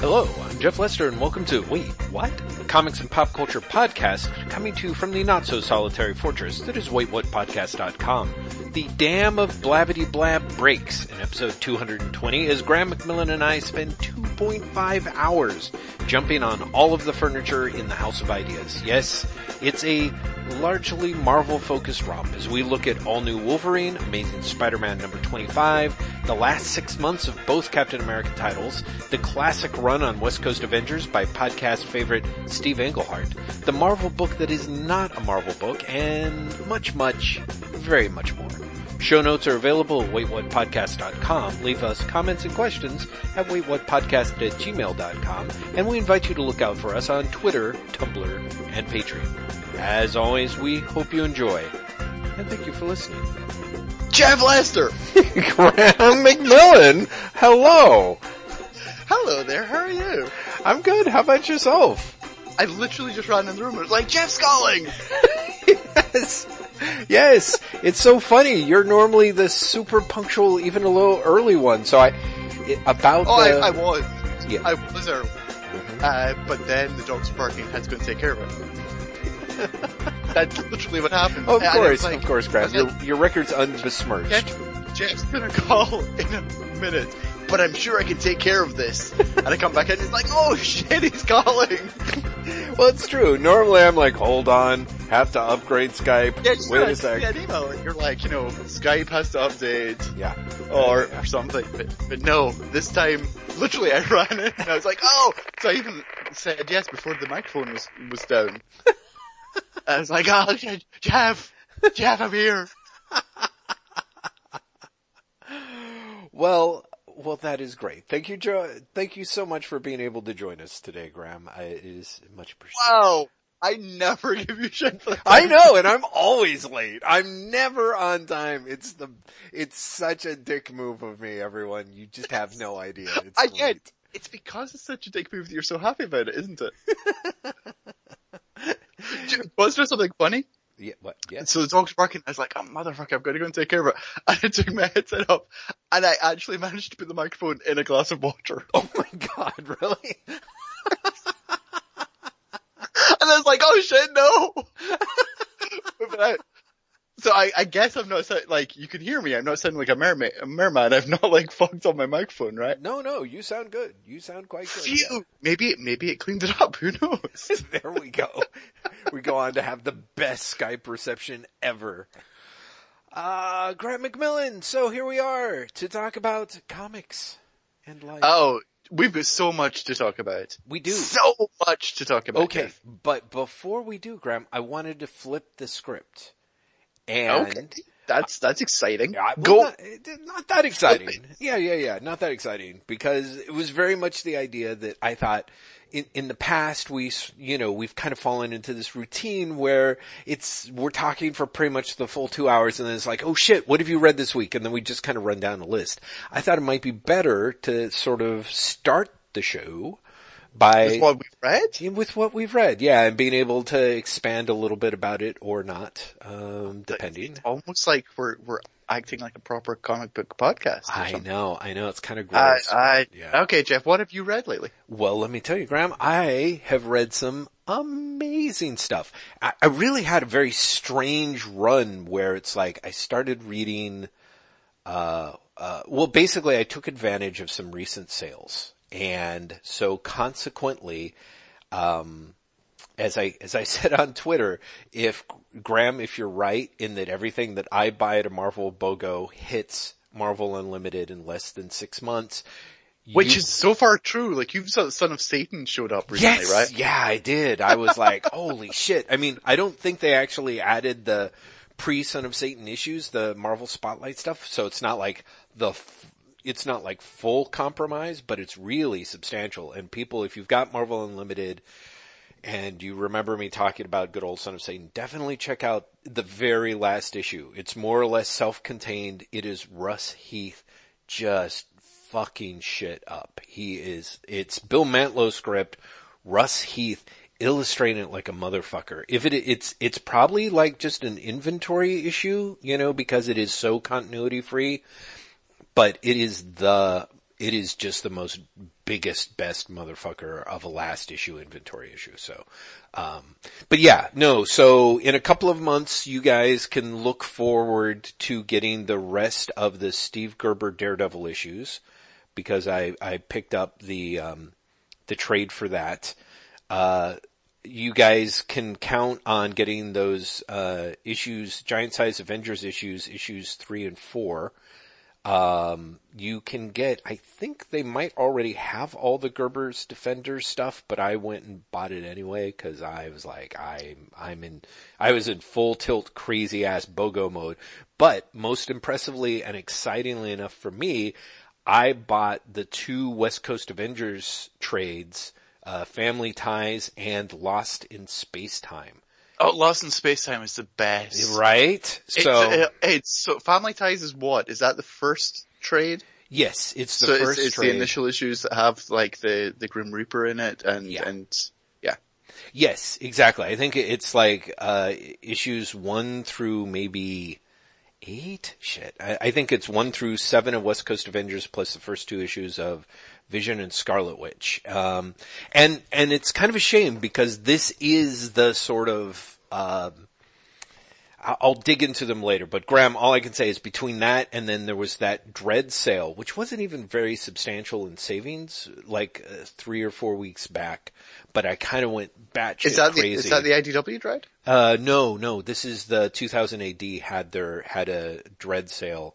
Hello, I'm Jeff Lester and welcome to Wait, What? A comics and pop culture podcast coming to you from the not so solitary fortress that is waitwhatpodcast.com. The dam of blabbity blab breaks in episode 220 as Graham McMillan and I spend 2.5 hours jumping on all of the furniture in the House of Ideas. Yes, it's a largely Marvel focused romp as we look at all new Wolverine, Amazing Spider-Man number 25, the last six months of both Captain America titles, the classic run on West Coast Avengers by podcast favorite Steve Englehart, the Marvel book that is not a Marvel book, and much, much, very much more. Show notes are available at waitwhatpodcast.com. Leave us comments and questions at waitwhatpodcast at gmail.com. And we invite you to look out for us on Twitter, Tumblr, and Patreon. As always, we hope you enjoy. And thank you for listening. Jeff Lester! Graham McMillan! Hello! Hello there, how are you? I'm good. How about yourself? I literally just ran in the room and was like, Jeff Sculling! yes! Yes! It's so funny. You're normally the super punctual, even a little early one. So I, it, about Oh, the, I, I was. Yeah. I was early. Uh, but then the dogs were barking and had to go and take care of it. That's literally what happened. Oh, of And course, like, of course, Graham. Your, your record's unbesmirched. Jeff, Jeff's gonna call in a minute, but I'm sure I can take care of this. and I come back and he's like, oh shit, he's calling! Well, it's true. Normally I'm like, hold on, have to upgrade Skype. Yeah, Wait a sec. yeah, an email and you're like, you know, Skype has to update. Yeah. or, Yeah. or something. But, but no, this time, literally I ran it and I was like, oh! So I even said yes before the microphone was, was down. I was like, oh, Jeff! Jeff, I'm here! Well, well, that is great. Thank you, Joe. Thank you so much for being able to join us today, Graham. I, it is much appreciated. Wow! I never give you shit for that. I know, and I'm always late. I'm never on time. It's the, it's such a dick move of me, everyone. You just have no idea. It's I great. get It's because it's such a dick move that you're so happy about it, isn't it? Was there something funny? Yeah, what? Yeah. So the dog's barking, I was like, oh motherfucker, I've got to go and take care of it. And I took my headset up, and I actually managed to put the microphone in a glass of water. Oh my god, really? And I was like, oh shit, no! but I, so I, I guess I'm not, like, you can hear me, I'm not sounding like a mermaid, a merman, I've not like fucked on my microphone, right? No, no, you sound good. You sound quite good. Phew! Maybe, maybe it cleaned it up, who knows? There we go. we go on to have the best Skype reception ever. Uh, Graham McMillan, so here we are to talk about comics and life. oh, we've got so much to talk about. we do. So much to talk about. Okay, but before we do, Graham, I wanted to flip the script. And Okay. That's, that's exciting. Yeah, well, Go. Not, eh, not that exciting. Yeah, yeah, yeah. Not that exciting because it was very much the idea that I thought in, in the past we, you know, we've kind of fallen into this routine where it's, we're talking for pretty much the full two hours and then it's like, oh shit, what have you read this week? And then we just kind of run down a list. I thought it might be better to sort of start the show by With what we've read? with what we've read, yeah, and being able to expand a little bit about it or not, um, depending. It's almost like we're, we're acting like a proper comic book podcast. I something. know, I know, it's kind of I, gross. I, Yeah. okay, Jeff, what have you read lately? well, let me tell you, Graham, I have read some amazing stuff. I, I really had a very strange run where it's like I started reading, uh, uh, well, basically I took advantage of some recent sales. And so consequently, um, as I as I said on Twitter, if Graham, if you're right in that everything that I buy at a Marvel BOGO hits Marvel Unlimited in less than six months, Which you- is so far true. Like you've saw the Son of Satan showed up recently, yes, right? yeah, I did. I was like, holy shit! I mean, I don't think they actually added the pre Son of Satan issues, the Marvel Spotlight stuff, so it's not like the. It's not like full compromise, but it's really substantial. And people, if you've got Marvel Unlimited, and you remember me talking about good old Son of Satan, definitely check out the very last issue. It's more or less self-contained. It is Russ Heath just fucking shit up. He is, it's Bill Mantlo script, Russ Heath illustrating it like a motherfucker. If it, it's, it's probably like just an inventory issue, you know, because it is so continuity free, but it is the, it is just the most biggest, best motherfucker of a last issue inventory issue. So, um, but yeah, no. So in a couple of months, you guys can look forward to getting the rest of the Steve Gerber Daredevil issues because I I picked up the um, the trade for that. Uh, you guys can count on getting those uh, issues, giant size Avengers issues, issues three and four. Um, you can get, I think they might already have all the Gerber's Defenders stuff, but I went and bought it anyway because I was like, I'm, I'm in, I was in full tilt crazy ass BOGO mode. But most impressively and excitingly enough for me, I bought the two West Coast Avengers trades, uh, Family Ties and Lost in Space Time. Oh, Lost in Space Time is the best. Right? So, it's, uh, it's so Family Ties is what? Is that the first trade? yes, it's the so first it's, it's trade. the initial issues that have like the the Grim Reaper in it, and Yeah. and yeah. Yes, exactly. I think it's like uh issues one through maybe eight. Shit, I, I think it's one through seven of West Coast Avengers plus the first two issues of Vision and Scarlet Witch. Um, and and it's kind of a shame because this is the sort of um, I- I'll dig into them later, but Graham, all I can say is between that and then there was that Dredd sale, which wasn't even very substantial in savings, like uh, three or four weeks back. But I kind of went batshit Is that the crazy. is that the IDW Dredd? Uh, no, no. This is the 2000 AD had their had a Dredd sale,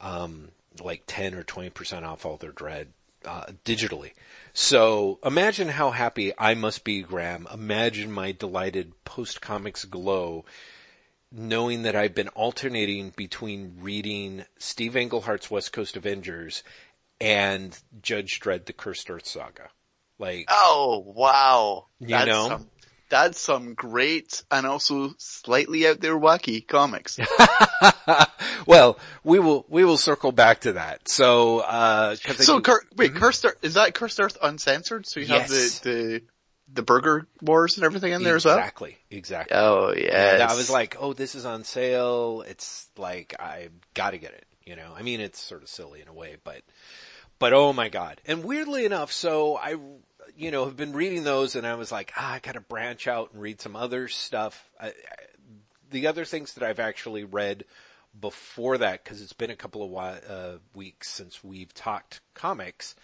um, like 10 or 20 percent off all their Dredd uh, digitally. So imagine how happy I must be, Graham. Imagine my delighted post comics glow, knowing that I've been alternating between reading Steve Englehart's West Coast Avengers and Judge Dredd: The Cursed Earth Saga. Like, Oh wow! You that's know? some, that's some great and also slightly out there wacky comics. well, we will we will circle back to that. So, uh, so do- Cur- wait, Cursed Earth is that Cursed Earth uncensored? So you have the the the Burger Wars and everything in there as well. exactly, exactly. Oh yes. And I was like, oh, this is on sale. It's like I got to get it. You know, I mean, it's sort of silly in a way, but but oh my god! And weirdly enough, so I, you know, have been reading those, and I was like, ah, I got to branch out and read some other stuff. I, I, the other things that I've actually read before that, because it's been a couple of uh, weeks since we've talked comics,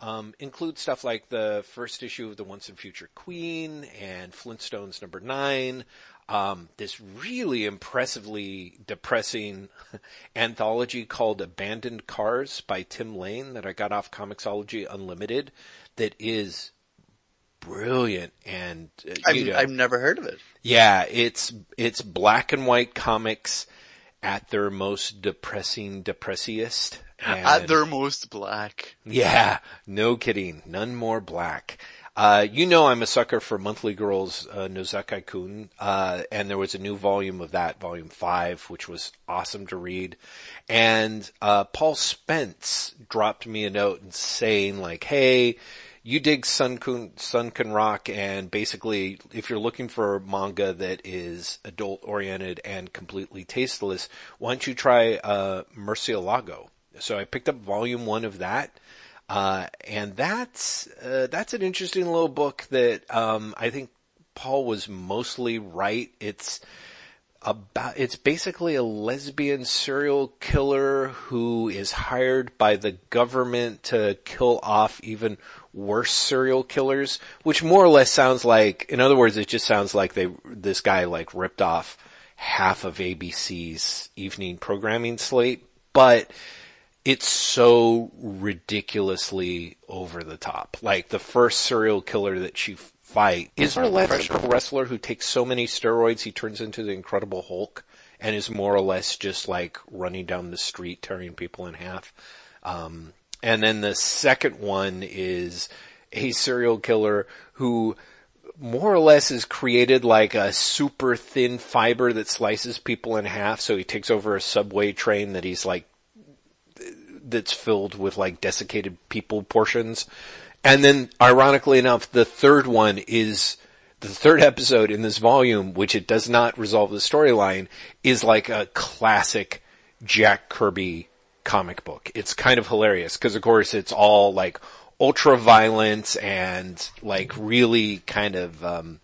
um, include stuff like the first issue of the Once and Future Queen and Flintstones number nine. Um, this really impressively depressing anthology called Abandoned Cars by Tim Lane that I got off Comixology Unlimited that is brilliant and uh, I've, know, I've never heard of it. yeah, it's it's black and white comics at their most depressing, depressiest. At their most black. yeah, no kidding, none more black. Uh, you know I'm a sucker for Monthly Girls, uh, Nozaki Kun, uh, and there was a new volume of that, volume five, which was awesome to read. And, uh, Paul Spence dropped me a note and saying like, hey, you dig Sun Kun, Sun-Ken Rock and basically if you're looking for manga that is adult oriented and completely tasteless, why don't you try, uh, Murcielago? So I picked up volume one of that. Uh, and that's, uh, that's an interesting little book that, um, I think Paul was mostly right. It's about, it's basically a lesbian serial killer who is hired by the government to kill off even worse serial killers, which more or less sounds like, in other words, it just sounds like they, this guy like ripped off half of ABC's evening programming slate, but it's so ridiculously over the top. Like the first serial killer that she fight is or less a wrestler who takes so many steroids he turns into the Incredible Hulk and is more or less just like running down the street tearing people in half. Um, and then the second one is a serial killer who more or less is created like a super thin fiber that slices people in half. So he takes over a subway train that he's like that's filled with like desiccated people portions. And then ironically enough, the third one is the third episode in this volume, which it does not resolve the storyline, is like a classic Jack Kirby comic book. It's kind of hilarious because of course it's all like ultra violence and like really kind of, um,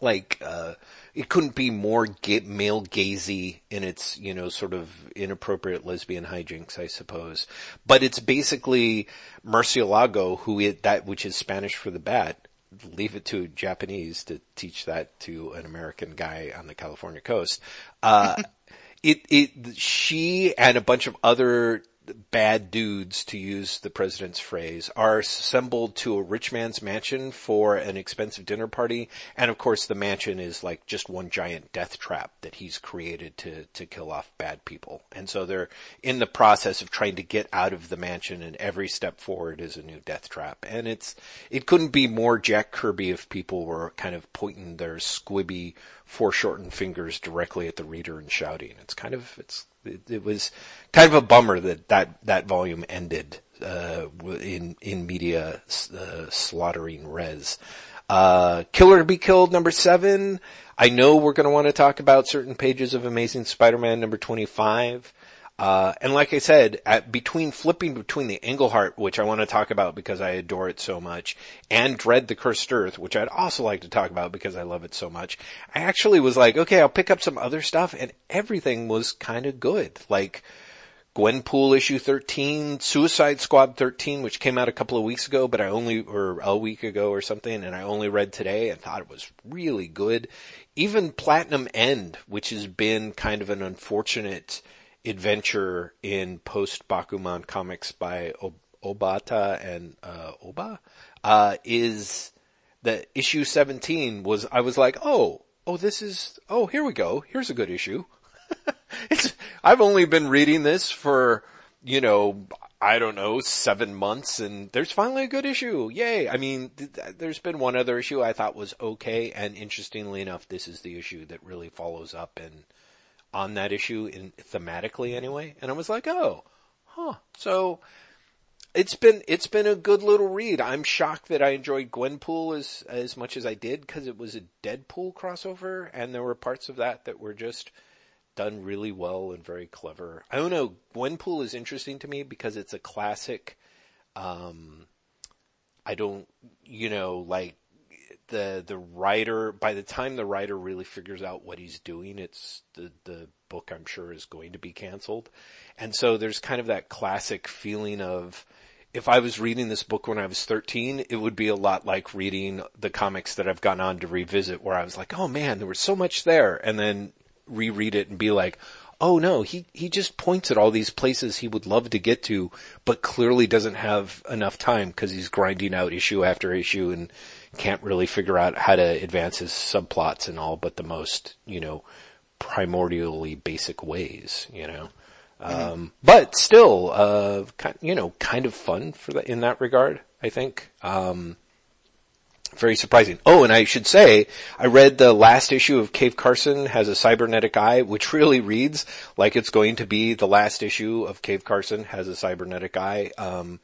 like, uh, it couldn't be more ga- male gazy in its, you know, sort of inappropriate lesbian hijinks, I suppose. But it's basically Murcielago, who it, that, which is Spanish for the bat, leave it to Japanese to teach that to an American guy on the California coast. Uh, it, it, she and a bunch of other bad dudes, to use the president's phrase, are assembled to a rich man's mansion for an expensive dinner party. And of course the mansion is like just one giant death trap that he's created to, to kill off bad people. And so they're in the process of trying to get out of the mansion and every step forward is a new death trap. And it's, it couldn't be more Jack Kirby if people were kind of pointing their squibby foreshortened fingers directly at the reader and shouting. It's kind of, it's, it, it was kind of a bummer that that, that volume ended, uh, in, in media, uh, slaughtering res. Uh, Kill or Be Killed number seven. I know we're going to want to talk about certain pages of Amazing Spider-Man number 25. Uh, and like I said, at, between flipping between the Englehart, which I want to talk about because I adore it so much, and Dredd the Cursed Earth, which I'd also like to talk about because I love it so much, I actually was like, okay, I'll pick up some other stuff, and everything was kind of good. Like, Gwenpool issue 13, Suicide Squad 13, which came out a couple of weeks ago, but I only, or a week ago or something, and I only read today and thought it was really good. Even Platinum End, which has been kind of an unfortunate, adventure in post Bakuman comics by Obata and uh, Ohba uh, is the issue 17 was I was like, "Oh, oh this is oh, here we go. Here's a good issue." it's I've only been reading this for, you know, I don't know, 7 months and there's finally a good issue. Yay. I mean, th- there's been one other issue I thought was okay and interestingly enough, this is the issue that really follows up and on that issue in thematically anyway. And I was like, oh, huh. So it's been, it's been a good little read. I'm shocked that I enjoyed Gwenpool as, as much as I did because it was a Deadpool crossover and there were parts of that that were just done really well and very clever. I don't know. Gwenpool is interesting to me because it's a classic, um, I don't, you know, like the the writer by the time the writer really figures out what he's doing, it's the the book I'm sure is going to be canceled. And so there's kind of that classic feeling of if I was reading this book when I was 13, it would be a lot like reading the comics that I've gone on to revisit where I was like, oh man, there was so much there. And then reread it and be like, oh no, he, he just points at all these places he would love to get to, but clearly doesn't have enough time because he's grinding out issue after issue and can't really figure out how to advance his subplots in all but the most, you know, primordially basic ways, you know. Mm-hmm. Um, but still, uh, kind, you know, kind of fun for the, in that regard, I think. Um, very surprising. Oh, and I should say, I read the last issue of Cave Carson has a cybernetic eye, which really reads like it's going to be the last issue of Cave Carson has a cybernetic eye. Um,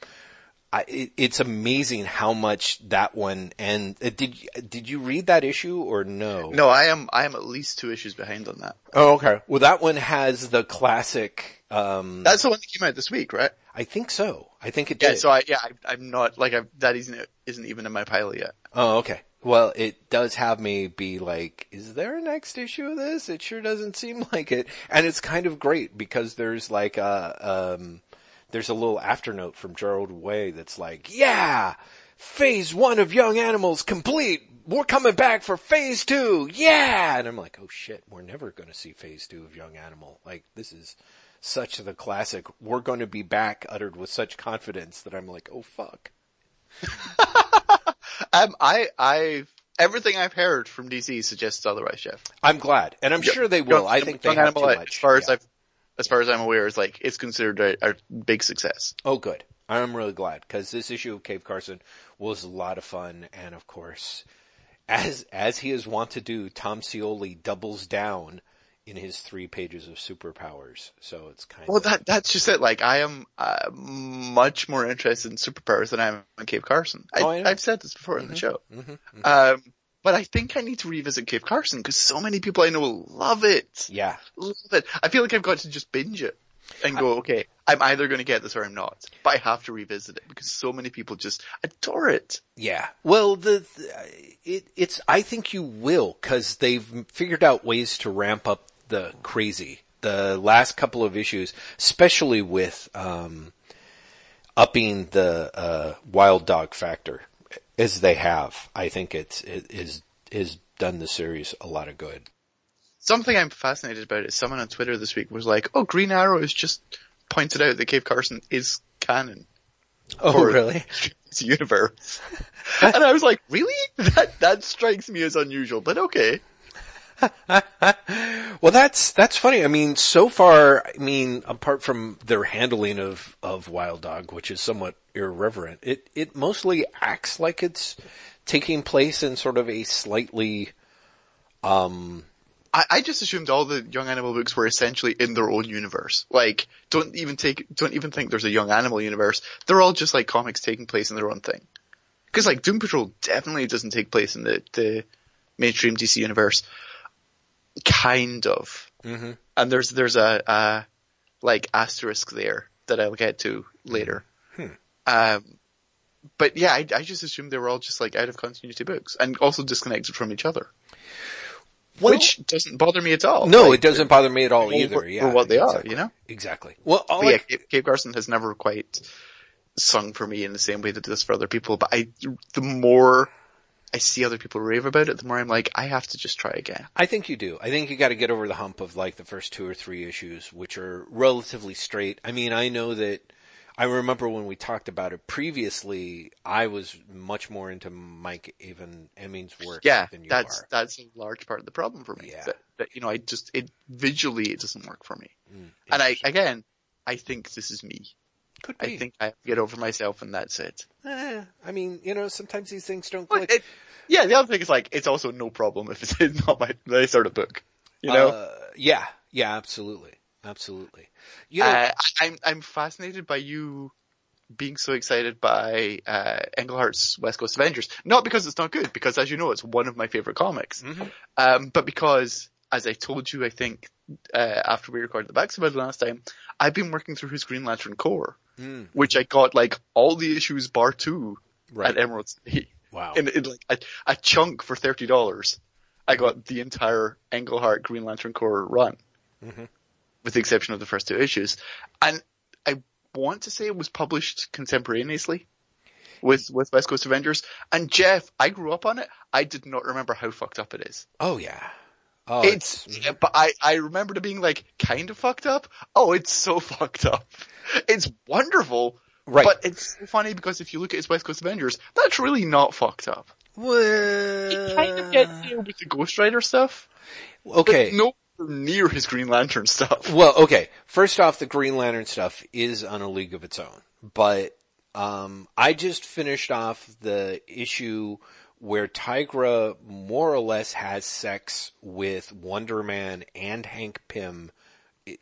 I, it, it's amazing how much that one and uh, did did you read that issue or no? No, I am I am at least two issues behind on that. Oh, okay. Well, that one has the classic. Um, That's the one that came out this week, right? I think so. I think it did. Yeah. So I yeah I, am not like I, that isn't isn't even in my pile yet. Oh, okay. Well, it does have me be like, is there a next issue of this? It sure doesn't seem like it. And it's kind of great because there's like a, um, there's a little afternote from Gerard Way that's like, yeah, phase one of Young Animals complete. We're coming back for phase two. Yeah. And I'm like, oh shit, we're never going to see phase two of Young Animal. Like this is such the classic. We're going to be back uttered with such confidence that I'm like, oh fuck. um, I, I, everything I've heard from DC suggests otherwise, Jeff. I'm glad. And I'm sure they will. I think they have too much. As far as I've as far as I'm aware, is like it's considered a, a big success. Oh, good. I'm really glad because this issue of Cave Carson was a lot of fun, and of course, as as he is wont to do, Tom Scioli doubles down in his three pages of superpowers. So it's kind well, of well. That that's just it. Like I am uh, much more interested in superpowers than I am in Cave Carson. I, oh, I have said this before mm-hmm. in the show. Mm-hmm. Mm-hmm. Um, but I think I need to revisit Cave Carson because so many people I know love it. Yeah. Love it. I feel like I've got to just binge it. and go, okay, I'm either going to get this or I'm not. But I have to revisit it because so many people just adore it. Yeah. Well, the, the it, it's I think you will because they've figured out ways to ramp up the crazy. The last couple of issues, especially with um, upping the uh, wild dog factor, as they have, I think it's it is is done the series a lot of good. Something I'm fascinated about is someone on Twitter this week was like, "Oh, Green Arrow has just pointed out that Cave Carson is canon." Oh, really? It's universe, and I was like, "Really? That that strikes me as unusual, but okay." well, that's that's funny. I mean, so far, I mean, apart from their handling of of Wild Dog, which is somewhat irreverent, it it mostly acts like it's taking place in sort of a slightly um I, I just assumed all the Young Animal books were essentially in their own universe. Like, don't even take, don't even think there's a Young Animal universe. They're all just like comics taking place in their own thing. Cause like Doom Patrol definitely doesn't take place in the, the mainstream DC universe. Kind of. Mm-hmm. And there's, there's a, a, like asterisk there that I'll get to later. Hmm. Um, but yeah, I, I just assumed they were all just like out of continuity books and also disconnected from each other. Well- which doesn't bother me at all. No, Like, it doesn't bother me at all either. for Yeah, what they are, exactly. you know? Exactly. Well, all yeah, I- Cape, Cave Carson has never quite sung for me in the same way that it does for other people. But I, the more I see other people rave about it, the more I'm like, I have to just try again. I think you do. I think you got to get over the hump of like the first two or three issues, which are relatively straight. I mean, I know that I remember when we talked about it previously, I was much more into Mike Avon Oeming's work Yeah, than you that's are. that's a large part of the problem for me. Yeah. That, that you know, I just it visually it doesn't work for me. Mm, And I again, I think this is me. Could be. I think I get over myself and that's it. Eh, I mean, you know, sometimes these things don't click. it- yeah, the other thing is like it's also no problem if it's not my, my sort of book. You know, Uh, yeah, yeah, absolutely, absolutely. You know, uh, I- I'm I'm fascinated by you being so excited by uh, Englehart's West Coast Avengers. Not because it's not good, because as you know, it's one of my favorite comics. Mhm. Um, but because, as I told you, I think uh, after we recorded the backs about it last time, I've been working through his Green Lantern Corps, Mm, which I got like all the issues bar two right. at Emerald City wow. And in like a, a chunk for thirty dollars. I got the entire Englehart Green Lantern Corps run, Mhm. with the exception of the first two issues. And I want to say it was published contemporaneously with with West Coast Avengers. And Jeff, I grew up on it. I did not remember how fucked up it is. oh yeah. Oh, it's, it's, but I I remember it being like kind of fucked up. Oh, it's so fucked up. It's wonderful. right. But it's so funny because if you look at his West Coast Avengers, that's really not fucked up. well, It kind of gets there with the Ghost Rider stuff. okay. But no near his Green Lantern stuff. Well, okay. First off, the Green Lantern stuff is on a league of its own, but um, I just finished off the issue where Tigra more or less has sex with Wonder Man and Hank Pym,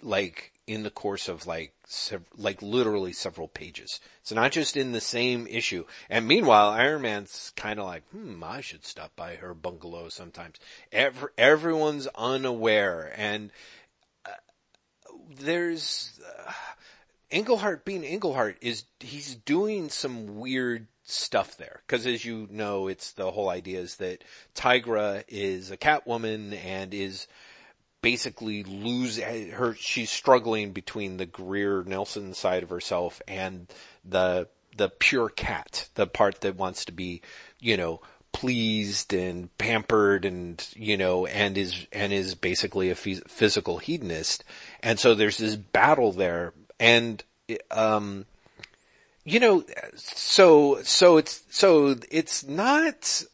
like in the course of like sev- like literally several pages. So not just in the same issue. And meanwhile, Iron Man's kind of like, hmm, I should stop by her bungalow sometimes. Every, everyone's unaware, and there's uh, Englehart being Englehart is he's doing some weird stuff there. Because as you know it's the whole idea is that Tigra is a Catwoman and is basically lose her she's struggling between the Greer Nelson side of herself and the the pure cat the part that wants to be you know pleased and pampered and you know and is and is basically a phys- physical hedonist. And so there's this battle there. And um you know so so it's so it's not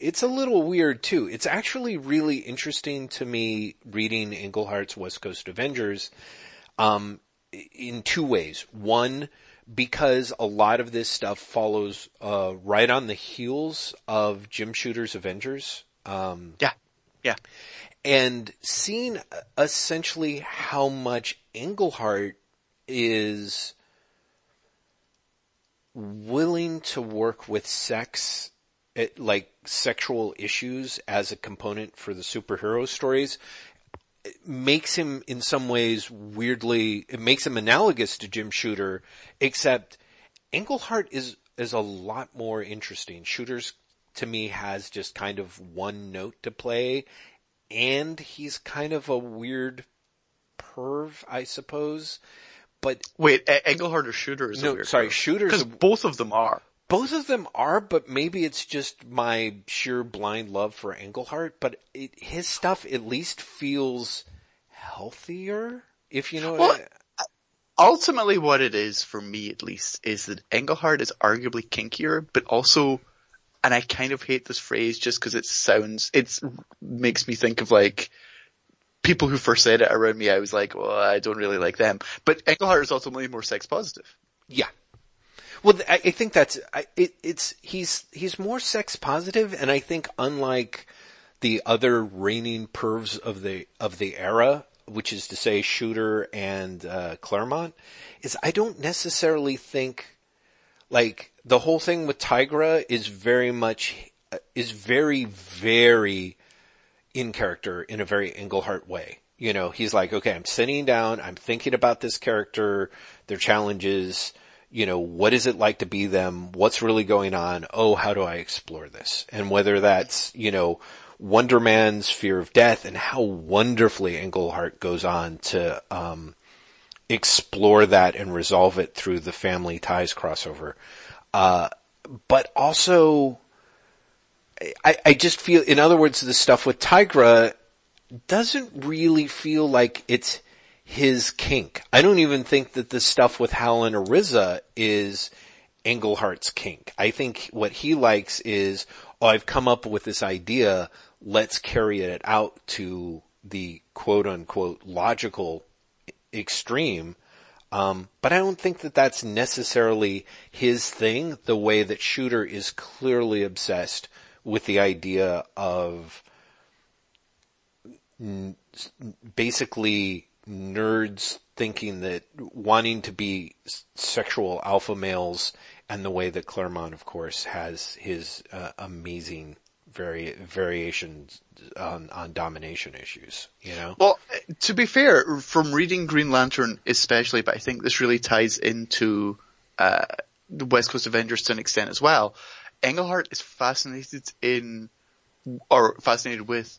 it's a little weird too. It's actually really interesting to me reading Englehart's West Coast Avengers, um, in two ways. One, because a lot of this stuff follows, uh, right on the heels of Jim Shooter's Avengers. Um, Yeah. Yeah. and seeing uh, essentially how much Englehart is willing to work with sex, it, like sexual issues as a component for the superhero stories. makes him in some ways weirdly, it makes him analogous to Jim Shooter, except Englehart is, is a lot more interesting. Shooters to me has just kind of one note to play and he's kind of a weird perv, I suppose. But wait, e- Englehart or Shooter is no, sorry, Shooter's because both of them are. Both of them are, but maybe it's just my sheer blind love for Englehart. But it, his stuff at least feels healthier, if you know Well, what I, uh, Ultimately, what it is for me, at least, is that Englehart is arguably kinkier, but also, and I kind of hate this phrase just because it sounds, it makes me think of like people who first said it around me. I was like, well, I don't really like them. But Englehart is ultimately more sex positive. Yeah. Well, I, think that's I, it, it's he's he's more sex positive, and I think unlike the other reigning pervs of the of the era, which is to say Shooter and uh, Claremont, is I don't necessarily think like the whole thing with Tigra is very much uh, is very very in character in a very Englehart way. You know, he's like, okay, I'm sitting down, I'm thinking about this character, their challenges, you know, what is it like to be them? What's really going on? Oh, how do I explore this? And whether that's, you know, Wonder Man's fear of death and how wonderfully Englehart goes on to, um, explore that and resolve it through the family ties crossover. Uh, but also, I, I just feel, in other words, the stuff with Tigra doesn't really feel like it's his kink. I don't even think that the stuff with and Arisia is Englehart's kink. I think what he likes is, oh, I've come up with this idea, let's carry it out to the quote unquote logical extreme. Um, but I don't think that that's necessarily his thing, the way that Shooter is clearly obsessed with the idea of n- basically nerds thinking that wanting to be sexual alpha males and the way that Claremont, of course, has his uh, amazing vari- variations on, on domination issues, you know? Well, to be fair, from reading Green Lantern especially, but I think this really ties into uh, the West Coast Avengers to an extent as well. Englehart is fascinated in, or fascinated with,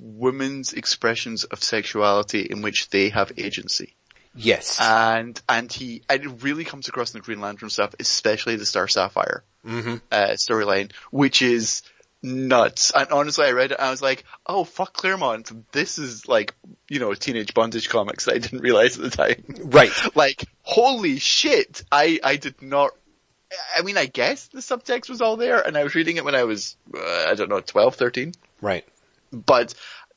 women's expressions of sexuality in which they have agency. Yes. And, and he, and it really comes across in the Green Lantern stuff, especially the Star Sapphire, mm-hmm. uh, storyline, which is nuts. And honestly, I read it and I was like, oh fuck Claremont, this is like, you know, teenage bondage comics that I didn't realize at the time. Right. like, holy shit, I, I did not, I mean, I guess the subtext was all there and I was reading it when I was, uh, I don't know, 12, 13. Right. But,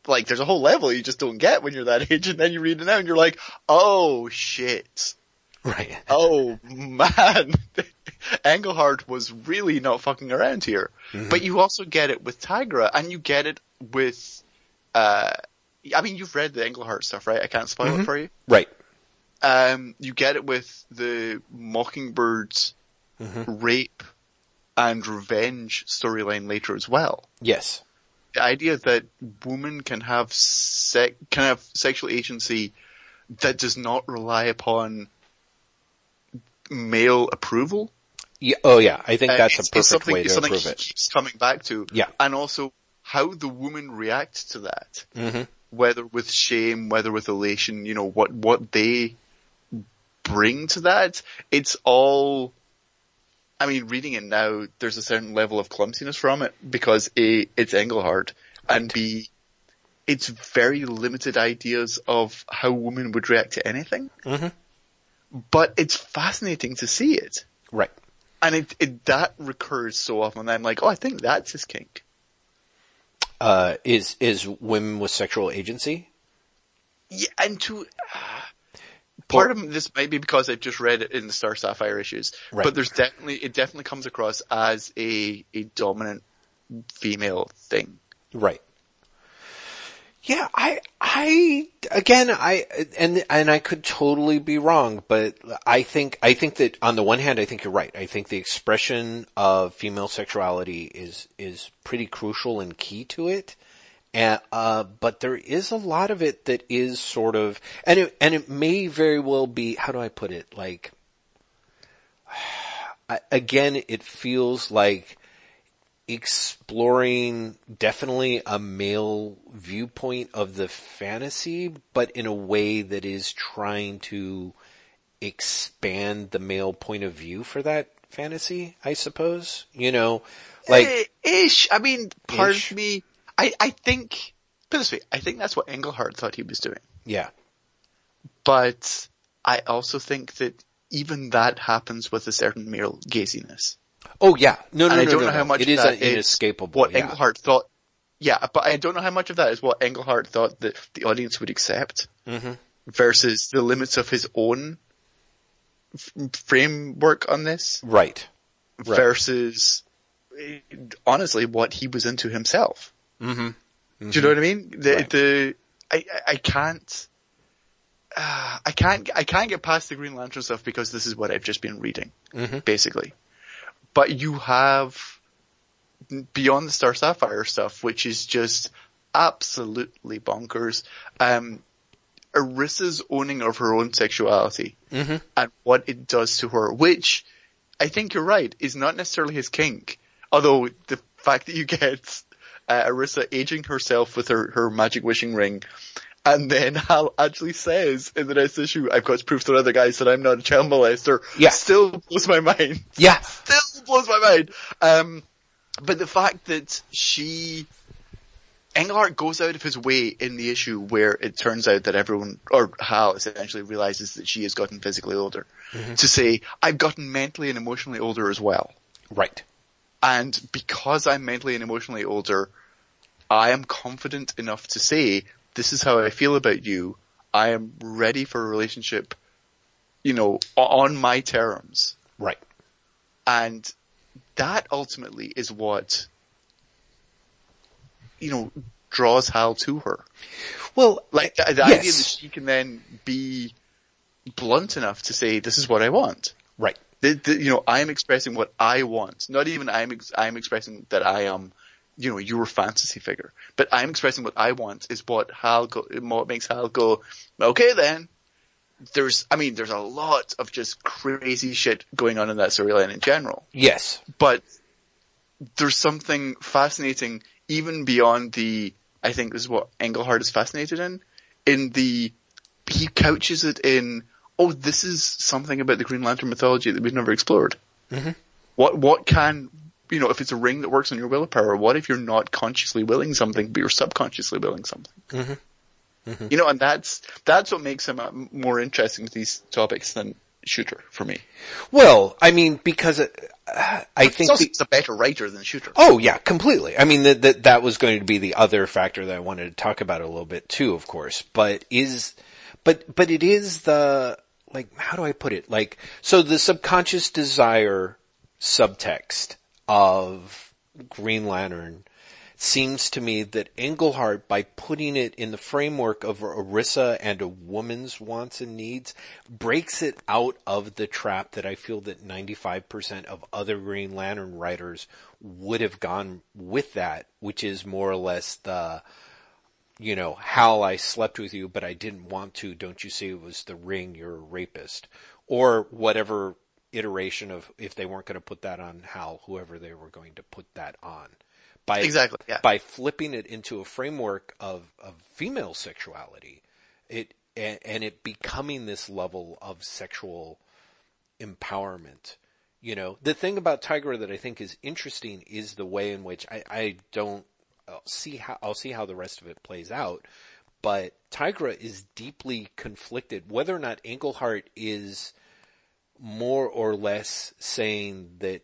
like, there's a whole level you just don't get when you're that age and then you read it now and you're like, oh shit. Right. Oh man, Englehart was really not fucking around here. Mm-hmm. But you also get it with Tigra, and you get it with, uh, I mean, you've read the Englehart stuff, right? I can't spoil Mhm. it for you. Right. Um, you get it with the Mockingbird's Mhm. rape and revenge storyline later as well. Yes. The idea that women can have sec- can have sexual agency that does not rely upon male approval Yeah. Oh yeah. I think Uh, that's it's- a perfect something, way to something approve he it. keeps coming back to. Yeah. And also how the women react to that, Mm-hmm. whether with shame, whether with elation, you know, what, what they bring to that. It's all, I mean, reading it now, there's a certain level of clumsiness from it because A, it's Englehart and B, it's very limited ideas of how women would react to anything. Mhm. But it's fascinating to see it. Right. And it, it that recurs so often. And I'm like, oh, I think that's his kink. Uh, is is women with sexual agency? Yeah, and to part of this might be because I've just read it in the Star Sapphire issues, Right. but there's definitely it definitely comes across as a a dominant female thing. Right. Yeah, I, I, again, I, and, and I could totally be wrong, but I think, I think that on the one hand, I think you're right. I think the expression of female sexuality is, is pretty crucial and key to it. And, uh, but there is a lot of it that is sort of, and it, and it may very well be, how do I put it? Like, again, it feels like exploring definitely a male viewpoint of the fantasy, but in a way that is trying to expand the male point of view for that fantasy, I suppose. You know, like, Eh, ish. I mean, part Ish. of me, I, I think, put this way, I think that's what Englehart thought he was doing. yeah, But I also think that even that happens with a certain male gaziness. Oh yeah, no, no, and I don't no, know how much it is that inescapable. what yeah. Englehart thought. Yeah, but I don't know how much of that is what Englehart thought that the audience would accept Mhm. versus the limits of his own f- framework on this Right. Right. versus honestly what he was into himself. Mm-hmm. Do you know what I mean? The, Right. the, I, I- can't, uh, I can't, I can't get past the Green Lantern stuff because this is what I've just been reading, Mhm. basically. But you have Beyond the Star Sapphire stuff, which is just absolutely bonkers. Um, Arisia's owning of her own sexuality Mhm. and what it does to her, which I think you're right, is not necessarily his kink. Although the fact that you get uh, Arisia aging herself with her, her magic wishing ring, and then Hal actually says in the next issue, I've got proof to other guys that I'm not a child molester, Yeah. still blows my mind. Yeah. Still blows my mind. Um, but the fact that she, Englehart goes out of his way in the issue where it turns out that everyone, or Hal essentially realizes that she has gotten physically older, to say, I've gotten mentally and emotionally older as well. Right. And because I'm mentally and emotionally older, I am confident enough to say, this is how I feel about you. I am ready for a relationship, you know, on my terms. Right. And that ultimately is what, you know, draws Hal to her. Well, Like the, the idea that she can then be blunt enough to say, this is what I want. Right. The, the, you know, I am expressing what I want. Not even I'm, ex- I'm expressing that I am, you know, your fantasy figure. But I'm expressing what I want is what Hal go, what makes Hal go, okay then. There's, I mean, there's a lot of just crazy shit going on in that storyline in general. Yes. But there's something fascinating even beyond the, I think this is what Englehart is fascinated in, in the, he couches it in, oh, this is something about the Green Lantern mythology that we've never explored. Mhm. What, what can, you know, if it's a ring that works on your willpower, what if you're not consciously willing something, but you're subconsciously willing something? Mhm. Mhm. You know, and that's, that's what makes him uh, more interesting to these topics than Shooter for me. Well, I mean, because it, uh, I It's think he's a better writer than Shooter. Oh yeah, completely. I mean that that that was going to be the other factor that I wanted to talk about a little bit too, of course. But is, but but it is the like how do I put it? Like so the subconscious desire subtext of Green Lantern seems to me that Englehart, by putting it in the framework of Arisia and a woman's wants and needs, breaks it out of the trap that I feel that 95% of other Green Lantern writers would have gone with that, which is more or less the, you know, Hal, I slept with you, but I didn't want to. Don't you see it was the ring? You're a rapist. Or whatever iteration of if they weren't going to put that on Hal, whoever they were going to put that on. By, Exactly, yeah. by flipping it into a framework of, of female sexuality, it, and, and it becoming this level of sexual empowerment. You know, the thing about Tigra that I think is interesting is the way in which I, I don't I'll see how I'll see how the rest of it plays out. But Tigra is deeply conflicted. Whether or not Englehart is more or less saying that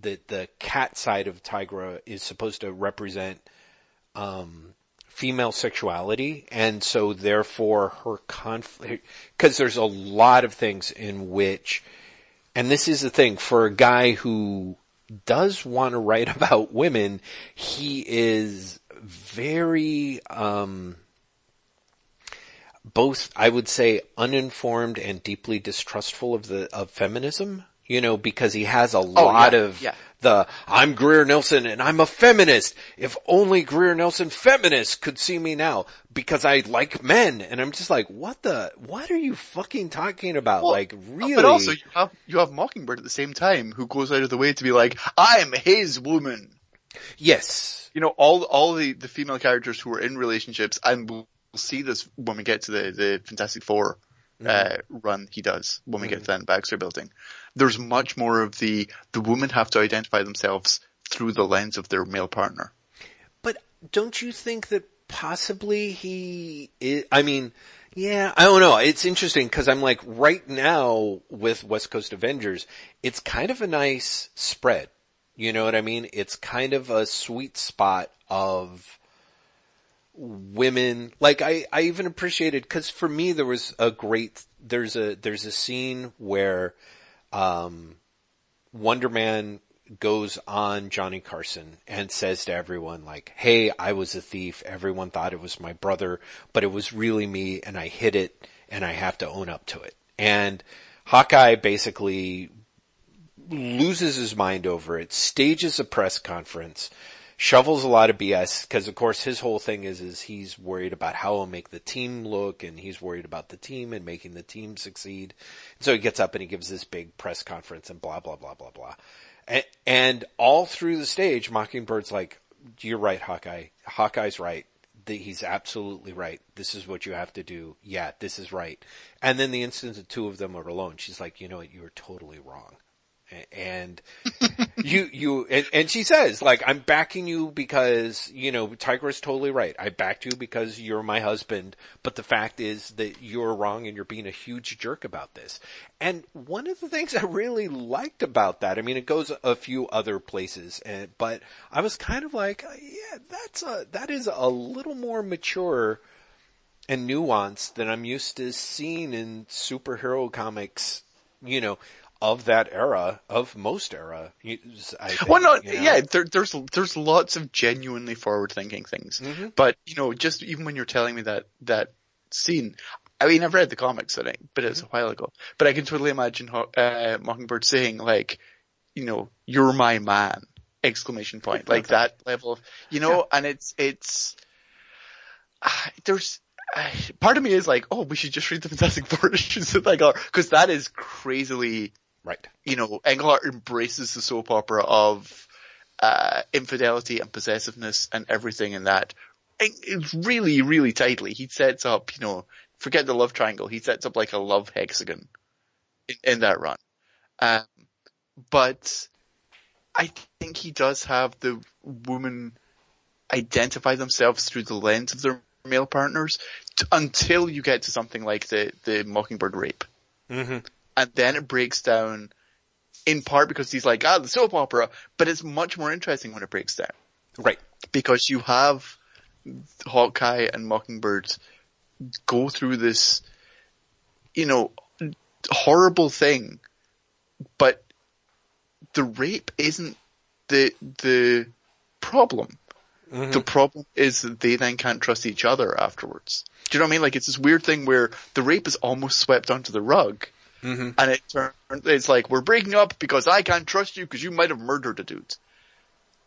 that the cat side of Tigra is supposed to represent um, female sexuality, and so therefore her conflict because there's a lot of things in which, and this is the thing for a guy who does want to write about women, he is very um, both I would say uninformed and deeply distrustful of the of feminism. You know, because he has a lot yeah, of yeah. The I'm Greer Nelson and I'm a feminist. If only Greer Nelson feminists could see me now because I like men. And I'm just like, what the, what are you fucking talking about? Well, like uh, really? But also you have, you have Mockingbird at the same time who goes out of the way to be like, I'm his woman. yes. You know, all, all the, the female characters who are in relationships and we'll see this when we get to the, the Fantastic 4 uh, run he does when we get to that Baxter building. There's much more of the, the women have to identify themselves through the lens of their male partner. But don't you think that possibly he is, I mean, yeah, I don't know. It's interesting because I'm like right now with West Coast Avengers, it's kind of a nice spread. You know what I mean? It's kind of a sweet spot of women. Like I, I even appreciated because for me there was a great. There's a there's a scene where, um, Wonder Man goes on Johnny Carson and says to everyone like, "Hey, I was a thief. Everyone thought it was my brother, but it was really me, and I hid it, and I have to own up to it." And Hawkeye basically loses his mind over it, stages a press conference, shovels a lot of BS because of course his whole thing is is he's worried about how he'll make the team look and he's worried about the team and making the team succeed. And So he gets up and he gives this big press conference and blah blah blah blah blah. And, all through the stage, Mockingbird's like, "You're right, Hawkeye. Hawkeye's right. He's absolutely right. This is what you have to do. Yeah, this is right." And then the instant the two of them are alone, she's like, "You know what? You are totally wrong." And you you and, and, she says like I'm backing you because you know Tiger is totally right. I backed you because you're my husband, but the fact is that you're wrong and you're being a huge jerk about this. And one of the things I really liked about that, I mean, it goes a few other places, and but I was kind of like, uh, yeah, that's a that is a little more mature and nuanced than I'm used to seeing in superhero comics. You know, of that era, of most era. I think, well, no, you know? yeah, there, there's there's lots of genuinely forward-thinking things, mm-hmm. but you know, just even when you're telling me that that scene, I mean, I've read the comics, I think, but it's mm-hmm. a while ago. But I can totally imagine uh, Mockingbird saying like, you know, "You're my man!" exclamation point, like that level of, you know, yeah. and it's it's uh, there's part of me is like, oh, we should just read the Fantastic Four issues of because that is crazily right. You know, Englehart embraces the soap opera of uh, infidelity and possessiveness and everything in that. It's really, really tightly. He sets up, you know, forget the love triangle. He sets up like a love hexagon in, in that run. Um, but I think he does have the woman identify themselves through the lens of their male partners t- until you get to something like the, the Mockingbird rape. Mm-hmm. And then it breaks down in part because he's like, ah, the soap opera, but it's much more interesting when it breaks down. Right. Because you have Hawkeye and Mockingbird go through this, you know, horrible thing, but the rape isn't the, the problem. Mm-hmm. The problem is that they then can't trust each other afterwards. Do you know what I mean? Like it's this weird thing where the rape is almost swept onto the rug. Mm-hmm. And it turns, it's like, we're breaking up because I can't trust you because you might have murdered a dude.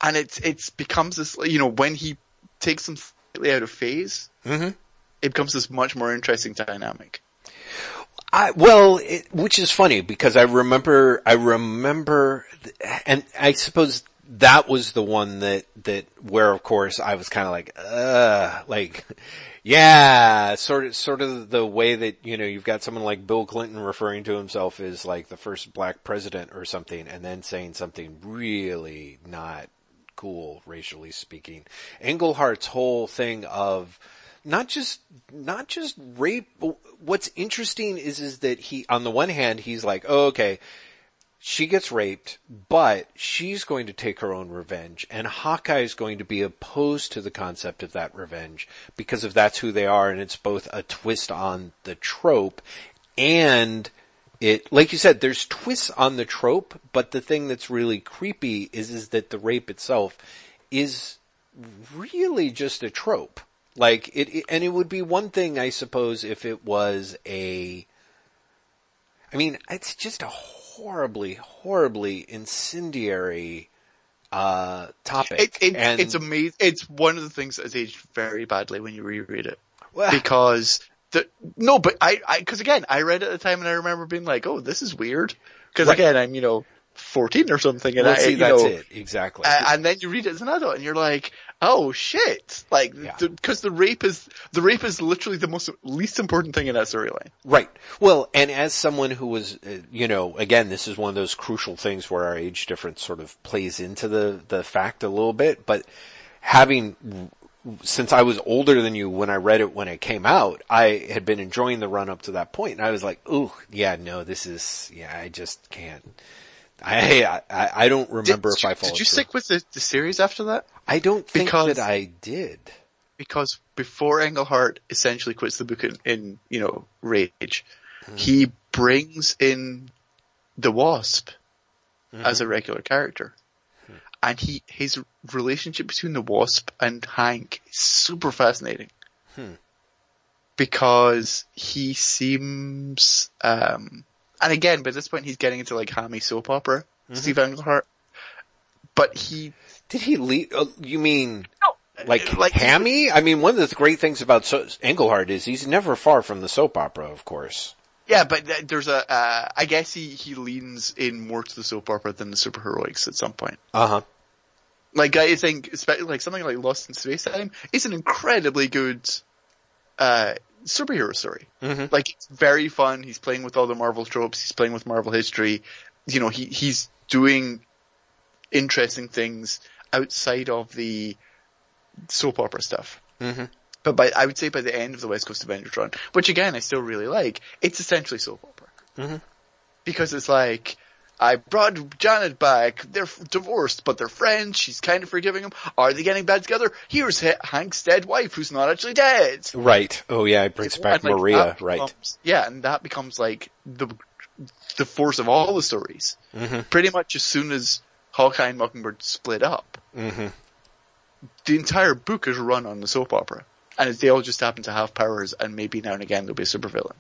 And it's, it's becomes this, you know, when he takes them slightly out of phase, mm-hmm. it becomes this much more interesting dynamic. I, well, it, which is funny because I remember, I remember, and I suppose that was the one that, that, where of course I was kind of like, uh, like, yeah, sort of, sort of the way that, you know, you've got someone like Bill Clinton referring to himself as like the first black president or something and then saying something really not cool racially speaking. Englehart's whole thing of, not just not just rape. What's interesting is is that he, on the one hand, he's like, oh, okay, she gets raped, but she's going to take her own revenge, and Hawkeye is going to be opposed to the concept of that revenge because of that's who they are, and it's both a twist on the trope and it, like you said, there's twists on the trope, but the thing that's really creepy is, is that the rape itself is really just a trope. Like it, it and it would be one thing, I suppose, if it was a, I mean, it's just a horribly, horribly incendiary uh, topic. It, it, and it's amazing. It's one of the things that has aged very badly when you reread it. well, because the no, but I, I, because again, I read it at the time and I remember being like, oh, this is weird. Because Right. again, I'm you know 14 or something, and well, I, see, that's know, it exactly. and then you read it as an adult and you're like, oh shit, like Yeah. because the, rape is the rape is literally the most least important thing in that storyline. Right. Well, and as someone who was, uh, you know, again, this is one of those crucial things where our age difference sort of plays into the, the fact a little bit, but having, since I was older than you when I read it when it came out, I had been enjoying the run up to that point and I was like, ooh, yeah, no, this is, yeah, I just can't. I, I, I don't remember did if you, I followed Did you through. stick with the, the series after that? I don't think because- that I did. because before Englehart essentially quits the book in, in you know Rage, Hmm. he brings in the Wasp Hmm. as a regular character, and he his relationship between the Wasp and Hank is super fascinating Hmm. because he seems um and again by this point he's getting into like hammy soap opera Mm-hmm. Steve Englehart, but he Did he leave, uh, you mean, like, like Hammy? I mean, one of the great things about so- Englehart is he's never far from the soap opera, of course. Yeah, but there's a, uh, I guess he, he leans in more to the soap opera than the superheroics at some point. Uh huh. Like I think, especially like something like Lost in Space Time is an incredibly good, uh, superhero story. Mhm. Like it's very fun. He's playing with all the Marvel tropes. He's playing with Marvel history. You know, he, he's doing interesting things outside of the soap opera stuff. Mhm. But by, I would say by the end of the West Coast Avengers run, which again I still really like, it's essentially soap opera. Mhm. Because it's like, I brought Janet back, they're divorced, but they're friends, she's kind of forgiving him. Are they getting back together? Here's Ha- Hank's dead wife who's not actually dead. Right. Oh yeah, it brings back And, Maria, right. becomes- Yeah, and that becomes like the, the force of all the stories. Mhm. Pretty much as soon as Hawkeye and Mockingbird split up, Mhm. the entire book is run on the soap opera. And they all just happen to have powers and maybe now and again there'll be a supervillain.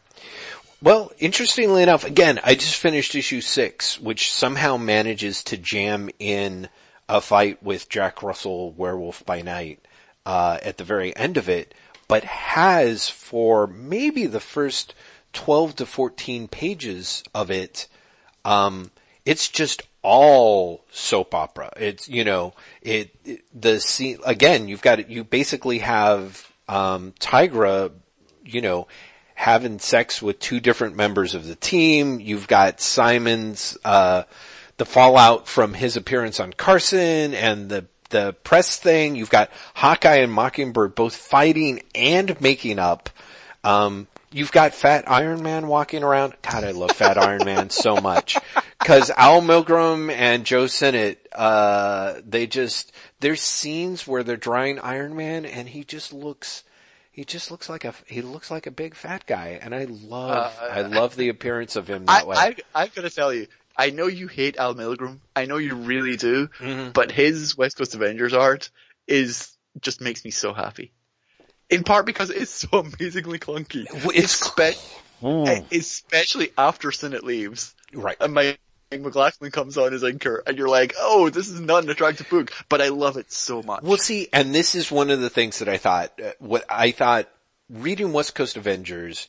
Well, interestingly enough, again, I just finished issue six, which somehow manages to jam in a fight with Jack Russell, Werewolf by Night, uh, at the very end of it, but has for maybe the first 12 to 14 pages of it, um, it's just all soap opera. It's, you know, it, it the scene, again, you've got, you basically have, um, Tigra, you know, having sex with two different members of the team. You've got Simon's, uh, the fallout from his appearance on Carson and the, the press thing. You've got Hawkeye and Mockingbird both fighting and making up. Um, you've got Fat Iron Man walking around. God, I love Fat Iron Man so much. Cause Al Milgrom and Joe Sinnott, uh, they just, there's scenes where they're drawing Iron Man and he just looks, he just looks like a, he looks like a big fat guy and I love, Uh, I love the appearance of him I, that way. I, I've got to tell you, I know you hate Al Milgrom. I know you really do. Mhm. But his West Coast Avengers art is just makes me so happy. In part because it's so amazingly clunky. It's Espe- Ooh. especially after Sinnott leaves right. and Mike Machlan comes on as anchor, and you're like, "Oh, this is not an attractive book," but I love it so much. Well, see, and this is one of the things that I thought, uh, what I thought reading West Coast Avengers,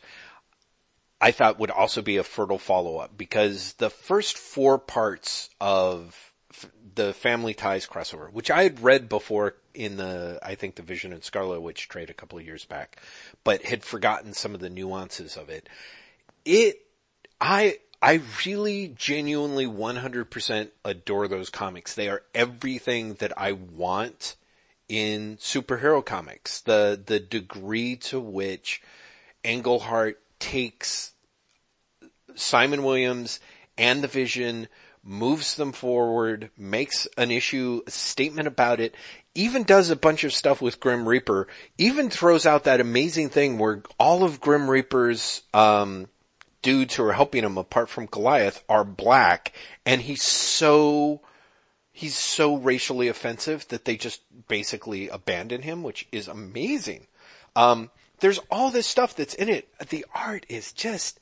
I thought would also be a fertile follow-up because the first four parts of f- the Family Ties crossover, which I had read before in the, I think the Vision and Scarlet Witch trade a couple of years back, but had forgotten some of the nuances of it. It, I, I really genuinely 100% adore those comics. They are everything that I want in superhero comics. The, the degree to which Englehart takes Simon Williams and the Vision, moves them forward, makes an issue, a statement about it, even does a bunch of stuff with Grim Reaper, even throws out that amazing thing where all of Grim Reaper's, um, dudes who are helping him apart from Goliath are black and he's so, he's so racially offensive that they just basically abandon him, which is amazing. Um, there's all this stuff that's in it. The art is just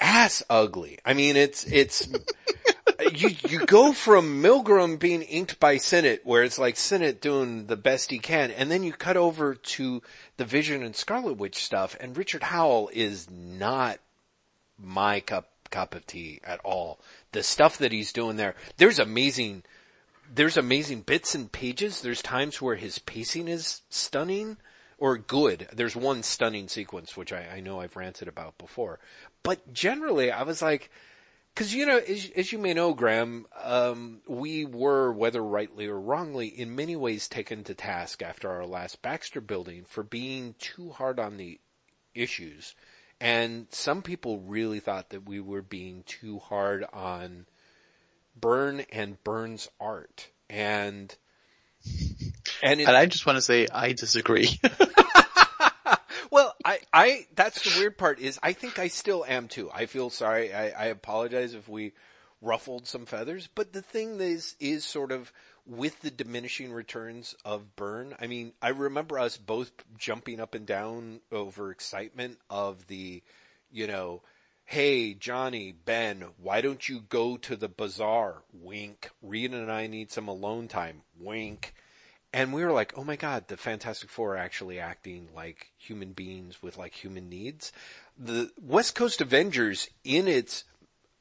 ass ugly. I mean, it's, it's, you you go from Milgrom being inked by Sinnott, where it's like Sinnott doing the best he can, and then you cut over to the Vision and Scarlet Witch stuff, and Richard Howell is not my cup cup of tea at all. The stuff that he's doing there, there's amazing, there's amazing bits and pages. There's times where his pacing is stunning or good. There's one stunning sequence which I, I know I've ranted about before, but generally I was like because you know, as, as, you may know, Graham, um, we were, whether rightly or wrongly, in many ways taken to task after our last Baxter building for being too hard on the issues, and some people really thought that we were being too hard on Byrne and Byrne's art, and and, and I just want to say I disagree. Well, I, I, that's the weird part is I think I still am too. I feel sorry. I, I apologize if we ruffled some feathers, but the thing is, is sort of with the diminishing returns of Byrne, I mean, I remember us both jumping up and down over excitement of the, you know, hey, Johnny, Ben, why don't you go to the bazaar? Wink. Rita and I need some alone time. Wink and we were like, oh my god, the Fantastic Four are actually acting like human beings with like human needs. The West Coast Avengers, in its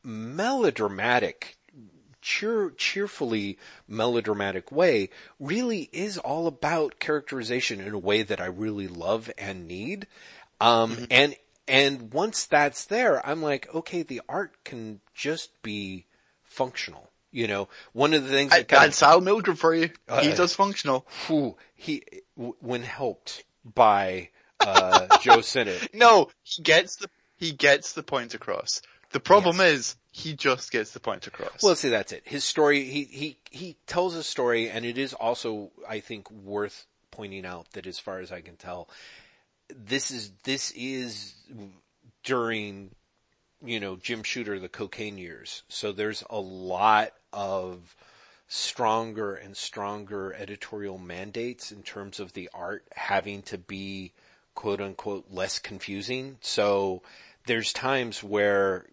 melodramatic, cheer, cheerfully melodramatic way, really is all about characterization in a way that I really love and need. Um, mm-hmm. and and once that's there, I'm like, okay, the art can just be functional. You know, one of the things that I, Sal Milgrom for you. Uh, he does functional. Who he when helped by uh, Joe Sinnott. No, he gets the he gets the point across. The problem yes. is he just gets the point across. Well, see, that's it. His story, he he he tells a story, and it is also, I think, worth pointing out that, as far as I can tell, this is this is during you know, Jim Shooter, the cocaine years. So there's a lot of stronger and stronger editorial mandates in terms of the art having to be quote unquote less confusing. So there's times where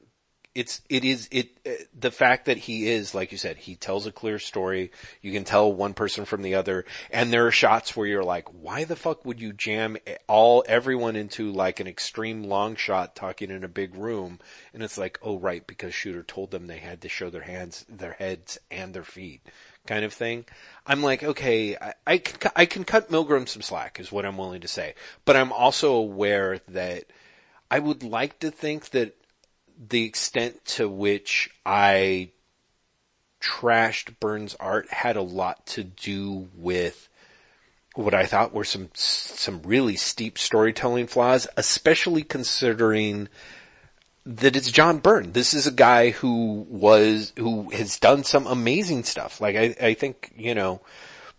it's it is it uh, the fact that he is like you said he tells a clear story. You can tell one person from the other. And there are shots where you're like why the fuck would you jam all everyone into like an extreme long shot talking in a big room? And it's like oh right because shooter told them they had to show their hands their heads and their feet kind of thing. I'm like okay i i can, I can cut milgrom some slack is what i'm willing to say. But i'm also aware that I would like to think that the extent to which I trashed Byrne's art had a lot to do with what I thought were some some really steep storytelling flaws, especially considering that it's John Byrne. This is a guy who was who has done some amazing stuff. Like I, I think you know,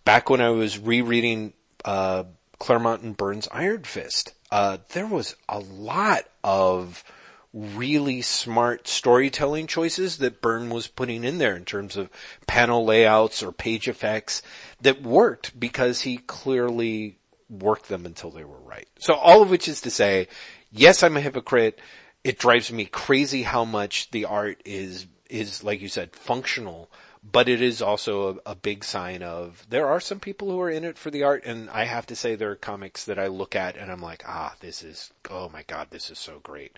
back when I was rereading uh, Claremont and Byrne's Iron Fist, uh, there was a lot of really smart storytelling choices that Byrne was putting in there in terms of panel layouts or page effects that worked because he clearly worked them until they were right. So all of which is to say, yes, I'm a hypocrite. It drives me crazy how much the art is, is like you said, functional, but it is also a, a, big sign of there are some people who are in it for the art and I have to say there are comics that I look at and I'm like, ah, this is, oh my god, this is so great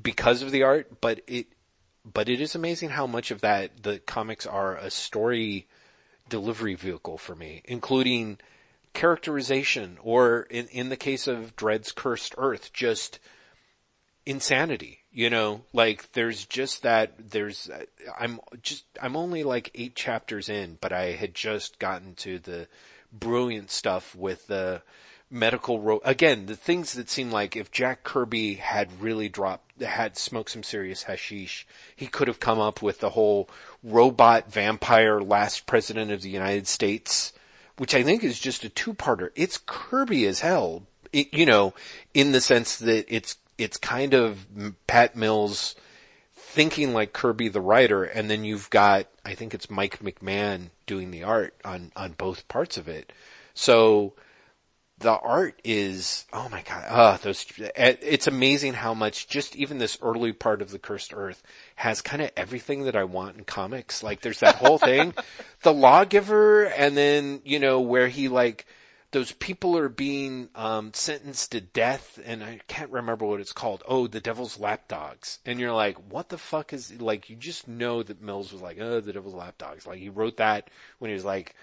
because of the art, but it but it is amazing how much of that the comics are a story delivery vehicle for me, including characterization or in in the case of Dredd's Cursed Earth, just insanity. You know, like there's just that there's I'm just I'm only like 8 chapters in, but I had just gotten to the brilliant stuff with the medical ro- again the things that seem like if Jack Kirby had really dropped had smoked some serious hashish. He could have come up with the whole robot vampire last president of the United States which I think is just a two-parter. It's Kirby as hell. It, you know in the sense that it's it's kind of Pat Mills thinking like Kirby the writer and then you've got I think it's Mike McMahon doing the art on on both parts of it. So the art is, oh my god, uh, those, it's amazing how much just even this early part of the Cursed Earth has kind of everything that I want in comics. Like there's that whole thing, the lawgiver, and then, you know, where he like, those people are being um, sentenced to death, and I can't remember what it's called. Oh, the Devil's Lapdogs, and you're like, what the fuck is like? You just know that Mills was like, oh, the Devil's Lapdogs. Like he wrote that when he was like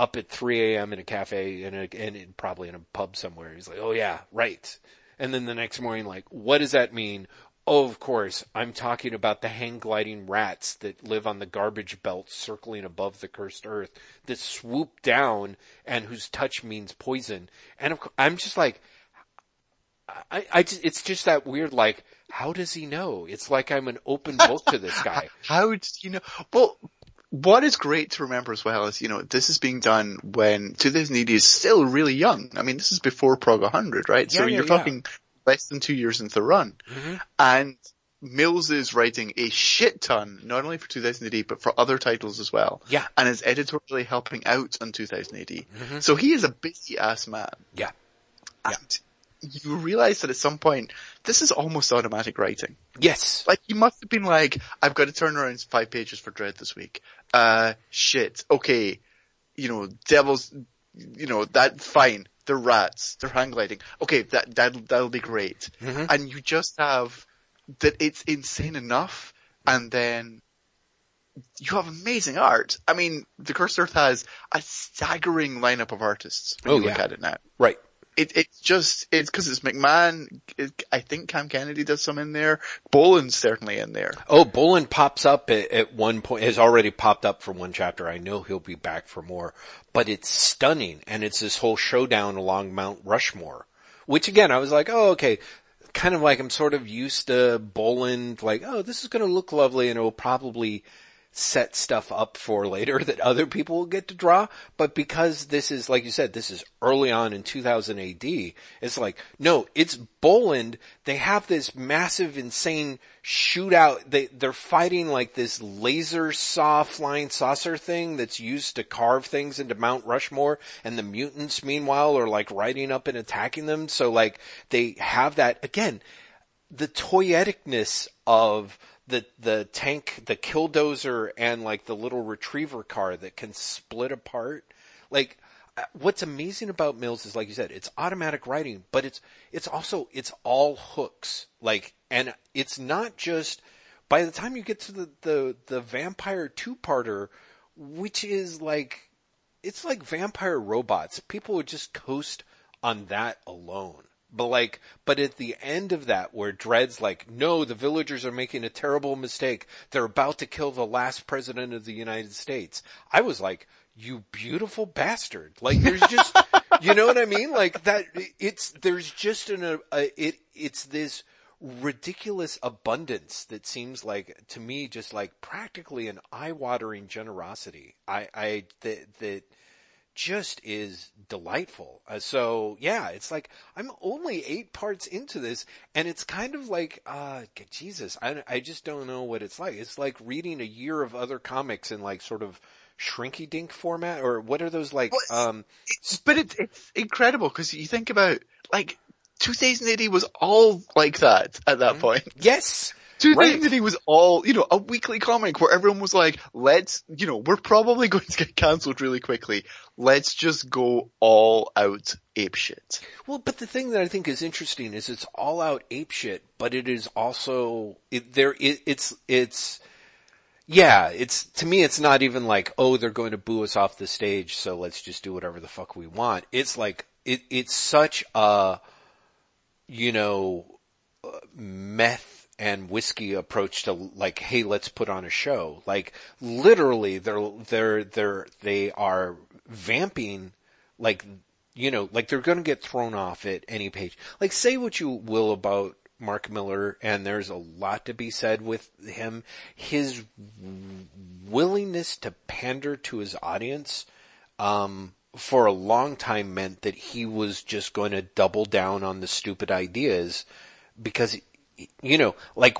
up at 3 a.m. in a cafe in a, and probably in a pub somewhere. He's like, oh yeah, right. And then the next morning, like, what does that mean? Oh, of course, I'm talking about the hang gliding rats that live on the garbage belt circling above the cursed earth that swoop down and whose touch means poison. And of course, I'm just like, I, I just, it's just that weird, like, how does he know? It's like I'm an open book to this guy. How did you know? Well, what is great to remember as well is, you know, this is being done when 2000 AD is still really young. I mean, this is before Prog 100, right? Yeah, so yeah, you're yeah. talking less than two years into the run. Mm-hmm. And Mills is writing a shit ton, not only for 2000 AD, but for other titles as well. Yeah. And is editorially helping out on 2000 AD. Mhm. So he is a busy ass man. Yeah. And you realize that at some point, this is almost automatic writing. Yes. Like you must have been like, I've got to turn around five pages for Dredd this week. Uh, shit. Okay. You know, devils, you know, that, fine. They're rats. They're hang gliding. Okay, that, that, that'll be great. Mhm. And you just have that it's insane enough and then you have amazing art. I mean, the Cursed Earth has a staggering lineup of artists when Oh, you look yeah. at it now. Right. It, it's just, it's cause it's McMahon, it, I think Cam Kennedy does some in there, Boland's certainly in there. Oh, Boland pops up at, at one point, has already popped up for one chapter. I know he'll be back for more, but it's stunning. And it's this whole showdown along Mount Rushmore, which again, I was like, oh, okay. Kind of like I'm sort of used to Boland, like, oh, this is going to look lovely and it will probably set stuff up for later that other people will get to draw. But because this is, like you said, this is early on in 2000 AD, it's like, no, it's Boland. They have this massive, insane shootout. They, they're fighting like this laser saw flying saucer thing that's used to carve things into Mount Rushmore. And the mutants, meanwhile, are like riding up and attacking them. So like, they have that, again, the toyeticness of the the tank, the killdozer, and like the little retriever car that can split apart. Like, uh, what's amazing about Mills is, like you said, it's automatic writing, but it's it's also it's all hooks. Like, and it's not just. By the time you get to the the the vampire two parter, which is like, it's like vampire robots. People would just coast on that alone. But like, but at the end of that, where Dredd's like, no, the villagers are making a terrible mistake. They're about to kill the last president of the United States. I was like, you beautiful bastard. Like, there's just, you know what I mean? Like that, it's, there's just an, a, a it, it's this ridiculous abundance that seems like, to me, just like practically an eye-watering generosity. I, I, that, that, just is delightful. Uh, so yeah, it's like I'm only eight parts into this, and it's kind of like, uh, Jesus, I, I just don't know what it's like. It's like reading a year of other comics in like sort of shrinky dink format, or what are those like? Well, Um, But it's, it's incredible because you think about, like, 2000 AD was all like that at that point. yes, 2000 AD was all, you know, a weekly comic where everyone was like, let's, you know, we're probably going to get cancelled really quickly. Let's just go all out apeshit. Well, but the thing that I think is interesting is it's all out ape shit, but it is also it, there. It, it's it's yeah. It's to me, it's not even like oh they're going to boo us off the stage, so let's just do whatever the fuck we want. It's like it. It's such a you know uh, meth and whiskey approach to like, hey, let's put on a show. Like literally, they're they're they're they are vamping like you know, like they're going to get thrown off at any page. Like say what you will about Mark Millar, and there's a lot to be said with him. His willingness to pander to his audience, um, for a long time meant that he was just going to double down on the stupid ideas because, you know, like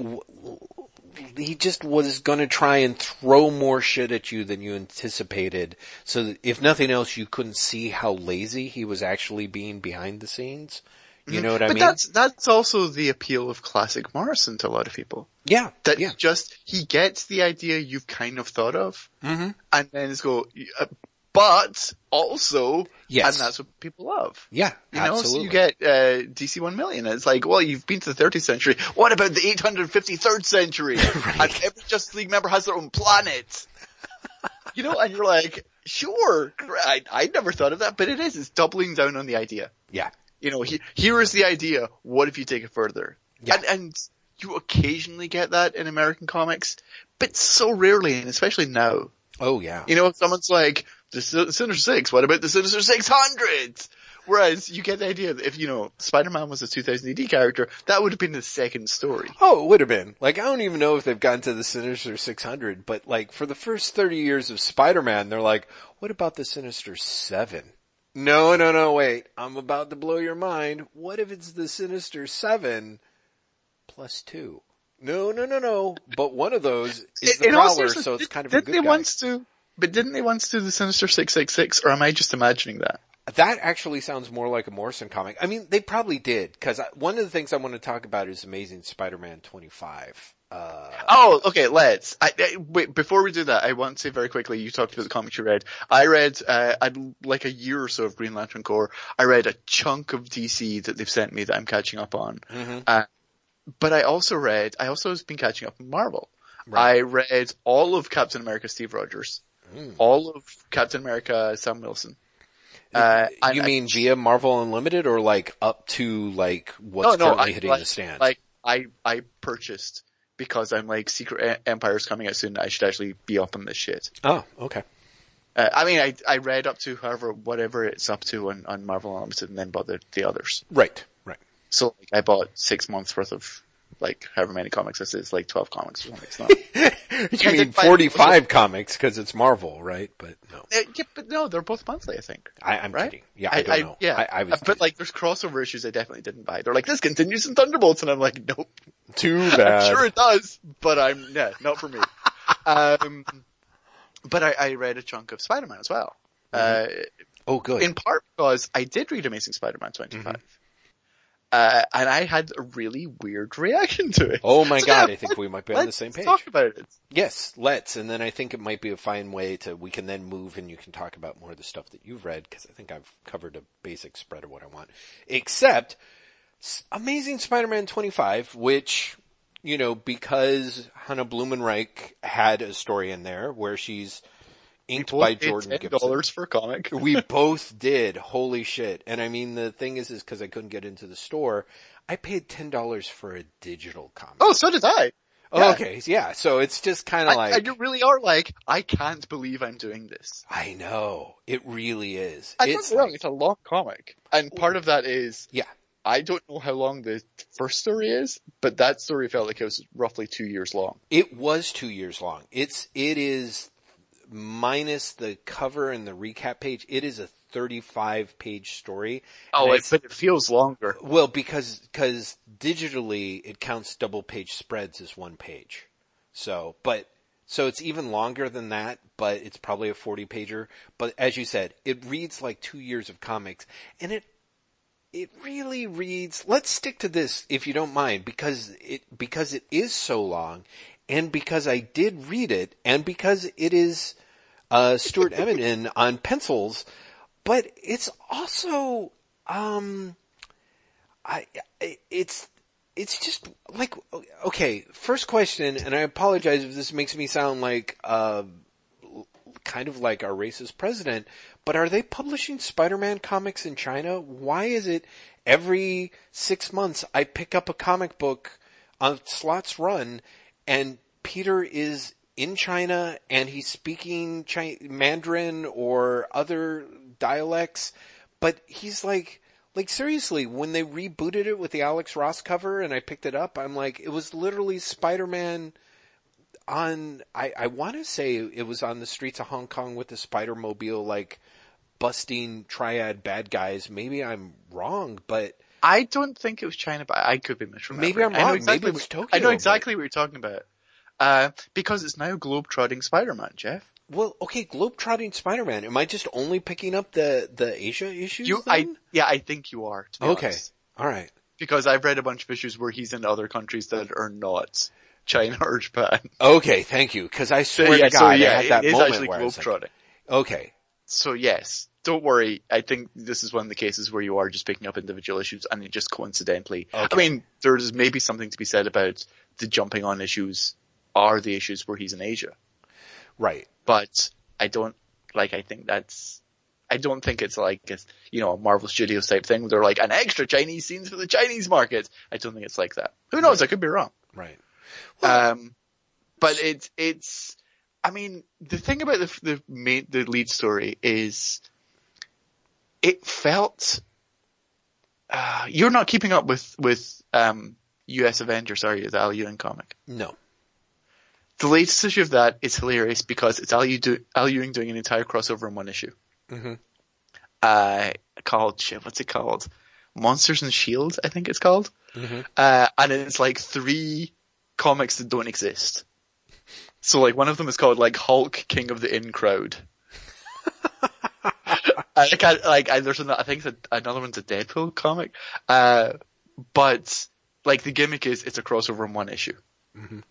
he just was gonna try and throw more shit at you than you anticipated. So that if nothing else, you couldn't see how lazy he was actually being behind the scenes. You know what I but mean? that's that's also the appeal of classic Morrison to a lot of people. yeah, That yeah. just he gets the idea you've kind of thought of, hmm and then it's go, uh, but also, Yes. and that's what people love. Yeah, You know, absolutely. so you get uh, DC One Million. It's like, well, you've been to the 30th century. What about the 853rd century? And every Justice League member has their own planet. you know, and you're like, sure, I I never thought of that, but it is. It's doubling down on the idea. yeah, You know, he, here is the idea. What if you take it further? Yeah. And, and you occasionally get that in American comics, but so rarely, and especially now. oh yeah. You know, if someone's like, the Sinister Six, what about the Sinister 600? Whereas you get the idea that if, you know, Spider-Man was a 2000 AD character, that would have been the second story. Oh, it would have been. Like, I don't even know if they've gotten to the Sinister 600, but like, for the first 30 years of Spider-Man, they're like, what about the Sinister 7? No, no, no, wait. I'm about to blow your mind. What if it's the Sinister 7 plus 2? No, no, no, no. But one of those is the Prowler, so it's kind of a good they guy. once do, but didn't they once do the Sinister 666, or am I just imagining that? That actually sounds more like a Morrison comic. I mean, they probably did, cause one of the things I want to talk about is Amazing Spider-Man 25. Uh, Oh, okay, let's. I, I, wait, before we do that, I want to say very quickly, you talked about the comics you read. I read, uh, I'd like a year or so of Green Lantern Corps. I read a chunk of DC that they've sent me that I'm catching up on. mhm. Uh, but I also read, I also have been catching up on Marvel. Right. I read all of Captain America Steve Rogers, Mm. all of Captain America Sam Wilson. Uh, you I- mean via Marvel Unlimited or like up to like what's no, no, currently I, hitting like, the stands? Like I, I purchased because I'm like Secret E- Empire's coming out soon. I should actually be up on this shit. oh, okay. Uh, I mean, I I read up to however whatever it's up to on, on Marvel Unlimited, and then bought the the others. Right, right. So like, I bought six months worth of like however many comics this is, like twelve comics. or something. It's not. You mean 45 comics because it's Marvel, right? But no, Uh, yeah, but no, they're both monthly, I think. I, I'm Right? kidding. Yeah, I, don't know. yeah, I, I was but like, there's crossover issues I definitely didn't buy. They're like, this continues in Thunderbolts, and I'm like, nope. too I'm bad. sure it does, but I'm yeah, not for me. um, but I, I read a chunk of Spider-Man as well. Uh, oh, good. in part because I did read Amazing Spider-Man 25. Mm-hmm. Uh, and I had a really weird reaction to it. oh my So god, yeah, I think we might be on the same page. talk about it. Yes, let's. And then I think it might be a fine way to, we can then move and you can talk about more of the stuff that you've read because I think I've covered a basic spread of what I want. Except Amazing Spider-Man 25, which, you know, because Hannah Blumenreich had a story in there where she's inked by Jordan ten Gibson. for a comic. We both did. Holy shit. And I mean, the thing is, is cause I couldn't get into the store, I paid $10 for a digital comic. Oh, so did I. Oh, yeah. okay. Yeah. So it's just kind of I, like. you really are like, I can't believe I'm doing this. I know. It really is. Don't it's wrong, like- it's a long comic. And part of that is, yeah. I don't know how long the first story is, but that story felt like it was roughly two years long. It was two years long. It's, it is minus the cover and the recap page. It is a 35 page story. Oh, it, but it feels longer. well, because, cause digitally it counts double page spreads as one page. So, but, so it's even longer than that, but it's probably a 40 pager. But as you said, it reads like two years of comics and it, it really reads, let's stick to this if you don't mind, because it, because it is so long and because I did read it and because it is, uh, Stuart Immonen on pencils, but it's also, um, I, I- it's, it's just like, okay, first question, and I apologize if this makes me sound like, uh, kind of like our racist president, but are they publishing Spider-Man comics in China? Why is it every six months I pick up a comic book on Slott's Run and Peter is in China and he's speaking Chi- Mandarin or other dialects, but he's like, like seriously, when they rebooted it with the Alex Ross cover and I picked it up, I'm like, it was literally Spider-Man on, I, I want to say it was on the streets of Hong Kong with the Spider Mobile, like busting triad bad guys. Maybe I'm wrong, but I don't think it was China, but I could be misremembering. Maybe I'm wrong. exactly Maybe it's what- Tokyo, I know exactly what you're talking about. Uh, because it's now globe-trotting Spider-Man, Jeff. Well, okay, globetrotting Spider-Man. Am I just only picking up the the Asia issues? You, I, yeah, I think you are. To be okay, honest. all right. Because I've read a bunch of issues where he's in other countries that are not China or Japan. Okay, thank you. Because I So swear yeah, to God, so I had that it is moment actually where I was like, okay, So yes, don't worry. I think this is one of the cases where you are just picking up individual issues and it just coincidentally. I mean, there's maybe something to be said about the jumping on issues are the issues where he's in Asia, right. but I don't like. I think that's. I don't think it's like a, you know a Marvel Studios type thing. Where they're like an extra Chinese scenes for the Chinese market. I don't think it's like that. Who knows? I could be wrong. Right. Um, but it's it's. I mean, the thing about the the main the lead story is, it felt. Uh, you're not keeping up with with um, U.S. Avengers, are you? The Al Ewing comic. No. The latest issue of that is hilarious because it's Al, Ew- Al Ewing doing an entire crossover in one issue. Mhm. Uh, called shit. What's it called? Monsters and Shields, I think it's called. Mhm. Uh, and it's like three comics that don't exist. So like one of them is called like Hulk, King of the In Crowd. I can't, like, I, there's an, I think another one's a Deadpool comic. Uh, but like the gimmick is it's a crossover in one issue. Mhm.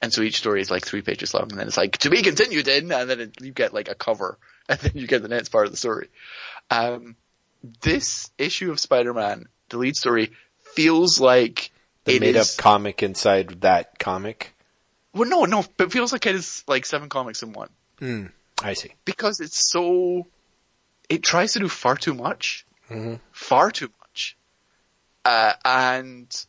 And so each story is like three pages long and then it's like, to be continued in, and then it, you get like a cover and then you get the next part of the story. Um, this issue of Spider-Man, the lead story, feels like The made up is- comic inside that comic. well, no, no, but it feels like it is like seven comics in one Hmm. I see. because it's so. It tries to do far too much, Mhm. far too much, uh, and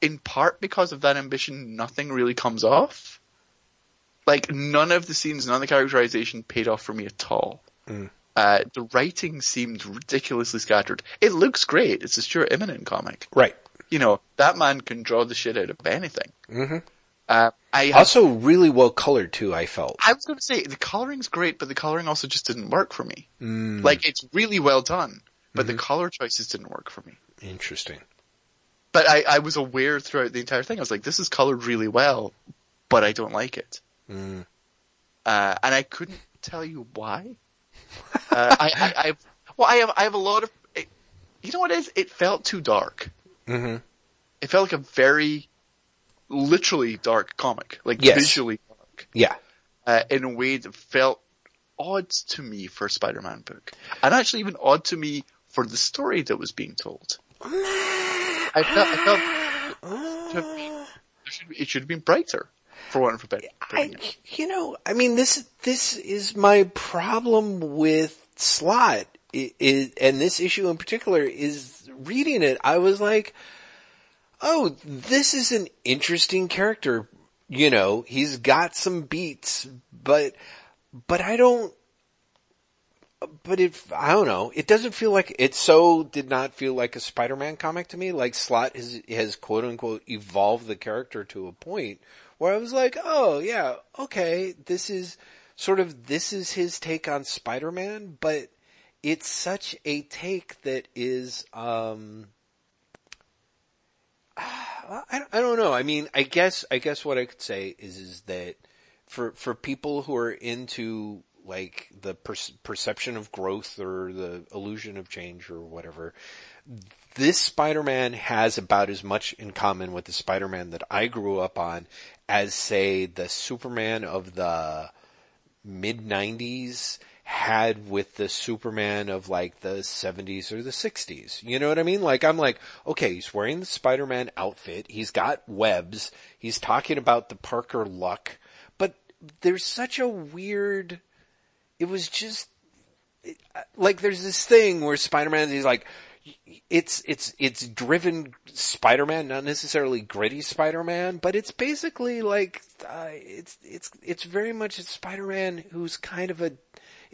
in part because of that ambition, nothing really comes off. Like none of the scenes, none of the characterization paid off for me at all. Mm. Uh, the writing seemed ridiculously scattered. It looks great. It's a Stuart Immonen comic. Right. You know that man can draw the shit out of anything. hmm Uh, I have Also, really well colored too. I felt. I was going to say the coloring's great, but the coloring also just didn't work for me. Mm, Like it's really well done, but Mm-hmm. the color choices didn't work for me. interesting. But I, I was aware throughout the entire thing. I was like, this is colored really well, but I don't like it, Mm. uh, and I couldn't tell you why. uh, I, I, I, well, I have, I have a lot of. It, you know what it is? It felt too dark. hmm It felt like a very, literally dark comic, like Yes. visually dark. Yeah. uh, in a way that felt odd to me for a Spider-Man book, and actually even odd to me for the story that was being told. I felt, I felt to have been- there should be- it should have been brighter, for one for better. I, you know, I mean, this this is my problem with Slott, i i and this issue in particular is reading it. I was like, oh, this is an interesting character. You know, he's got some beats, but but I don't. But if I don't know, it doesn't feel like it. So did not feel like a Spider-Man comic to me. Like Slott has has quote unquote evolved the character to a point where I was like, oh yeah, okay, this is sort of this is his take on Spider-Man, but it's such a take that is um I, I don't know. I mean, I guess I guess what I could say is is that for for people who are into like the per- perception of growth or the illusion of change or whatever, this Spider-Man has about as much in common with the Spider-Man that I grew up on as say the Superman of the mid 90s had with the Superman of like the 70s or the 60s. You know what I mean? Like I'm like, okay, he's wearing the Spider-Man outfit. He's got webs. He's talking about the Parker luck, but there's such a weird, it was just, like there's this thing where Spider-Man is like, it's, it's, it's driven Spider-Man, not necessarily gritty Spider-Man, but it's basically like, uh, it's, it's, it's very much a Spider-Man who's kind of a,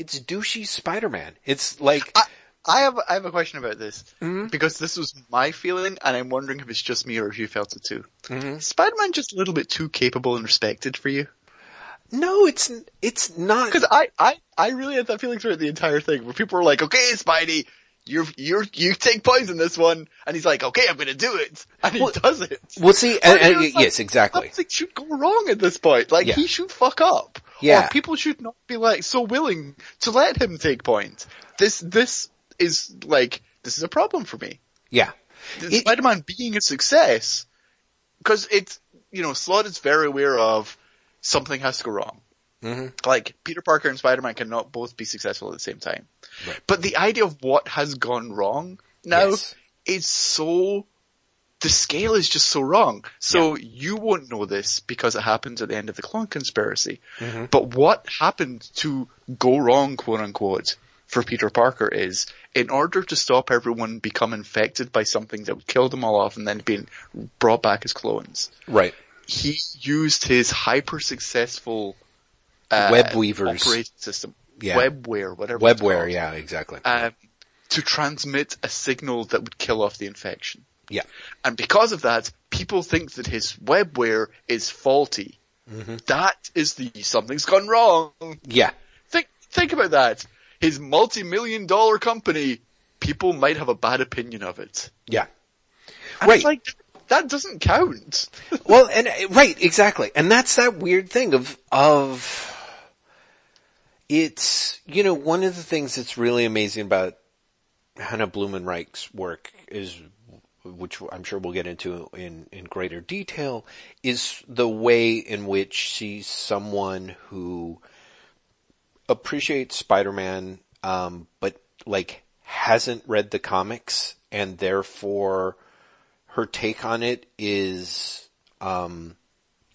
it's douchey Spider-Man. It's like, I, I have I have a question about this Mm-hmm. because this was my feeling, and I'm wondering if it's just me or if you felt it too. Mm-hmm. Spider-Man just a little bit too capable and respected for you? no, it's, it's not. Because I, I I really had that feeling throughout the entire thing, where people were like, "Okay, Spidey, you're, you're, you take points in this one. And he's like, okay, I'm gonna do it. And he does it. Well, see, and, do and- you yes, exactly. Nothing should go wrong at this point. Like, Yeah. he should fuck up. Yeah. Or people should not be like, so willing to let him take points. This, this is like, this is a problem for me. Yeah. It- Spider-Man being a success, because it's, you know, Slott is very aware of something has to go wrong. Mhm. Like, Peter Parker and Spider-Man cannot both be successful at the same time. Right. But the idea of what has gone wrong now Yes. is so, the scale is just so wrong. So you won't know this because it happened at the end of the clone conspiracy. Mm-hmm. But what happened to go wrong, quote unquote, for Peter Parker is, in order to stop everyone become infected by something that would kill them all off and then being brought back as clones, Right. he used his hyper successful uh, Web weavers. operating system, Yeah. webware, whatever. Webware, yeah, exactly. um, to transmit a signal that would kill off the infection. Yeah. And because of that, people think that his webware is faulty. Mm-hmm. That is the something's gone wrong. Yeah. Think think about that. His multi-million dollar company, people might have a bad opinion of it. Yeah. And Right. it's like that doesn't count. Well, and uh, right, exactly, and that's that weird thing of of it's you know one of the things that's really amazing about Hannah Blumenreich's work is, which I'm sure we'll get into in in greater detail, is the way in which she's someone who appreciates Spider-Man, um, but like hasn't read the comics and therefore her take on it is um,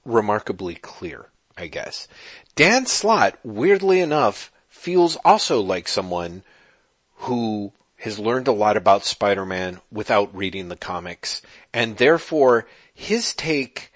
remarkably clear, I guess. Dan Slott, weirdly enough, feels also like someone who has learned a lot about Spider-Man without reading the comics, and therefore his take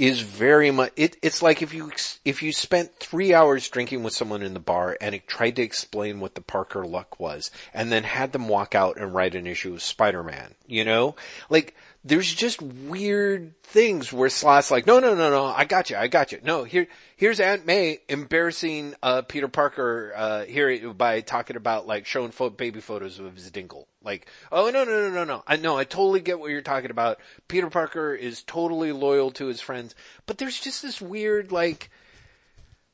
is very much. It, it's like if you if you spent three hours drinking with someone in the bar and it tried to explain what the Parker luck was, and then had them walk out and write an issue of Spider-Man. You know, like there's just weird things where Slott's like, no, no, no, no, I got you, I got you. No, here, here's Aunt May embarrassing uh, Peter Parker uh, here by talking about like showing fo- baby photos of his dingle. Like, oh no, no, no, no, no, I know, I totally get what you're talking about. Peter Parker is totally loyal to his friends, but there's just this weird like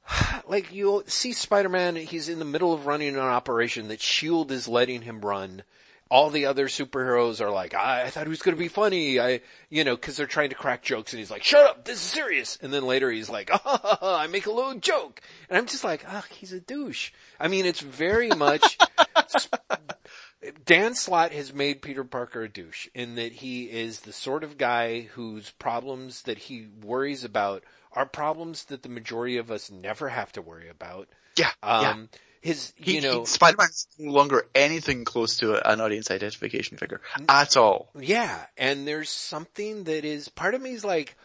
like you'll see Spider-Man, he's in the middle of running an operation that S.H.I.E.L.D. is letting him run. All the other superheroes are like, I, I thought he was going to be funny. I, you know, cause they're trying to crack jokes and he's like, shut up, this is serious. And then later he's like, oh, I make a little joke. And I'm just like, ah, he's a douche. I mean, it's very much, Dan Slott has made Peter Parker a douche in that he is the sort of guy whose problems that he worries about are problems that the majority of us never have to worry about. Yeah, yeah. His, He, you know, he, Spider-Man's no longer anything close to an audience identification figure at all. yeah, and there's something that is, part of me is like,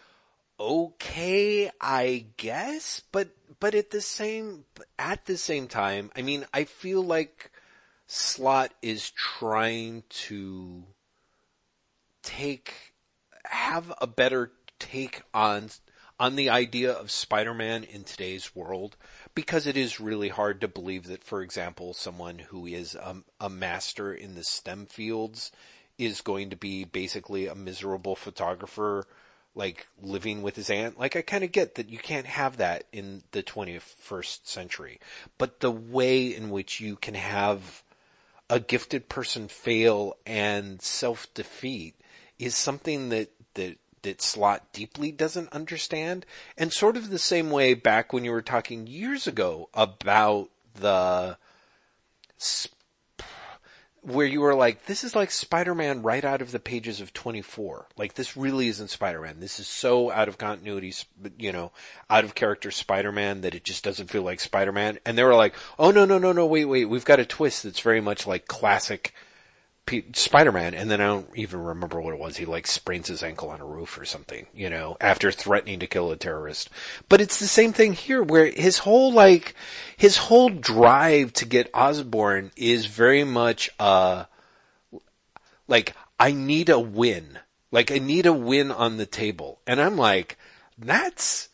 okay, I guess, but, but at the same, at the same time, I mean, I feel like Slott is trying to take, have a better take on, on the idea of Spider-Man in today's world because it is really hard to believe that, for example, someone who is a, a master in the STEM fields is going to be basically a miserable photographer, like living with his aunt. Like I kind of get that you can't have that in the 21st century, but the way in which you can have a gifted person fail and self-defeat is something that, that, that Slott deeply doesn't understand. And sort of the same way back when you were talking years ago about the, sp- where you were like, this is like Spider-Man right out of the pages of 24. Like this really isn't Spider-Man. This is so out of continuity, you know, out of character Spider-Man that it just doesn't feel like Spider-Man. And they were like, oh no, no, no, no, wait, wait, we've got a twist that's very much like classic Spider-Man, and then I don't even remember what it was. He like sprains his ankle on a roof or something, you know, after threatening to kill a terrorist. But it's the same thing here, where his whole like, his whole drive to get Osborn is very much, uh, like, I need a win. Like, I need a win on the table. And I'm like, that's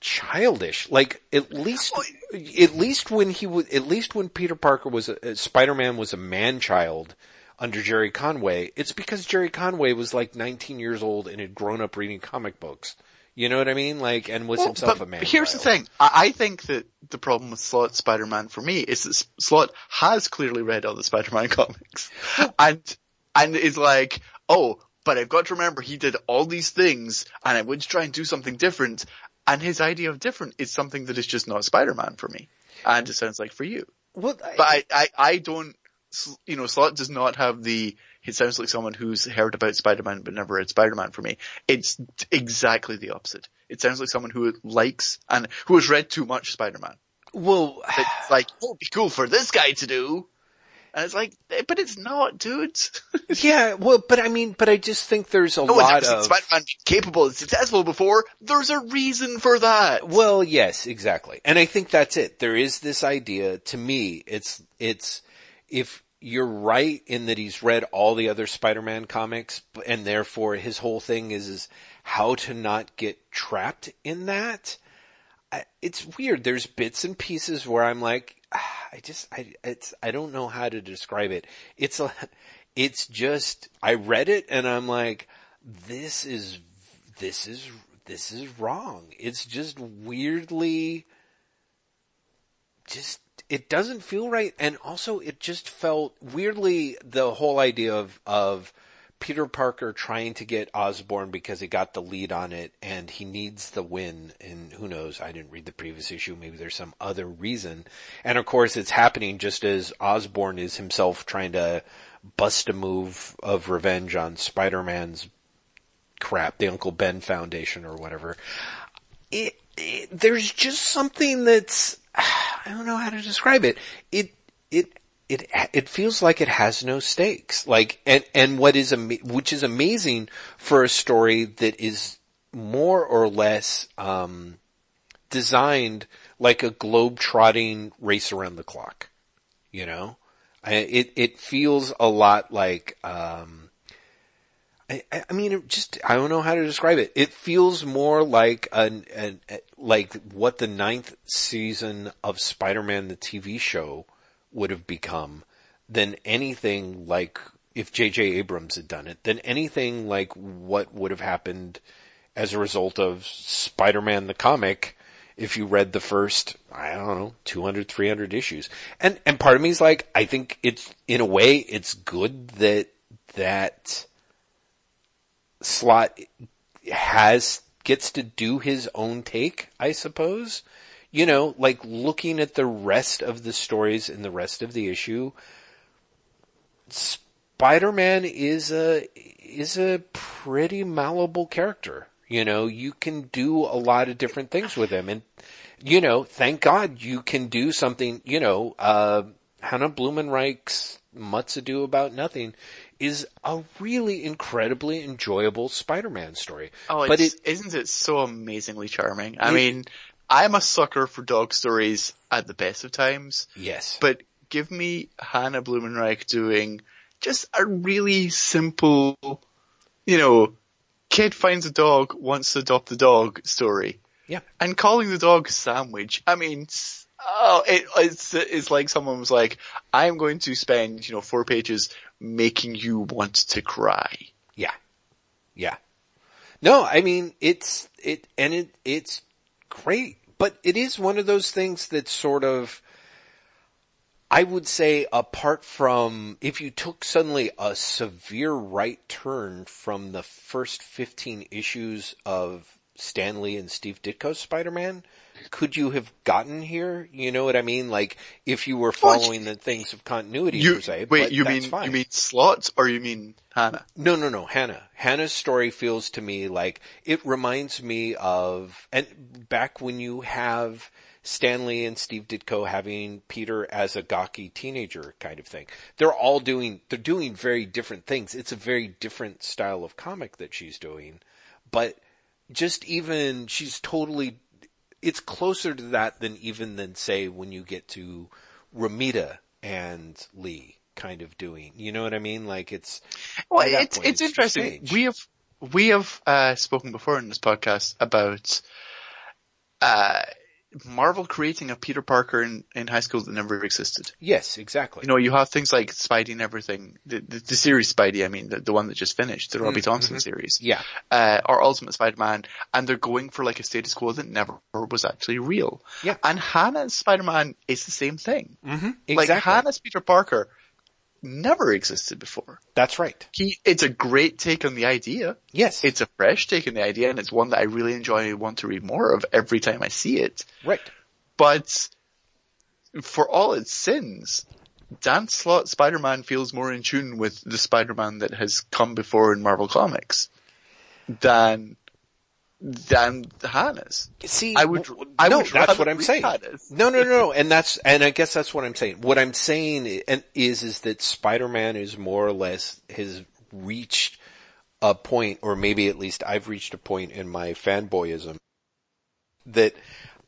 childish. Like at least, at least when he was, at least when Peter Parker was a, Spider-Man was a man child under Gerry Conway, it's because Gerry Conway was like 19 years old and had grown up reading comic books. You know what I mean? Like, and was Well, himself but a man. Here's child. the thing. I, I think that the problem with Slott Spider-Man for me is that Slott has clearly read all the Spider-Man comics. and, and is like, oh, but I've got to remember he did all these things and I would try and do something different. And his idea of different is something that is just not Spider-Man for me. And it sounds like for you. Well, But I, I, I don't, s- you know, Slott does not have the, it sounds like someone who's heard about Spider-Man but never read Spider-Man for me. It's exactly the opposite. It sounds like someone who likes and who has read too much Spider-Man. well, It's like, oh, it'd be cool for this guy to do. And it's like, eh, but it's not, dude. yeah, well, but I mean, but I just think there's a no lot of, Spider-Man capable and successful before. There's a reason for that. Well, yes, exactly. And I think that's it. There is this idea, to me, it's, it's, if you're right in that he's read all the other Spider-Man comics, and therefore his whole thing is, is how to not get trapped in that. It's weird. There's bits and pieces where I'm like, ah, I just, I, it's, I don't know how to describe it. It's it's just, I read it and I'm like, this is, this is, this is wrong. It's just weirdly, just, it doesn't feel right. And also it just felt weirdly the whole idea of, of Peter Parker trying to get Osborn because he got the lead on it and he needs the win. And who knows? I didn't read the previous issue. Maybe there's some other reason. And of course it's happening just as Osborn is himself trying to bust a move of revenge on Spider-Man's crap, the Uncle Ben Foundation or whatever. It, it, there's just something that's, I don't know how to describe it. It, it, it, it feels like it has no stakes. Like, and, and what is, ama- which is amazing for a story that is more or less, um, designed like a globe-trotting race around the clock. You know? I, it, it feels a lot like, um, I, I mean, it just, I don't know how to describe it. It feels more like an, an, like what the ninth season of Spider-Man, the TV show would have become than anything like if J.J. Abrams had done it, than anything like what would have happened as a result of Spider-Man the comic if you read the first, I don't know, 200, 300 issues. And, and part of me is like, I think it's, in a way, it's good that, that Slott has, gets to do his own take, I suppose. You know, like looking at the rest of the stories in the rest of the issue, Spider-Man is a, is a pretty malleable character. You know, you can do a lot of different things with him and, you know, thank God you can do something, you know, uh, Hannah Blumenreich's Much Ado About Nothing is a really incredibly enjoyable Spider-Man story. Oh, but it's, it, isn't it so amazingly charming? I It- mean, I'm a sucker for dog stories at the best of times, yes. but give me Hannah Blumenreich doing just a really simple, you know, kid finds a dog, wants to adopt the dog story. Yeah. And calling the dog sandwich. I mean, oh, it, it's, it's like someone was like, I'm going to spend, you know, four pages making you want to cry. Yeah. Yeah. No, I mean, it's, it, and it, it's great, but it is one of those things that sort of, I would say apart from, if you took suddenly a severe right turn from the first 15 issues of Stan Lee and Steve Ditko's Spider-Man, could you have gotten here? You know what I mean? Like, if you were Well, following the things of continuity You, per se, wait, but you mean, fine. you mean Slott's or you mean Hannah? No, no, no, Hannah. Hannah's story feels to me like it reminds me of, and back when you have Stan Lee and Steve Ditko having Peter as a gawky teenager kind of thing. They're all doing, they're doing very different things. It's a very different style of comic that she's doing, but just even, she's totally, it's closer to that than even than say when you get to Romita and Lee kind of doing, you know what I mean? Like it's, Well, it's point, it's it's interesting. We have we have uh, spoken before in this podcast about uh, Marvel creating a Peter Parker in, in high school that never existed. Yes, exactly. You know, you have things like Spidey and everything, the, the, the series Spidey, I mean, the, the one that just finished, the Robbie Thompson series. yeah. Uh, or Ultimate Spider-Man, and they're going for like a status quo that never was actually real. Yeah. And Hannah's Spider-Man is the same thing. Mm-hmm. Like Exactly. Hannah's Peter Parker never existed before. That's right. He, it's a great take on the idea. Yes. It's a fresh take on the idea and it's one that I really enjoy and want to read more of every time I see it. right. But for all its sins, Dan Slott Spider-Man feels more in tune with the Spider-Man that has come before in Marvel Comics than than Hannah's. See, I would- I no, would that's what I'm saying. Hannah's. No, no, no, no, and that's, and I guess that's what I'm saying. What I'm saying i- is, is that Spider-Man is more or less has reached a point, or maybe at least I've reached a point in my fanboyism that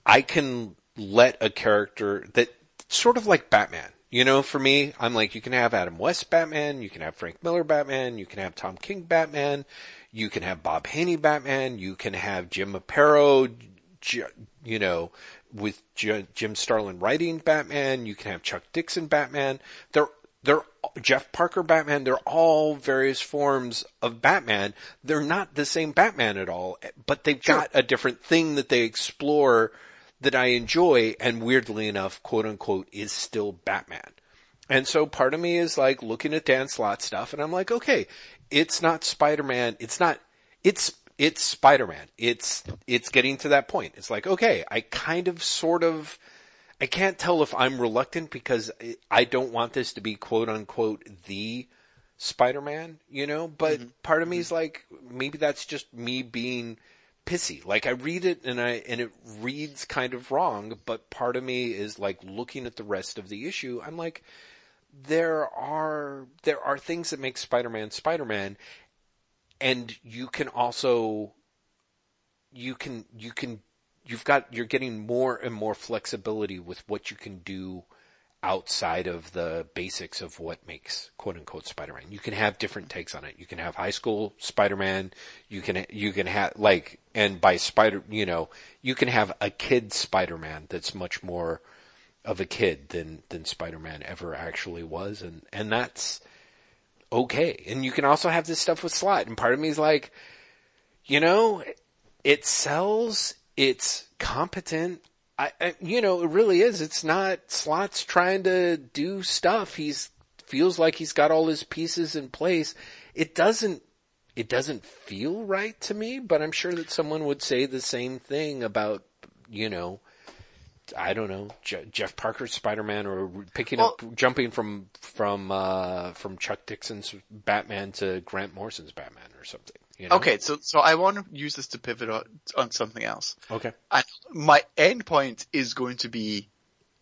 I can let a character that sort of like Batman. You know, for me, I'm like, you can have Adam West Batman, you can have Frank Miller Batman, you can have Tom King Batman, you can have Bob Haney Batman, you can have Jim Aparo, you know, with Jim Starlin writing Batman, you can have Chuck Dixon Batman. They're, they're Jeff Parker Batman, they're all various forms of Batman. They're not the same Batman at all, but they've got a different thing that they explore that I enjoy and weirdly enough, quote unquote, is still Batman. And so part of me is like looking at Dan Slott stuff and I'm like, okay, it's not Spider-Man. It's not, it's, it's Spider-Man. It's, it's getting to that point. It's like, okay, I kind of sort of, I can't tell if I'm reluctant because I don't want this to be quote unquote the Spider-Man, you know, but mm-hmm. part of me mm-hmm. is like, maybe that's just me being pissy. Like I read it and I, and it reads kind of wrong, but part of me is like looking at the rest of the issue. I'm like, there are, there are things that make Spider-Man Spider-Man and you can also, you can, you can, you've got, you're getting more and more flexibility with what you can do outside of the basics of what makes quote unquote Spider-Man. You can have different takes on it. You can have high school Spider-Man. You can, you can have like, and by Spider, you know, you can have a kid Spider-Man that's much more of a kid than, than Spider-Man ever actually was. And, and that's okay. And you can also have this stuff with Slott. And part of me is like, you know, it sells, it's competent. I, I, you know, it really is. It's not Slott's trying to do stuff. He's feels like he's got all his pieces in place. It doesn't, it doesn't feel right to me, but I'm sure that someone would say the same thing about, you know, I don't know, Je- Jeff Parker's Spider-Man or picking up, jumping from, from, uh, from Chuck Dixon's Batman to Grant Morrison's Batman or something. You know? Okay, so so I want to use this to pivot on, on something else. Okay. And my end point is going to be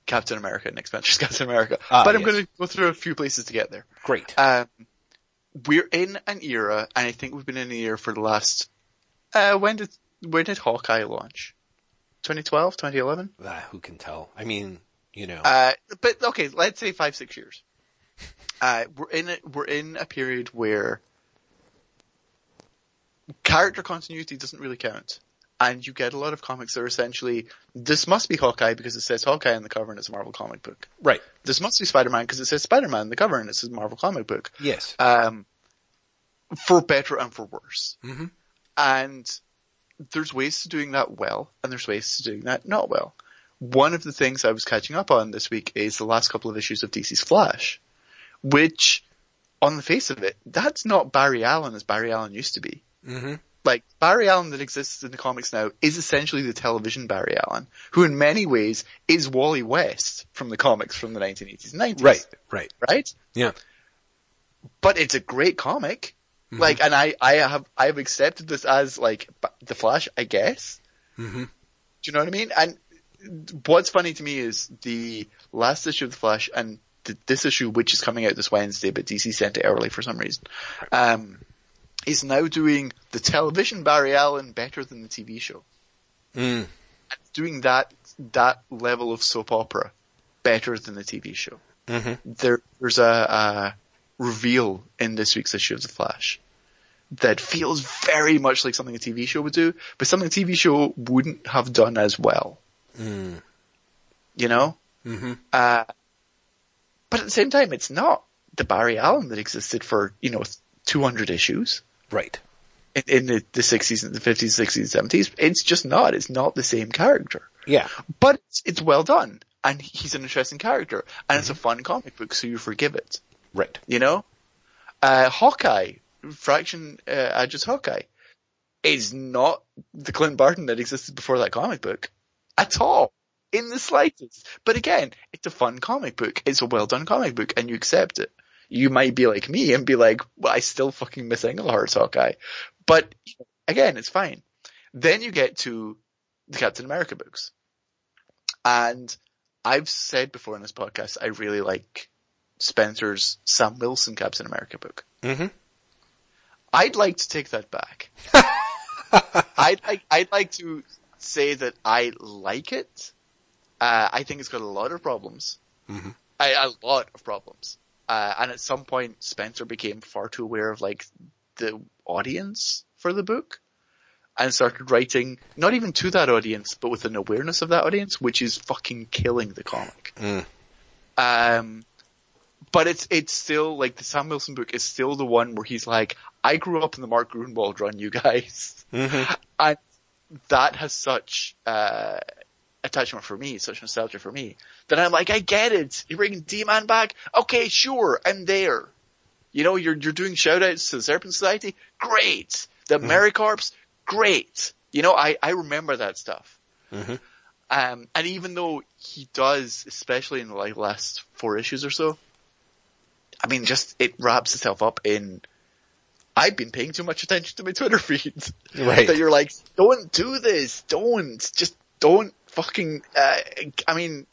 Captain America, Nick Spencer's Captain America. Ah, but I'm yes. going to go through a few places to get there. Great. Um, we're in an era, and I think we've been in an era for the last. Uh, when did when did Hawkeye launch? 2012, 2011. Ah, who can tell? I mean, you know. Uh, but okay, let's say five, six years. Uh, we're in a, we're in a period where character continuity doesn't really count. And you get a lot of comics that are essentially, this must be Hawkeye because it says Hawkeye on the cover and it's a Marvel comic book. right. This must be Spider-Man because it says Spider-Man on the cover and it's a Marvel comic book. Yes. Um, for better and for worse. Mhm. And there's ways to doing that well, and there's ways to doing that not well. One of the things I was catching up on this week is the last couple of issues of DC's Flash, which, on the face of it, that's not Barry Allen as Barry Allen used to be. hmm Like, Barry Allen that exists in the comics now is essentially the television Barry Allen, who in many ways is Wally West from the comics from the 1980s and 90s. Right. Right. Right? Yeah. but it's a great comic. Like, and I, I have, I have accepted this as like the Flash, I guess. hmm Do you know what I mean? And what's funny to me is the last issue of the Flash and th- this issue, which is coming out this Wednesday, but DC sent it early for some reason, um, is now doing the television Barry Allen better than the TV show. Mm. Doing that that level of soap opera better than the TV show. hmm There, there's a, a reveal in this week's issue of the Flash that feels very much like something a TV show would do, but something a TV show wouldn't have done as well. Mm. You know? hmm Uh, but at the same time, it's not the Barry Allen that existed for, you know, 200 issues Right. in, in the, the 60s and the 50s, 60s, 70s. It's just not. It's not the same character. Yeah. But it's, it's well done. And he's an interesting character. And it's a fun comic book, so you forgive it. Right. You know? Uh, Hawkeye, Fraction, uh, just Hawkeye, is not the Clint Barton that existed before that comic book. At all. In the slightest. But again, it's a fun comic book. It's a well done comic book and you accept it. You might be like me and be like, well, I still fucking miss Englehart's Hawkeye. But again, it's fine. Then you get to the Captain America books. And I've said before in this podcast, I really like Spencer's Sam Wilson Captain America book. hmm I'd like to take that back. I'd like, I'd like to say that I like it. Uh, I think it's got a lot of problems. Mhm. I, a lot of problems. Uh, and at some point Spencer became far too aware of like the audience for the book and started writing not even to that audience, but with an awareness of that audience, which is fucking killing the comic. Mm. Um, but it's it's still like the Sam Wilson book is still the one where he's like, I grew up in the Mark Gruenwald run, you guys, hmm and that has such uh, attachment for me, such nostalgia for me that I'm like, I get it. You're bringing D-Man back, okay, sure, I'm there. You know, you're you're doing shout outs to the Serpent Society, great. The AmeriCorps, great. You know, I I remember that stuff. hmm Um, and even though he does, especially in the like last four issues or so, I mean, just it wraps itself up in. I've been paying too much attention to my Twitter feed. Right. that you're like, don't do this, don't, just don't fucking. Uh, I mean,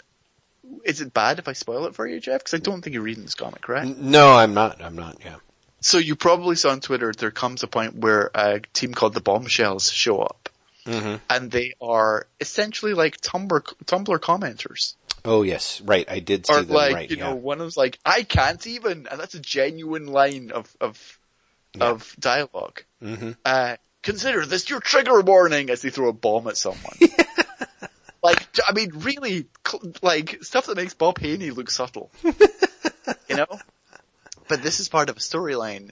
is it bad if I spoil it for you, Jeff? Because I don't think you're reading this comic, right? No, I'm not. I'm not. Yeah. So you probably saw on Twitter there comes a point where a team called the Bombshells show up, hmm and they are essentially like Tumblr Tumblr commenters. Oh yes. Right. I did see or them. like right. you yeah. know one of them's like I can't even and that's a genuine line of of Yeah. of dialogue. hmm Uh, consider this your trigger warning as they throw a bomb at someone. like I mean, really, like stuff that makes Bob Haney look subtle. you know, but this is part of a storyline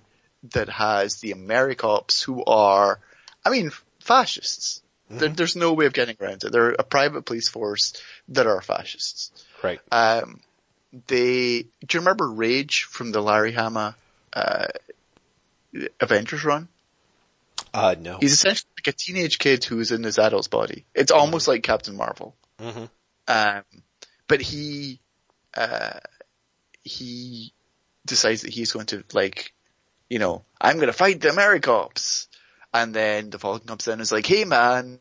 that has the AmeriCops who are, I mean, fascists. There, there's no way of getting around it. They're a private police force that are fascists. Right. Um, they, do you remember Rage from the Larry Hama, uh, Avengers run? Uh, no. He's essentially like a teenage kid who is in his adult's body. It's almost like Captain Marvel. hmm Um, but he, uh, he decides that he's going to like, you know, I'm going to fight the AmeriCops. And then the Falcon comes in and is like, hey man,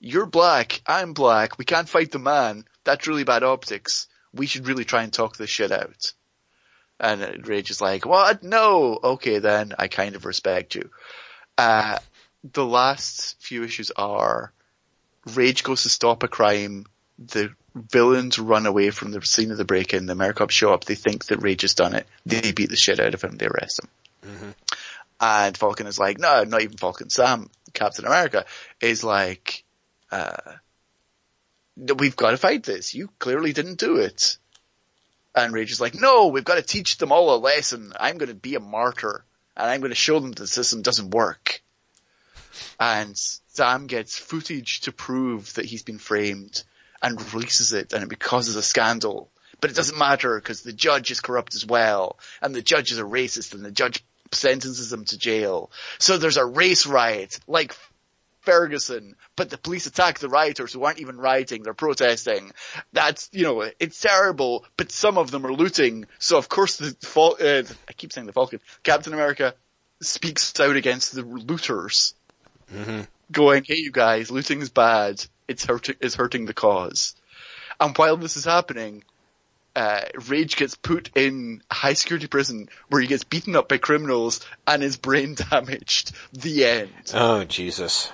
you're black, I'm black, we can't fight the man. That's really bad optics. We should really try and talk this shit out. And Rage is like, what? No. Okay then, I kind of respect you. Uh, the last few issues are Rage goes to stop a crime, the villains run away from the scene of the break-in, the AmeriCops show up, they think that Rage has done it, they beat the shit out of him, they arrest him. And Falcon is like, no, not even Falcon, Sam, Captain America, is like, uh, we've got to fight this, you clearly didn't do it. And Rage is like, no, we've got to teach them all a lesson, I'm gonna be a martyr, and I'm gonna show them that the system doesn't work. And Sam gets footage to prove that he's been framed and releases it and it causes a scandal. But it doesn't matter because the judge is corrupt as well and the judge is a racist and the judge sentences him to jail. So there's a race riot like Ferguson, but the police attack the rioters who aren't even rioting, they're protesting. That's, you know, it's terrible, but some of them are looting. So of course the, Fal- uh, I keep saying the Falcon, Captain America speaks out against the looters going, hey you guys, looting is bad. It's hurting, it's hurting the cause. And while this is happening, uh, Rage gets put in high security prison where he gets beaten up by criminals and his brain damaged. The end. Oh Jesus.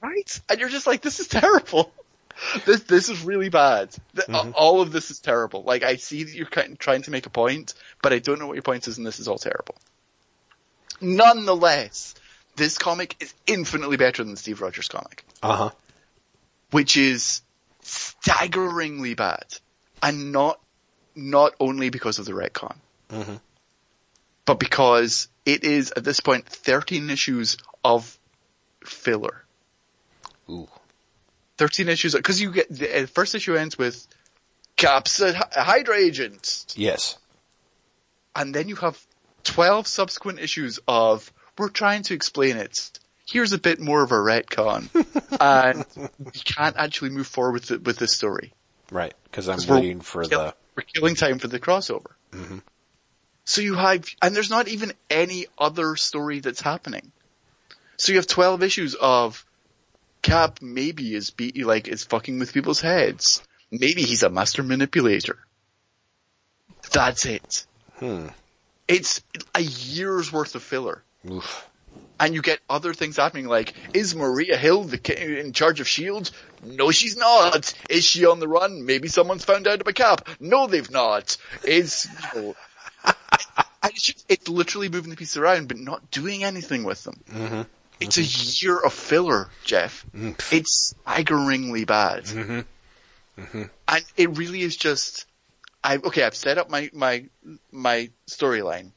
Right? And you're just like, this is terrible. This, this is really bad. The, All of this is terrible. Like, I see that you're trying to make a point, but I don't know what your point is and this is all terrible. Nonetheless, this comic is infinitely better than the Steve Rogers comic, Uh huh. which is staggeringly bad, and not not only because of the retcon, Mhm. but because it is at this point 13 issues of filler. Ooh. 13 issues because you get the uh, first issue ends with Cap's a hy- a Hydra agent, Yes. and then you have 12 subsequent issues of we're trying to explain it. Here's a bit more of a retcon, and we can't actually move forward with the, with this story. Right. Because I'm waiting for the. We're killing time for the crossover. Mhm. So you have, and there's not even any other story that's happening. So you have 12 issues of Cap maybe is be like is fucking with people's heads. Maybe he's a master manipulator. That's it. Hmm. It's a year's worth of filler. Oof. And you get other things happening like, is Maria Hill the in charge of S.H.I.E.L.D.? No, she's not. Is she on the run? Maybe someone's found out about Cap. No, they've not. Is, you know, it's just, it's literally moving the pieces around, but not doing anything with them. Mm-hmm. It's a year of filler, Jeff. It's staggeringly bad. Mhm. And it really is just, I, okay, I've set up my, my, my storyline.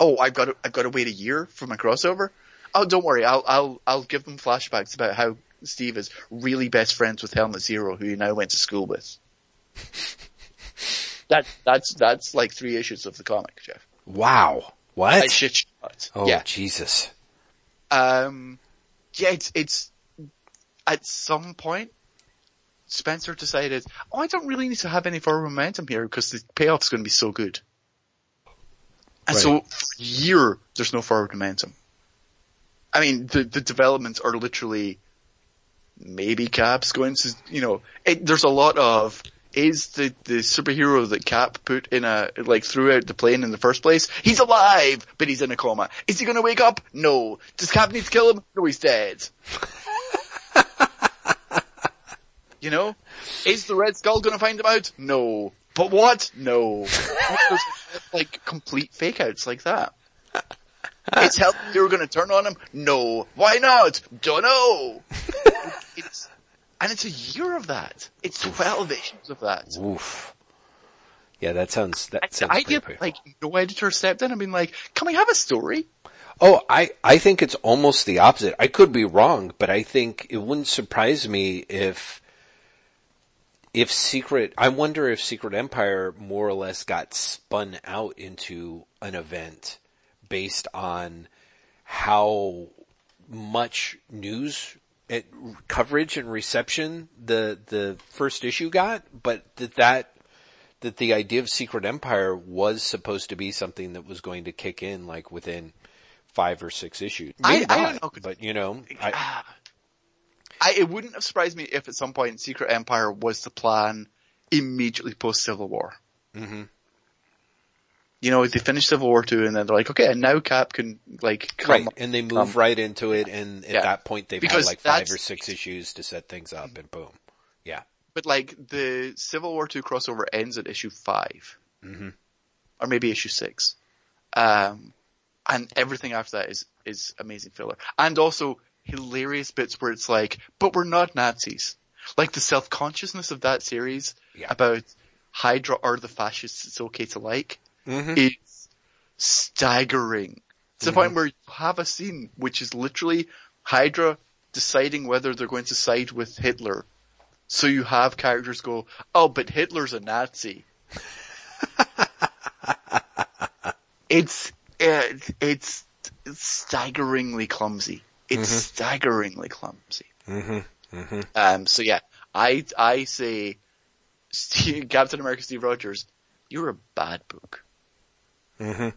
Oh, I've got to, I've got to wait a year for my crossover. Oh, don't worry. I'll, I'll, I'll give them flashbacks about how Steve is really best friends with Helmut Zemo, who he now went to school with. that, that's, that's like three issues of the comic, Jeff. Wow. I What? shit you not. Oh, yeah. Jesus. Um, yeah, it's, it's, at some point, Spencer decided, oh, I don't really need to have any forward momentum here because the payoff's going to be so good. And so, for a year, there's no forward momentum. I mean, the, the developments are literally, maybe Cap's going to, you know, it, there's a lot of, is the, the superhero that Cap put in a, like threw out the plane in the first place, he's alive, but he's in a coma. Is he gonna wake up? No. Does Cap need to kill him? No, he's dead. you know? Is the Red Skull gonna find him out? No. But what? No. Like complete fake outs like that. Is Hell Hero gonna turn on him? No. Why not? Don't know. it's, and it's a year of that. It's 12 issues of that. Oof. Yeah, that sounds, that I, sounds I get painful. like no editor stepped in and been like, "Can we have a story?" Oh, I, I think it's almost the opposite. I could be wrong, but I think it wouldn't surprise me if, if Secret, I wonder if Secret Empire more or less got spun out into an event based on how much news it, coverage and reception the, the first issue got, but that that, that the idea of Secret Empire was supposed to be something that was going to kick in like within five or six issues. I- Maybe I not, don't know. but you know, I, Ah. I it wouldn't have surprised me if at some point Secret Empire was the plan immediately post Civil War. Mhm. You know, they finished Civil War two, and then they're like, okay, and now Cap can like come right, and they move um, right into it, and at yeah. that point they've Because had like five or six issues to set things up, and boom, yeah, But like the Civil War two crossover ends at issue 5 Mhm. or maybe issue six, um, and everything after that is is amazing filler, and also hilarious bits where it's like, but we're not Nazis. Like the self consciousness of that series Yeah. about Hydra are the fascists it's okay to like Mhm. is staggering. To the point where you have a scene which is literally Hydra deciding whether they're going to side with Hitler. So you have characters go, oh, but Hitler's a Nazi. it's, it, it's staggeringly clumsy. It's staggeringly clumsy. Mhm. Mhm. Um, so yeah, I, I say, Steve, Captain America Steve Rogers, you're a bad book. Mhm.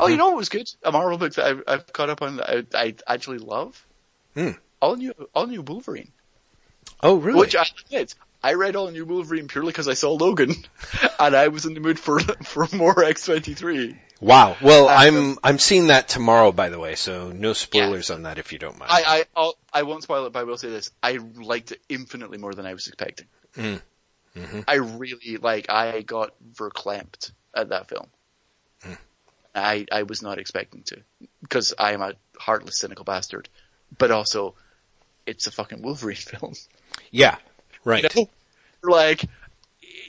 Oh, you know what was good? A Marvel book that I've, I've caught up on that I, I actually love. Hmm. All new, all new Wolverine. Oh, really? Which I admit, I read all new Wolverine purely because I saw Logan, and I was in the mood for for more X23. Wow. Well, Uh, I'm I'm seeing that tomorrow, by the way, so no spoilers on that if you don't mind. I I I'll, I won't spoil it, but I will say this: I liked it infinitely more than I was expecting. Mm. Mhm. I really like. I got verklempt at that film. I, I was not expecting to. Because I am a heartless, cynical bastard. But also, it's a fucking Wolverine film. Yeah. Right. You know? Like,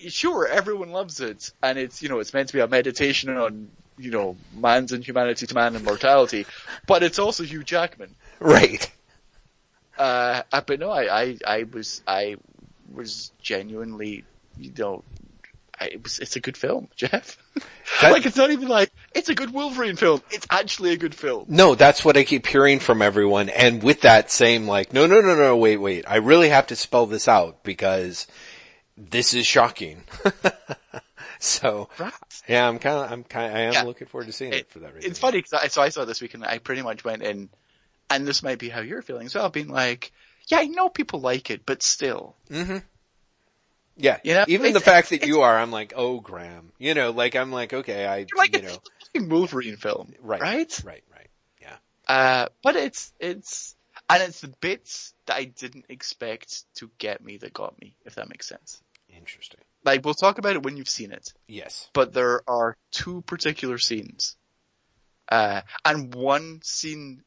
sure, everyone loves it, and it's, you know, it's meant to be a meditation on, you know, man's inhumanity to man and mortality, but it's also Hugh Jackman. Right. Uh, but no, I, I, I was, I was genuinely, you know, I, it was, it's a good film, Jeff. That- like, it's not even like, it's a good Wolverine film. It's actually a good film. No, that's what I keep hearing from everyone. And with that same like, no, no, no, no, wait, wait. I really have to spell this out because this is shocking. so Right. yeah, I'm kind of, I'm kind I am Yeah. looking forward to seeing it, It- for that reason. It's funny because I, so I saw it this week and I pretty much went in, and this might be how you're feeling as well, being like, yeah, I know people like it, but still. Yeah. You know, even the fact that you are, I'm like, oh, Graham, you know, like I'm like, okay, I, You're like, you know, Wolverine film. right, Right? right, right. Yeah. Uh, but it's, it's, and it's the bits that I didn't expect to get me that got me, if that makes sense. Interesting. Like, we'll talk about it when you've seen it, Yes. but there are two particular scenes. Uh, and one scene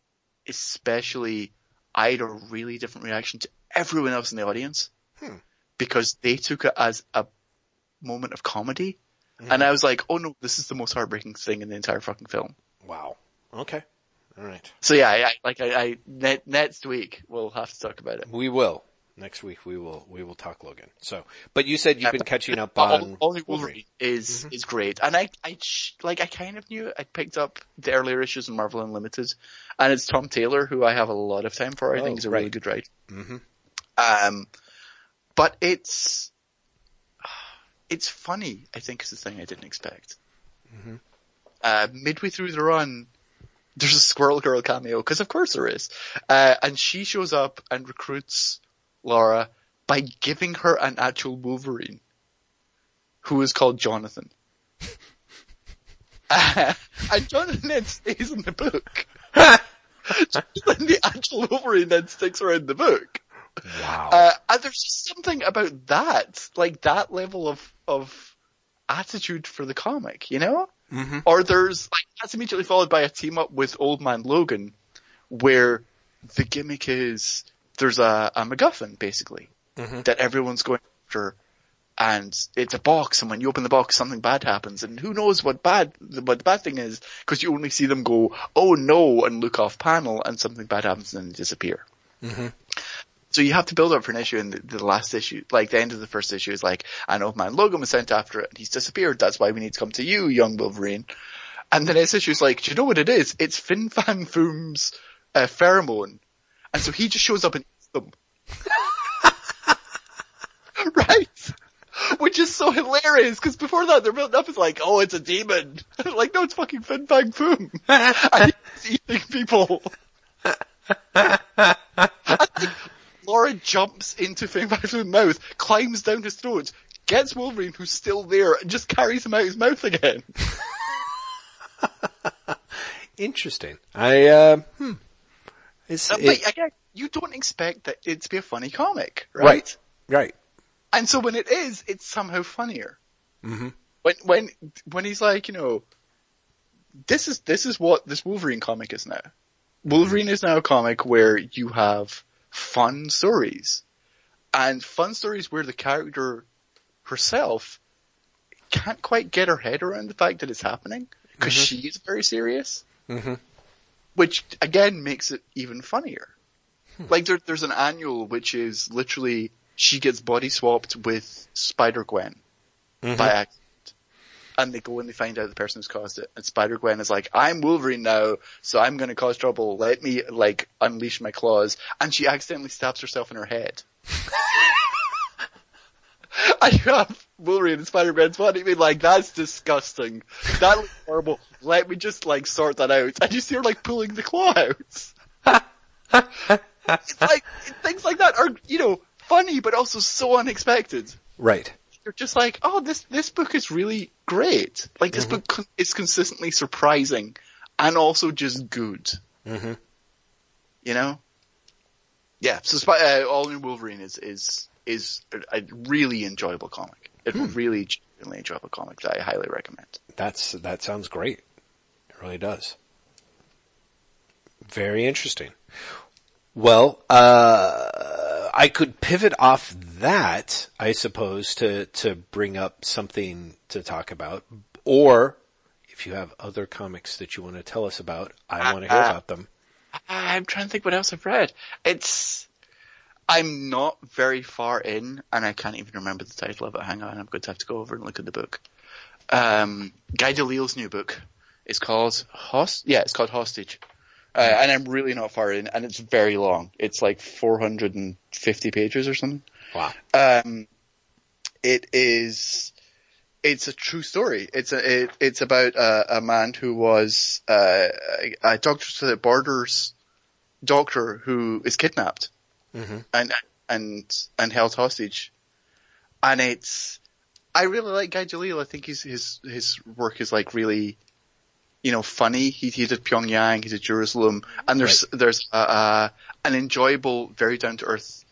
especially, I had a really different reaction to everyone else in the audience. Hmm. Because they took it as a moment of comedy. And I was like, oh no, this is the most heartbreaking thing in the entire fucking film. Wow. Okay. All right. So yeah, I, I like I, I next week we'll have to talk about it. We will. Next week we will, we will talk Logan. So, but you said you've been catching up on All New Wolverine is is great, and I I like I kind of knew it. I picked up the earlier issues in Marvel Unlimited, and it's Tom Taylor who I have a lot of time for. I Oh, think he's a really good writer. Mhm. Um, but it's it's funny. I think is the thing I didn't expect. Mm-hmm. Uh, midway through the run, there's a Squirrel Girl cameo because of course there is, uh, and she shows up and recruits Laura by giving her an actual Wolverine, who is called Jonathan. Uh, and Jonathan then stays in the book. then the actual Wolverine then sticks around the book. Wow. Uh, and there's just something about that, like that level of, of attitude for the comic, you know? Mhm. Or there's, like, that's immediately followed by a team up with Old Man Logan, where the gimmick is, there's a, a MacGuffin, basically, Mhm. that everyone's going after, and it's a box, and when you open the box, something bad happens, and who knows what bad, what the bad thing is, because you only see them go, oh no, and look off panel, and something bad happens and then disappear. So you have to build up for an issue and the, the last issue, like the end of the first issue is like, an old man Logan was sent after it and he's disappeared. That's why we need to come to you, young Wolverine. And the next issue is like, do you know what it is? It's Fin Fang Foom's uh, pheromone. And so he just shows up and eats them. right? Which is so hilarious because before that they're built up as like, oh, it's a demon. like, no, it's fucking Fin Fang Foom. and he's eating people. Laura jumps into Fin Fang Foom's mouth, climbs down his throat, gets Wolverine who's still there, and just carries him out his mouth again. Interesting. I, uh, hmm. It's, Uh, it- but you don't expect that it to be a funny comic, right? Right. right. And so when it is, it's somehow funnier. Mhm. When when when he's like, you know, this is this is what this Wolverine comic is now. Wolverine is now a comic where you have fun stories, and fun stories where the character herself can't quite get her head around the fact that it's happening because she's very serious. Mhm. Which again makes it even funnier. Hmm. Like there, there's an annual which is literally she gets body swapped with Spider Gwen mm-hmm. by accident, and they go and they find out the person who's caused it. And Spider Gwen is like, "I'm Wolverine now, so I'm going to cause trouble. Let me like unleash my claws." And she accidentally stabs herself in her head. you have Wolverine and Spider Gwen's body being like, "That's disgusting. That looks horrible. Let me just like sort that out." And you see her like pulling the claw out. it's like things like that are you know funny but also so unexpected. Right. You're just like, oh, this this book is really great. Like this book con- is consistently surprising and also just good. Mhm. You know. Yeah. So Spy- uh, All New Wolverine is is is a, really enjoyable comic. A really genuinely enjoyable comic that I highly recommend. That's, that sounds great. Really does. Very interesting. Well, uh, I could pivot off that, I suppose, to, to bring up something to talk about. Or, if you have other comics that you want to tell us about, I want to hear Uh, about them. I'm trying to think what else I've read. It's, I'm not very far in, and I can't even remember the title of it. Hang on, I'm going to have to go over and look at the book. Um, Guy Delisle's new book is called Host. Yeah, it's called Hostage. Uh, and I'm really not far in, and it's very long. It's like 450 pages or something. Wow. Um, it is, it's a true story. It's a, it, it's about a, a man who was, uh, a, a Doctors Without Borders doctor who is kidnapped Mhm. and, and, and held hostage. And it's, I really like Guy Delisle. I think his, his, his work is like really, you know, funny. He, he did Pyongyang, he did Jerusalem, and there's, there's, uh, uh, an enjoyable, very down to earth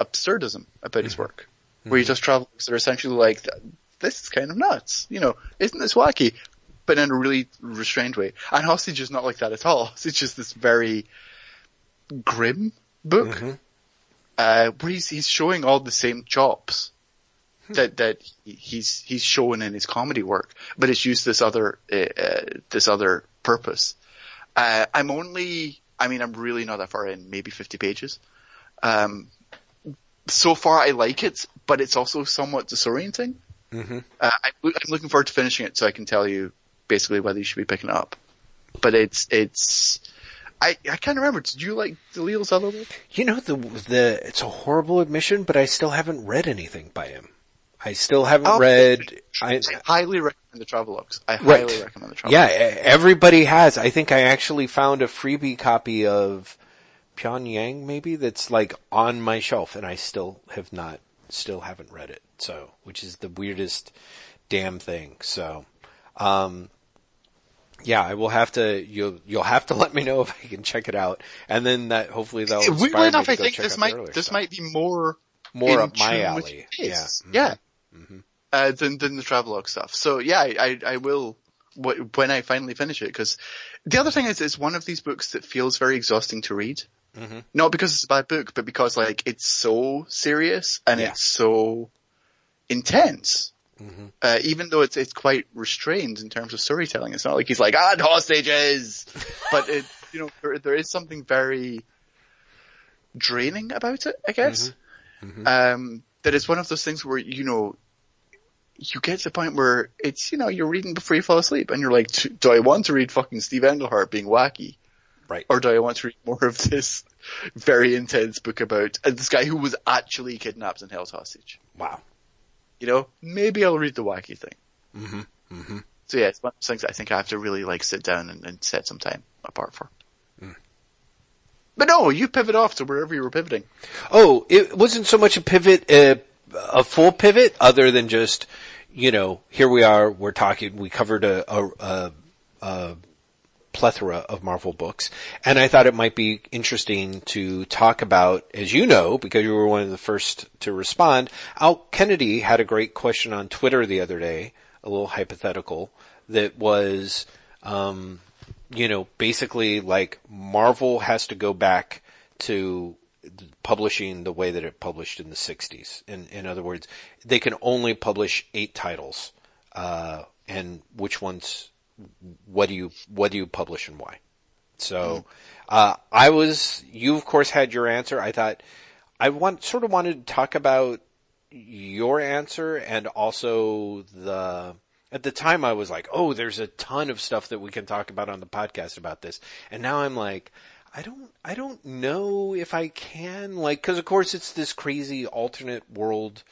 absurdism about his work. Where he just travels that are essentially like, this is kind of nuts. You know, isn't this wacky? But in a really restrained way. And Hostage is not like that at all. It's just this very grim book, Mhm. uh, where he's, he's showing all the same chops that, that he's, he's showing in his comedy work, but it's used this other, uh, uh, this other purpose. Uh, I'm only, I mean, I'm really not that far in, maybe 50 pages. Um, so far I like it, but it's also somewhat disorienting. Mhm. Uh, I, I'm looking forward to finishing it so I can tell you basically whether you should be picking it up. But it's, it's, I, I can't remember. Did you like Delisle's other work? You know, the, the, it's a horrible admission, but I still haven't read anything by him. I still haven't Oh, read, I, highly recommend the Travelogues. I Right. highly recommend the Travelogues. yeah, everybody has. I think I actually found a freebie copy of Pyongyang maybe that's like on my shelf and I still have not, still haven't read it. So, which is the weirdest damn thing. So, um, yeah, I will have to, you'll, you'll have to let me know if I can check it out. And then that, hopefully that'll Weirdly enough, I think this might this stuff. might be more more up my alley. Yeah. tastes. Mhm. Yeah, uh, than than the Travelogue stuff. So yeah, I I, I will wh- when I finally finish it because the other thing is it's one of these books that feels very exhausting to read. Mhm. Not because it's a bad book, but because like it's so serious and Yeah. it's so intense. Mhm. Uh, even though it's it's quite restrained in terms of storytelling, it's not like he's like ah hostages, but it you know there, there is something very draining about it, I guess. Um, that it's one of those things where you know you get to the point where it's you know you're reading before you fall asleep, and you're like, "Do- I want to read fucking Steve Englehart being wacky, Right. or do I want to read more of this very intense book about uh, this guy who was actually kidnapped and held hostage? Wow. You know, maybe I'll read the wacky thing. Mhm. Mhm. So yeah, it's one of those things I think I have to really like sit down and, and set some time apart for. Hmm. But no, you pivot off to wherever you were pivoting. Oh, it wasn't so much a pivot, uh, a full pivot, other than just, you know, here we are, we're talking, we covered a, a, a, a plethora of Marvel books, and I thought it might be interesting to talk about, as you know, because you were one of the first to respond, Al Kennedy had a great question on Twitter the other day, a little hypothetical, that was, um, you know, basically like Marvel has to go back to publishing the way that it published in the 60s. In, in other words, they can only publish eight titles, uh, and which ones, what do you, what do you publish and why? So, uh, I was, you of course had your answer. I thought, I want, sort of wanted to talk about your answer and also the, at the time I was like, oh, there's a ton of stuff that we can talk about on the podcast about this. And now I'm like, I don't, I don't know if I can, like, cause of course it's this crazy alternate world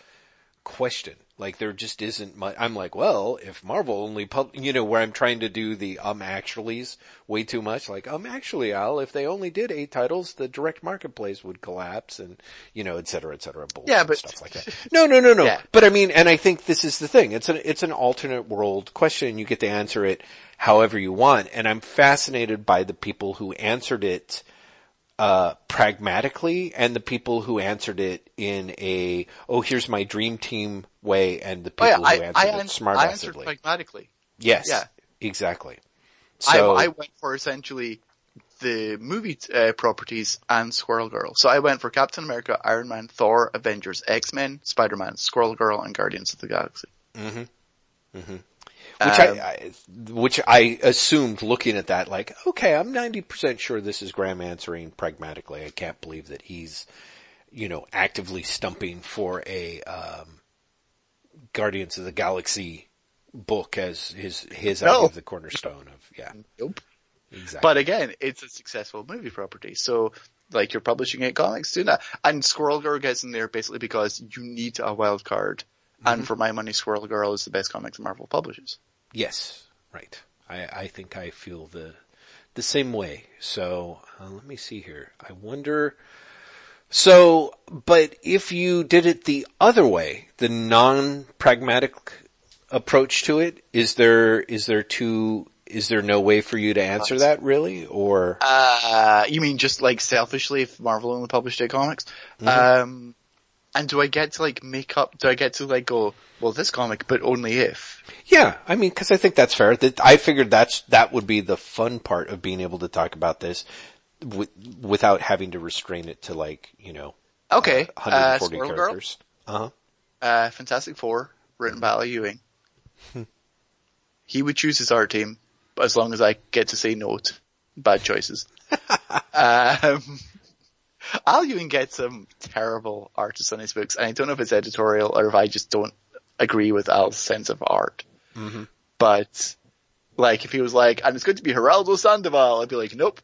question. Like there just isn't much, I'm like, well, if Marvel only pub, you know, where I'm trying to do the um actuallys way too much, like, um actually Al, if they only did eight titles, the direct marketplace would collapse and, you know, et cetera, et cetera, bullshit Yeah, but- stuff like that. No, no, no, no. Yeah. But I mean, and I think this is the thing. It's an, it's an alternate world question. You get to answer it however you want. And I'm fascinated by the people who answered it, uh, pragmatically and the people who answered it in a, oh, here's my dream team way and the Oh people yeah, who answered I, it ans- smart I answered pragmatically. Yes. yeah. Exactly. So I, I went for essentially the movie uh, properties and Squirrel Girl. So I went for Captain America, Iron Man, Thor, Avengers, X-Men, Spider-Man, Squirrel Girl, and Guardians of the Galaxy. which Um, I, I which I assumed looking at that like okay I'm 90% sure this is Graham answering pragmatically I can't believe that he's you know actively stumping for a um, Guardians of the Galaxy book as his his No. idea of the cornerstone of yeah Nope. exactly But again, it's a successful movie property. So, like, you're publishing eight comics, do that. And Squirrel Girl gets in there basically because you need a wild card. And for my money, Squirrel Girl is the best comics Marvel publishes. Yes, right. I, I think I feel the the same way. So uh, let me see here. I wonder. So, but if you did it the other way, the non-pragmatic approach to it, is there is there too is there no way for you to answer that really, or Uh, you mean just like selfishly if Marvel only published eight comics? Um, and do I get to like make up, do I get to like go, well this comic, but only if? Yeah, I mean, because I think that's fair. That I figured that's that would be the fun part of being able to talk about this w- without having to restrain it to like you know Okay, uh, 140 Squirrel Girl, characters. Uh huh. uh, Fantastic Four, written by Al Ewing. he would choose his art team, as long as I get to say no to bad choices. um, Al Ewing gets some terrible artists on his books, and I don't know if it's editorial or if I just don't agree with Al's sense of art. But, like, if he was like, and it's going to be Gerardo Sandoval, I'd be like, nope.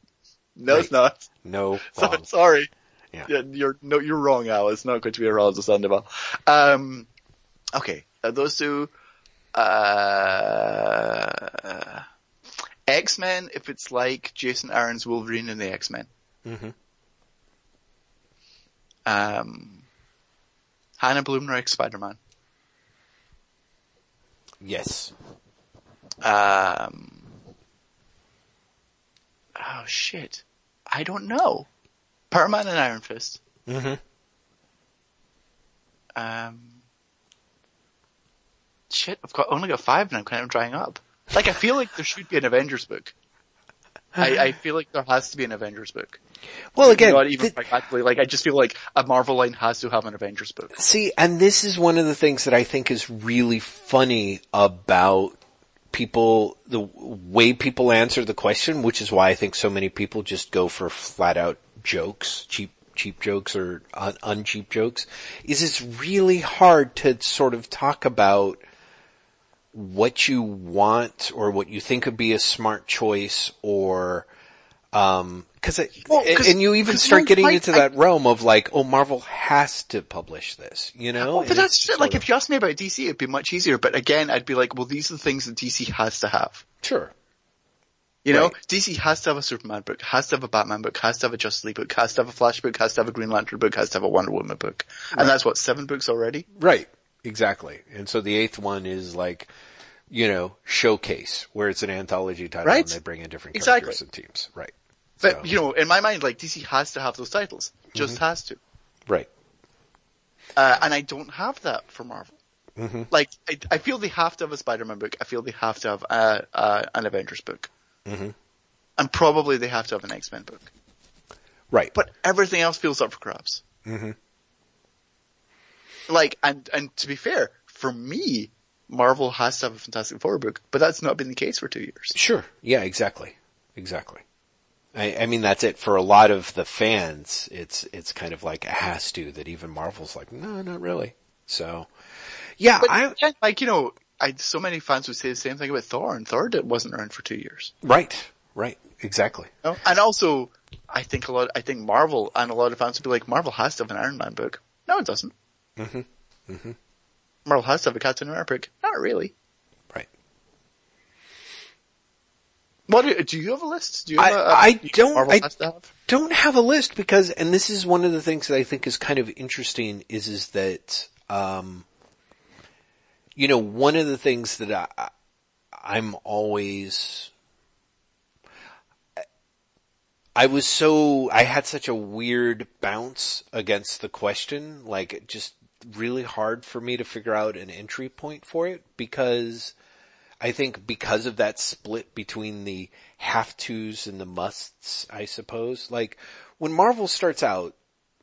No, it's not. No, So- sorry. Yeah. Yeah, you're no, you're wrong, Al. It's not going to be Gerardo Sandoval. Um, okay, uh, those two. Uh, X Men. If it's like Jason Aaron's Wolverine and the X Men. Mhm. Um, Hannah Blumenreich Spider Man. Yes. Um, oh shit, I don't know. Power Man and Iron Fist. Mm-hmm. Um, shit, I've got only got five and I'm kind of drying up. Like I feel like there should be an Avengers book. I, I feel like there has to be an Avengers book. Well, again, not even pragmatically. Like I just feel like a Marvel line has to have an Avengers book. see, and this is one of the things that I think is really funny about people, the way people answer the question, which is why I think so many people just go for flat out jokes, cheap, cheap jokes or un- uncheap jokes, is it's really hard to sort of talk about what you want or what you think would be a smart choice or, um, cause, it, Well, 'cause- and you even start getting I- into I- that realm of like, oh, Marvel has to publish this, you know? And but that's like of- if you asked me about DC, it'd be much easier. But again, I'd be like, well, these are the things that DC has to have. Sure. You know, Right. DC has to have a Superman book, has to have a Batman book, has to have a Justice League book, has to have a Flash book, has to have a Green Lantern book, has to have a Wonder Woman book. And that's what, seven books already? Right. Exactly. And so the eighth one is like, you know, showcase where it's an anthology title Right. and they bring in different Exactly. characters and teams. Right. But, So- you know, in my mind, like, DC has to have those titles. Just Mm-hmm. has to. Right. Uh, and I don't have that for Marvel. Mhm. Like, I, I feel they have to have a Spider-Man book. I feel they have to have uh, uh, an Avengers book. Mhm. And probably they have to have an X-Men book. Right. But everything else feels up for grabs. Mhm. Like, and, and to be fair, for me, Marvel has to have a Fantastic Four book, but that's not been the case for two years. Sure. Yeah, exactly. Exactly. I, I mean, that's it for a lot of the fans. It's, it's kind of like a has to that even Marvel's like, no, not really. So, yeah, But I, yeah, like, you know, I, so many fans would say the same thing about Thor, and Thor wasn't around for two years. right, right, exactly. No? And also, I think a lot, I think Marvel and a lot of fans would be like, Marvel has to have an Iron Man book. No, it doesn't. Mm-hmm. Mm-hmm. Marvel has to have a Captain America book. Not really. Right. What do, do you have a list? Do you I- have a, a I don't- Marvel I- has to have? don't have a list because, and this is one of the things that I think is kind of interesting is, is that, um, you know, one of the things that I, I'm always, I was so, I had such a weird bounce against the question, like just really hard for me to figure out an entry point for it because I think because of that split between the have tos and the musts, I suppose. Like when Marvel starts out,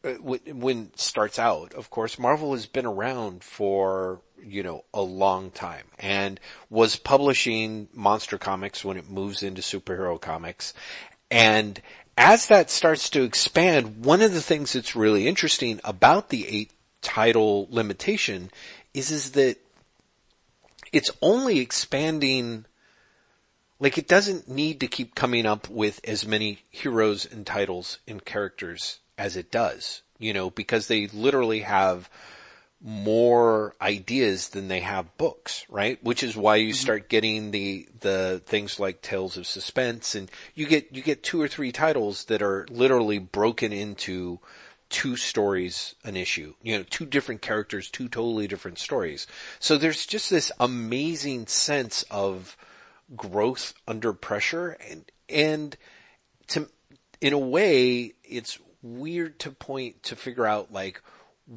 uh, when starts out, of course, Marvel has been around for, you know, a long time and was publishing monster comics when it moves into superhero comics. And as that starts to expand, one of the things that's really interesting about the eight title limitation is, is that it's only expanding like it doesn't need to keep coming up with as many heroes and titles and characters as it does, you know, because they literally have more ideas than they have books, right? Which is why you mm-hmm. start getting the, the things like Tales of Suspense and you get, you get two or three titles that are literally broken into two stories an issue, you know, two different characters, two totally different stories. So there's just this amazing sense of growth under pressure and, and to, in a way, it's weird to point to figure out like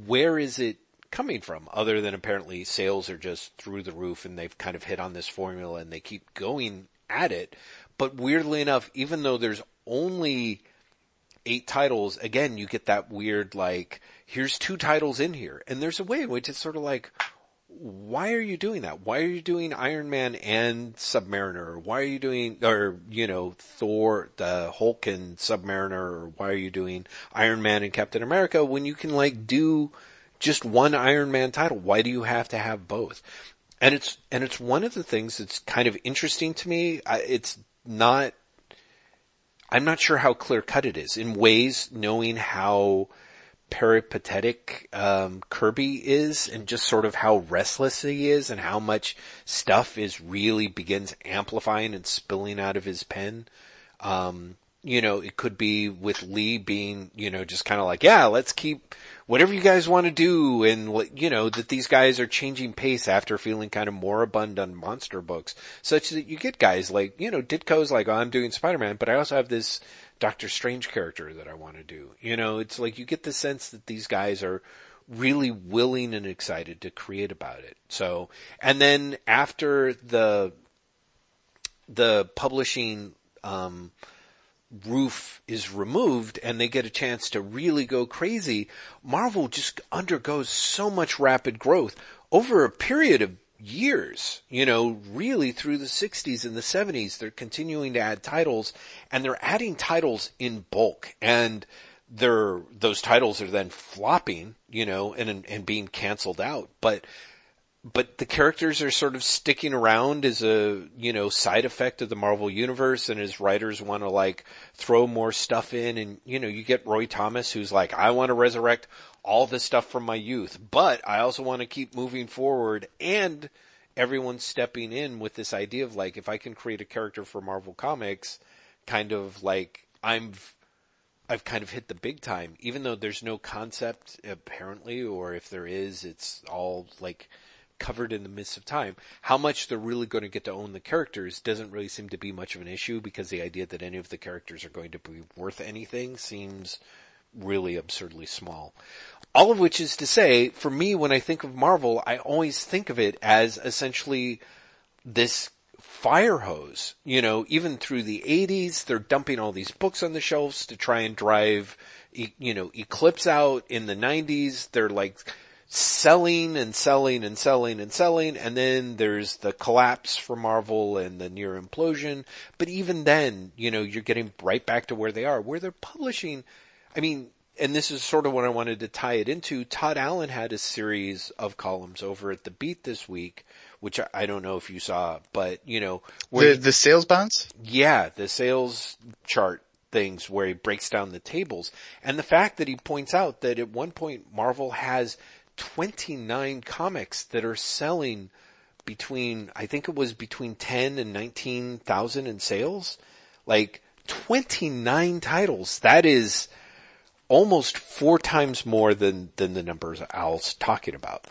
where is it coming from other than apparently sales are just through the roof and they've kind of hit on this formula and they keep going at it. But weirdly enough, even though there's only eight titles, again, you get that weird like, here's two titles in here. And there's a way in which it's sort of like, why are you doing that? Why are you doing Iron Man and Submariner? Why are you doing, or, you know, Thor, the Hulk and Submariner, or why are you doing Iron Man and Captain America when you can like do just one Iron Man title? Why do you have to have both? And it's, and it's one of the things that's kind of interesting to me. It's not, I'm not sure how clear cut it is in ways knowing how, peripatetic um, Kirby is and just sort of how restless he is and how much stuff is really begins amplifying and spilling out of his pen. Um, you know, it could be with Lee being, you know, just kind of like, yeah, let's keep whatever you guys want to do. And, you know, that these guys are changing pace after feeling kind of moribund on monster books such that you get guys like, you know, Ditko's like, oh, I'm doing Spider-Man, but I also have this Doctor Strange character that I want to do. You know, it's like you get the sense that these guys are really willing and excited to create about it. So, and then after the, the publishing, um, roof is removed and they get a chance to really go crazy, Marvel just undergoes so much rapid growth over a period of years, you know, really through the 60s and the 70s, they're continuing to add titles and they're adding titles in bulk and they're, those titles are then flopping, you know, and, and being canceled out. But, but the characters are sort of sticking around as a, you know, side effect of the Marvel universe and as writers want to like throw more stuff in and, you know, you get Roy Thomas who's like, I want to resurrect all this stuff from my youth, but I also want to keep moving forward and everyone's stepping in with this idea of like, if I can create a character for Marvel Comics, kind of like I'm, I've kind of hit the big time, even though there's no concept apparently, or if there is, it's all like covered in the midst of time. How much they're really going to get to own the characters doesn't really seem to be much of an issue because the idea that any of the characters are going to be worth anything seems really absurdly small. All of which is to say, for me, when I think of Marvel, I always think of it as essentially this fire hose. You know, even through the 80s, they're dumping all these books on the shelves to try and drive, you know, Eclipse out. In the 90s, they're like selling and selling and selling and selling. And then there's the collapse for Marvel and the near implosion. But even then, you know, you're getting right back to where they are, where they're publishing I mean, and this is sort of what I wanted to tie it into. Todd Allen had a series of columns over at the Beat this week, which I, don't know if you saw, but you know, the the sales bonds. Yeah, the sales chart things where he breaks down the tables, and the fact that he points out that at one point Marvel has 29 comics that are selling between I think it was between 10 and 19,000 in sales, like 29 titles. That is almost four times more than, than the numbers Al's talking about.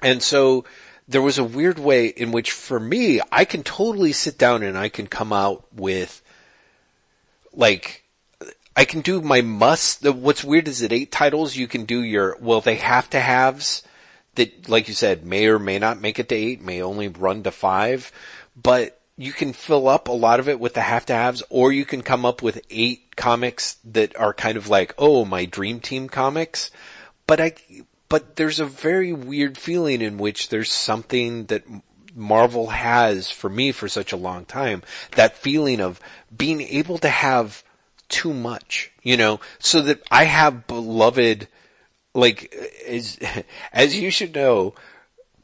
And so there was a weird way in which for me, I can totally sit down and I can come out with like, I can do my must. What's weird is that eight titles you can do your, well, they have to haves that, like you said, may or may not make it to eight, may only run to five, but you can fill up a lot of it with the have to haves, or you can come up with eight comics that are kind of like, oh, my dream team comics. But I, but there's a very weird feeling in which there's something that Marvel has for me for such a long time. That feeling of being able to have too much, you know, so that I have beloved, like, as, as you should know,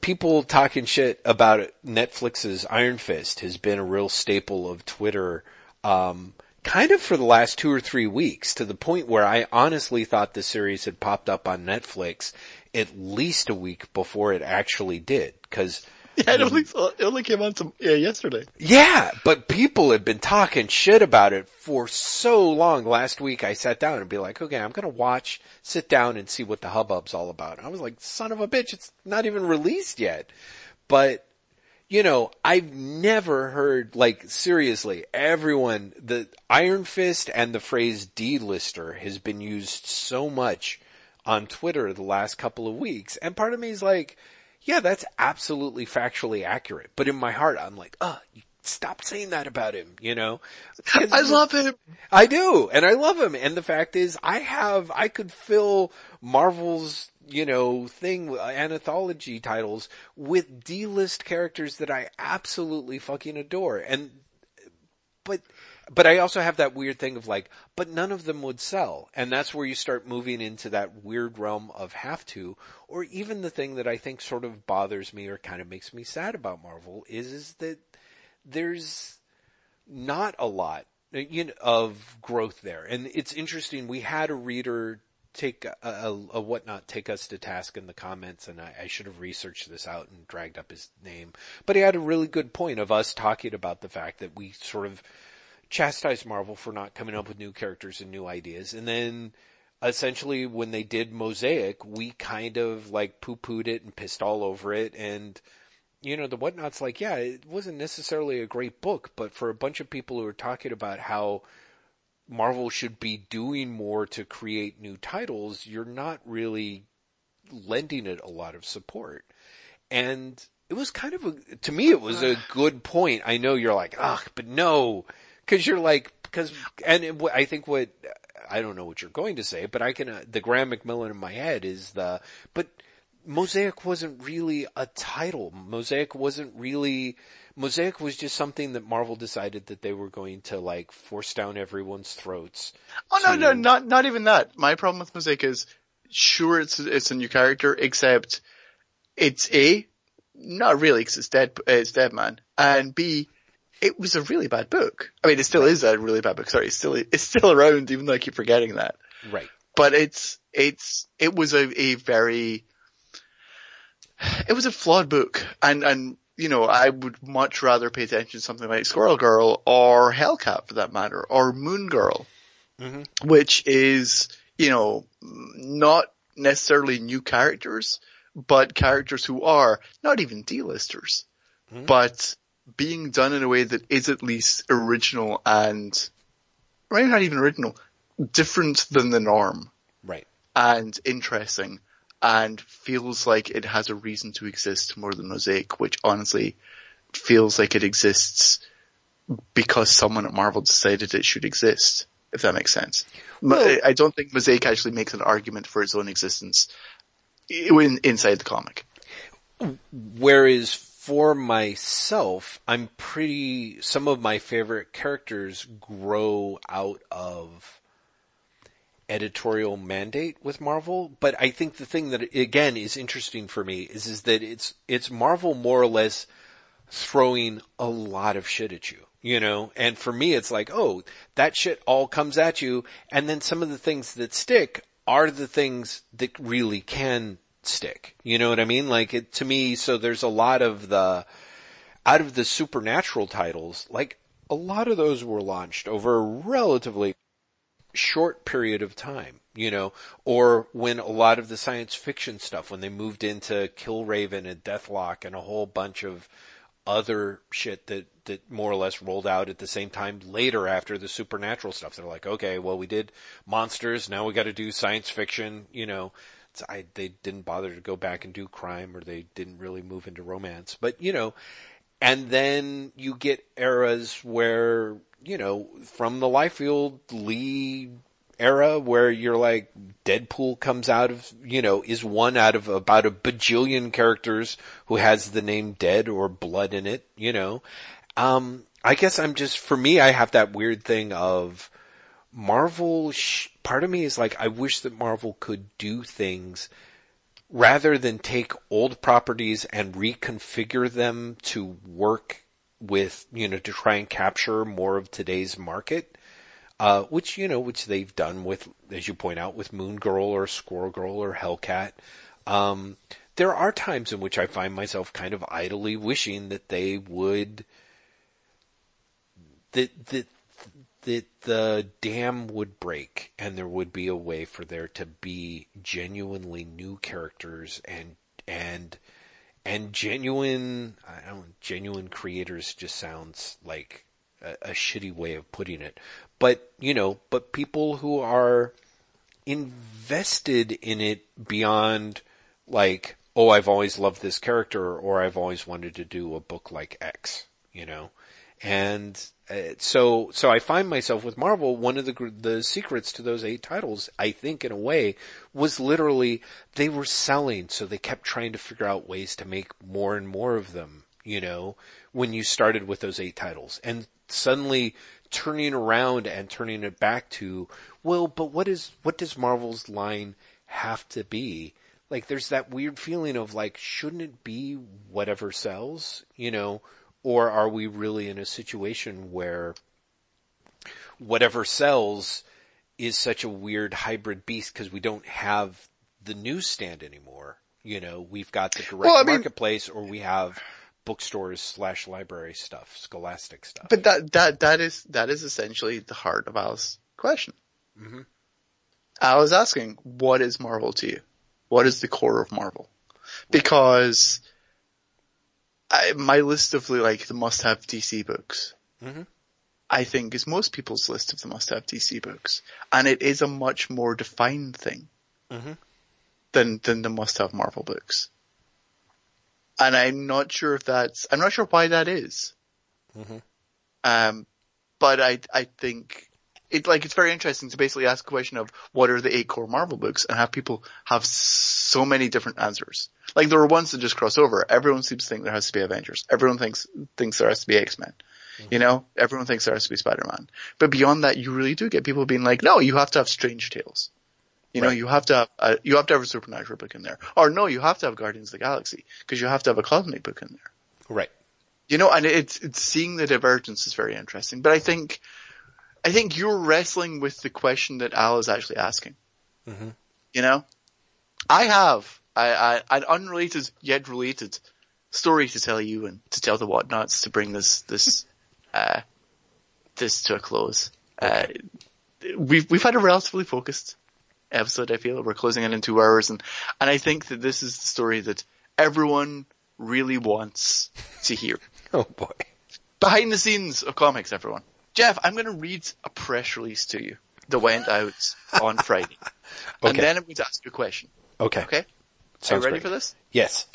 people talking shit about Netflix's Iron Fist has been a real staple of Twitter, um, kind of for the last two or three weeks to the point where I honestly thought the series had popped up on Netflix at least a week before it actually did. Cause yeah, it only, it only came on some, yeah, yesterday. Yeah, but people had been talking shit about it for so long. Last week I sat down and be like, okay, I'm gonna watch, sit down and see what the hubbub's all about. And I was like, son of a bitch, it's not even released yet. But, you know, I've never heard, like, seriously, everyone, the Iron Fist and the phrase D-lister has been used so much on Twitter the last couple of weeks. And part of me is like, yeah, that's absolutely factually accurate. But in my heart, I'm like, uh, stop saying that about him, you know? I love him. I do, and I love him. And the fact is, I have, I could fill Marvel's, you know, thing, anthology titles with D-list characters that I absolutely fucking adore. And, but, but I also have that weird thing of like, but none of them would sell. And that's where you start moving into that weird realm of have to, or even the thing that I think sort of bothers me or kind of makes me sad about Marvel is, is that there's not a lot you know, of growth there. And it's interesting. We had a reader take a, a, a, whatnot take us to task in the comments and I, I, should have researched this out and dragged up his name but he had a really good point of us talking about the fact that we sort of chastised Marvel for not coming up with new characters and new ideas. And then essentially when they did Mosaic, we kind of like poo-pooed it and pissed all over it. And, you know, the whatnot's like, yeah, it wasn't necessarily a great book, but for a bunch of people who are talking about how Marvel should be doing more to create new titles, you're not really lending it a lot of support. And it was kind of a, to me, it was a good point. I know you're like, ugh, but no, Cause you're like, cause, and it, I think what, I don't know what you're going to say, but I can, uh, the Graham McMillan in my head is the, but Mosaic wasn't really a title. Mosaic wasn't really, Mosaic was just something that Marvel decided that they were going to like force down everyone's throats. Oh to... no, no, not, not even that. My problem with Mosaic is, sure it's, it's a new character, except it's A, not really, cause it's dead, it's Dead Man, and B, it was a really bad book. I mean, it still is a really bad book. Sorry, it's still, it's still around even though I keep forgetting that. Right. But it's, it's, it was a, a very, it was a flawed book and, and, you know, I would much rather pay attention to something like Squirrel Girl or Hellcat for that matter, or Moon Girl, mm-hmm. which is, you know, not necessarily new characters, but characters who are not even D-listers, mm-hmm. but being done in a way that is at least original and, right, not even original, different than the norm. Right. And interesting and feels like it has a reason to exist more than Mosaic, which honestly feels like it exists because someone at Marvel decided it should exist, if that makes sense. Well, I don't think Mosaic actually makes an argument for its own existence in, inside the comic. Whereas for myself, I'm pretty, some of my favorite characters grow out of editorial mandate with Marvel, but I think the thing that again is interesting for me is, is that it's, it's Marvel more or less throwing a lot of shit at you, you know, and for me it's like, oh, that shit all comes at you, and then some of the things that stick are the things that really can stick. You know what I mean? Like it to me, so there's a lot of the, out of the supernatural titles, like a lot of those were launched over a relatively short period of time, you know, or when a lot of the science fiction stuff, when they moved into Killraven and Deathlok and a whole bunch of other shit that, that more or less rolled out at the same time later after the supernatural stuff. They're like, okay, well we did monsters, now we gotta do science fiction, you know. I, they didn't bother to go back and do crime or they didn't really move into romance. But, you know, and then you get eras where, you know, from the Liefeld Lee era where you're like, Deadpool comes out of, you know, is one out of about a bajillion characters who has the name Dead or Blood in it, you know. Um, I guess I'm just, for me, I have that weird thing of Marvel, sh- part of me is like, I wish that Marvel could do things rather than take old properties and reconfigure them to work with, you know, to try and capture more of today's market, uh, which, you know, which they've done with, as you point out, with Moon Girl or Squirrel Girl or Hellcat. Um, there are times in which I find myself kind of idly wishing that they would, that, that, that the dam would break and there would be a way for there to be genuinely new characters and, and, and genuine, I don't, genuine creators just sounds like a, a shitty way of putting it. But, you know, but people who are invested in it beyond like, oh, I've always loved this character or I've always wanted to do a book like X, you know? And Uh, so, so I find myself with Marvel, one of the, the secrets to those eight titles, I think in a way, was literally they were selling, so they kept trying to figure out ways to make more and more of them, you know, when you started with those eight titles. And suddenly turning around and turning it back to, well, but what is, what does Marvel's line have to be? Like there's that weird feeling of like, shouldn't it be whatever sells, you know, or are we really in a situation where whatever sells is such a weird hybrid beast because we don't have the newsstand anymore? You know, we've got the direct Well, I mean- marketplace or we have bookstores slash library stuff, scholastic stuff. But that that that is that is essentially the heart of Al's question. Mhm. Al is asking, what is Marvel to you? What is the core of Marvel? Because I, my list of like the must-have DC books, Mhm. I think is most people's list of the must-have DC books, and it is a much more defined thing Mhm. than than the must-have Marvel books. And I'm not sure if that's I'm not sure why that is. Mhm. Um, but I, I think it's like, it's very interesting to basically ask a question of what are the eight core Marvel books and have people have so many different answers. Like there are ones that just cross over. Everyone seems to think there has to be Avengers. Everyone thinks, thinks there has to be X-Men. Mm-hmm. You know, everyone thinks there has to be Spider-Man. But beyond that, you really do get people being like, no, you have to have Strange Tales. You know, Right. you have to have, a, you have to have a Supernatural book in there. Or no, you have to have Guardians of the Galaxy because you have to have a Cosmic book in there. Right. You know, and it's it's seeing the divergence is very interesting. But I think I think you're wrestling with the question that Al is actually asking. Mhm. You know, I have I, I, an unrelated yet related story to tell you and to tell the whatnots to bring this this uh, this to a close. Uh, we've we've had a relatively focused episode. I feel we're closing in in two hours, and and I think that this is the story that everyone really wants to hear Oh boy. behind the scenes of comics, everyone. Jeff, I'm going to read a press release to you that went out on Friday. And then I'm going to ask you a question. Okay. Okay? Are you ready great. for this? Yes.